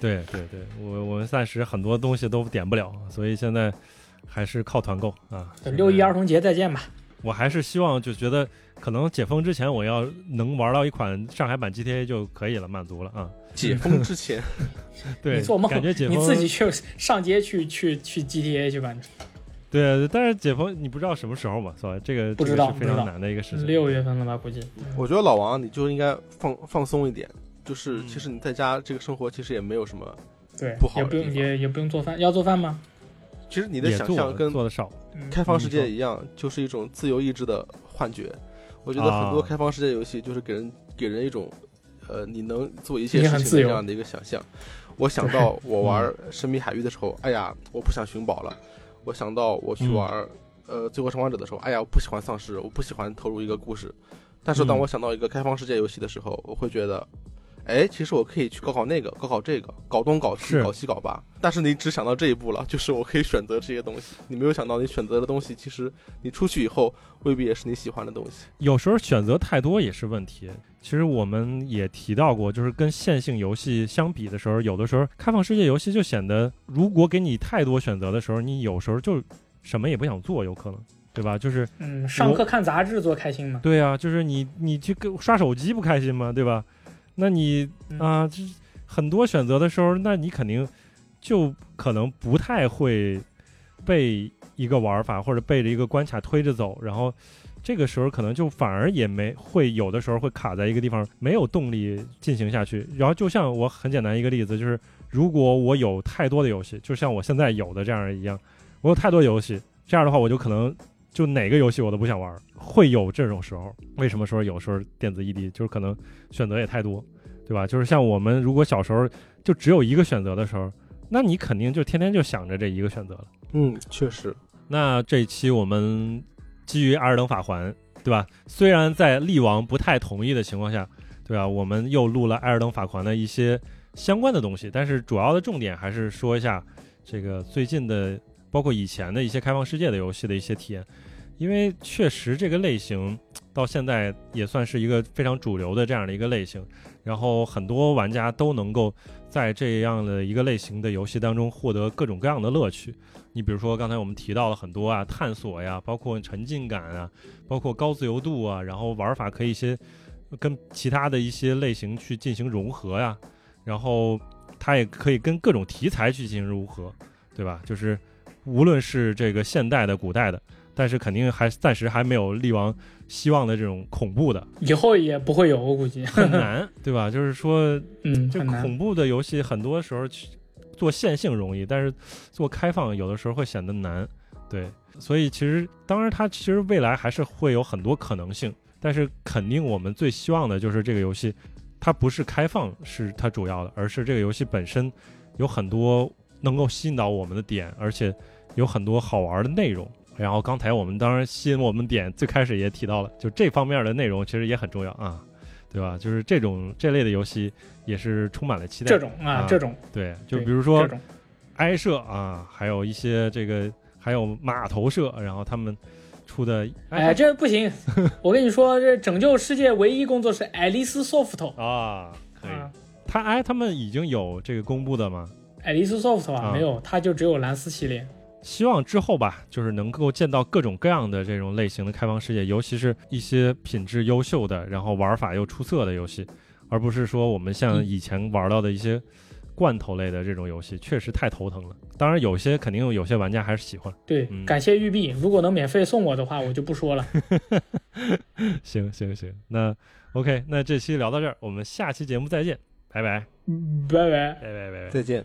对对对，我我们暂时很多东西都点不了，所以现在还是靠团购啊。等六一儿童节再见吧。我还是希望就觉得可能解封之前我要能玩到一款上海版 GTA 就可以了，满足了啊。解封之前，对，你做梦感觉解封你自己去上街去去去 GTA 去吧。对，但是解封你不知道什么时候嘛，是吧？这个不知这个是非常难的一个事情。六月份了吧，估计。我觉得老王你就应该放放松一点，就是嗯其实你在家这个生活其实也没有什么，对不，好也不用也也不用做饭，要做饭吗？其实你的想象跟做的少，嗯开放世界一样，就是一种自由意志的幻觉。我觉得很多啊开放世界游戏就是给人给人一种，呃，你能做一切事情的这样的一个想象。我想到我玩嗯《神秘海域》的时候，哎呀，我不想寻宝了。我想到我去嗯玩呃《最后生还者》的时候，哎呀，我不喜欢丧尸，我不喜欢投入一个故事。但是当嗯我想到一个开放世界游戏的时候，我会觉得，哎，其实我可以去搞搞那个，搞搞这个，搞东搞西，搞西搞八。但是你只想到这一步了，就是我可以选择这些东西。你没有想到，你选择的东西，其实你出去以后未必也是你喜欢的东西。有时候选择太多也是问题。其实我们也提到过，就是跟线性游戏相比的时候，有的时候开放世界游戏就显得，如果给你太多选择的时候，你有时候就什么也不想做，有可能，对吧？就是嗯，上课看杂志做开心吗。对啊，就是你你去跟刷手机不开心吗？对吧？那你嗯啊，这很多选择的时候，那你肯定就可能不太会被一个玩法或者背着一个关卡推着走，然后这个时候可能就反而也没会有的时候会卡在一个地方，没有动力进行下去。然后就像我很简单一个例子，就是如果我有太多的游戏，就像我现在有的这样一样，我有太多游戏，这样的话我就可能就哪个游戏我都不想玩，会有这种时候。为什么说有时候电子异地就是可能选择也太多，对吧？就是像我们如果小时候就只有一个选择的时候，那你肯定就天天就想着这一个选择了。嗯，确实。那这一期我们基于《艾尔登法环》，对吧？虽然在力王不太同意的情况下，对吧？我们又录了《艾尔登法环》的一些相关的东西，但是主要的重点还是说一下这个最近的，包括以前的一些开放世界的游戏的一些体验，因为确实这个类型到现在也算是一个非常主流的这样的一个类型，然后很多玩家都能够在这样的一个类型的游戏当中获得各种各样的乐趣。你比如说刚才我们提到了很多啊，探索呀，包括沉浸感啊，包括高自由度啊，然后玩法可以一些跟其他的一些类型去进行融合呀，然后它也可以跟各种题材去进行融合，对吧？就是无论是这个现代的、古代的，但是肯定还暂时还没有力王希望的这种恐怖的，以后也不会有，我估计很难，对吧？就是说，嗯，就。恐怖的游戏很多时候去做线性容易，但是做开放有的时候会显得难。对，所以其实当然它其实未来还是会有很多可能性，但是肯定我们最希望的就是这个游戏，它不是开放是它主要的，而是这个游戏本身有很多能够吸引到我们的点，而且有很多好玩的内容。然后刚才我们当然吸引我们点，最开始也提到了，就这方面的内容其实也很重要啊，对吧？就是这种这类的游戏也是充满了期待。这种啊，啊这种，对，就比如说这种哀社啊，还有一些这个，还有码头社，然后他们出的，哎，这不行！我跟你说，这拯救世界唯一工作室爱丽丝 soft 啊，可以，啊，他哎，他们已经有这个公布的吗？爱丽丝 soft 吧，啊没有，它就只有蓝丝系列。希望之后吧，就是能够见到各种各样的这种类型的开放世界，尤其是一些品质优秀的，然后玩法又出色的游戏，而不是说我们像嗯以前玩到的一些罐头类的这种游戏，确实太头疼了。当然，有些肯定有些玩家还是喜欢。对，嗯感谢玉碧，如果能免费送我的话，我就不说了。行行行，那 OK，那这期聊到这儿，我们下期节目再见，拜拜，拜拜。拜拜拜拜。再见。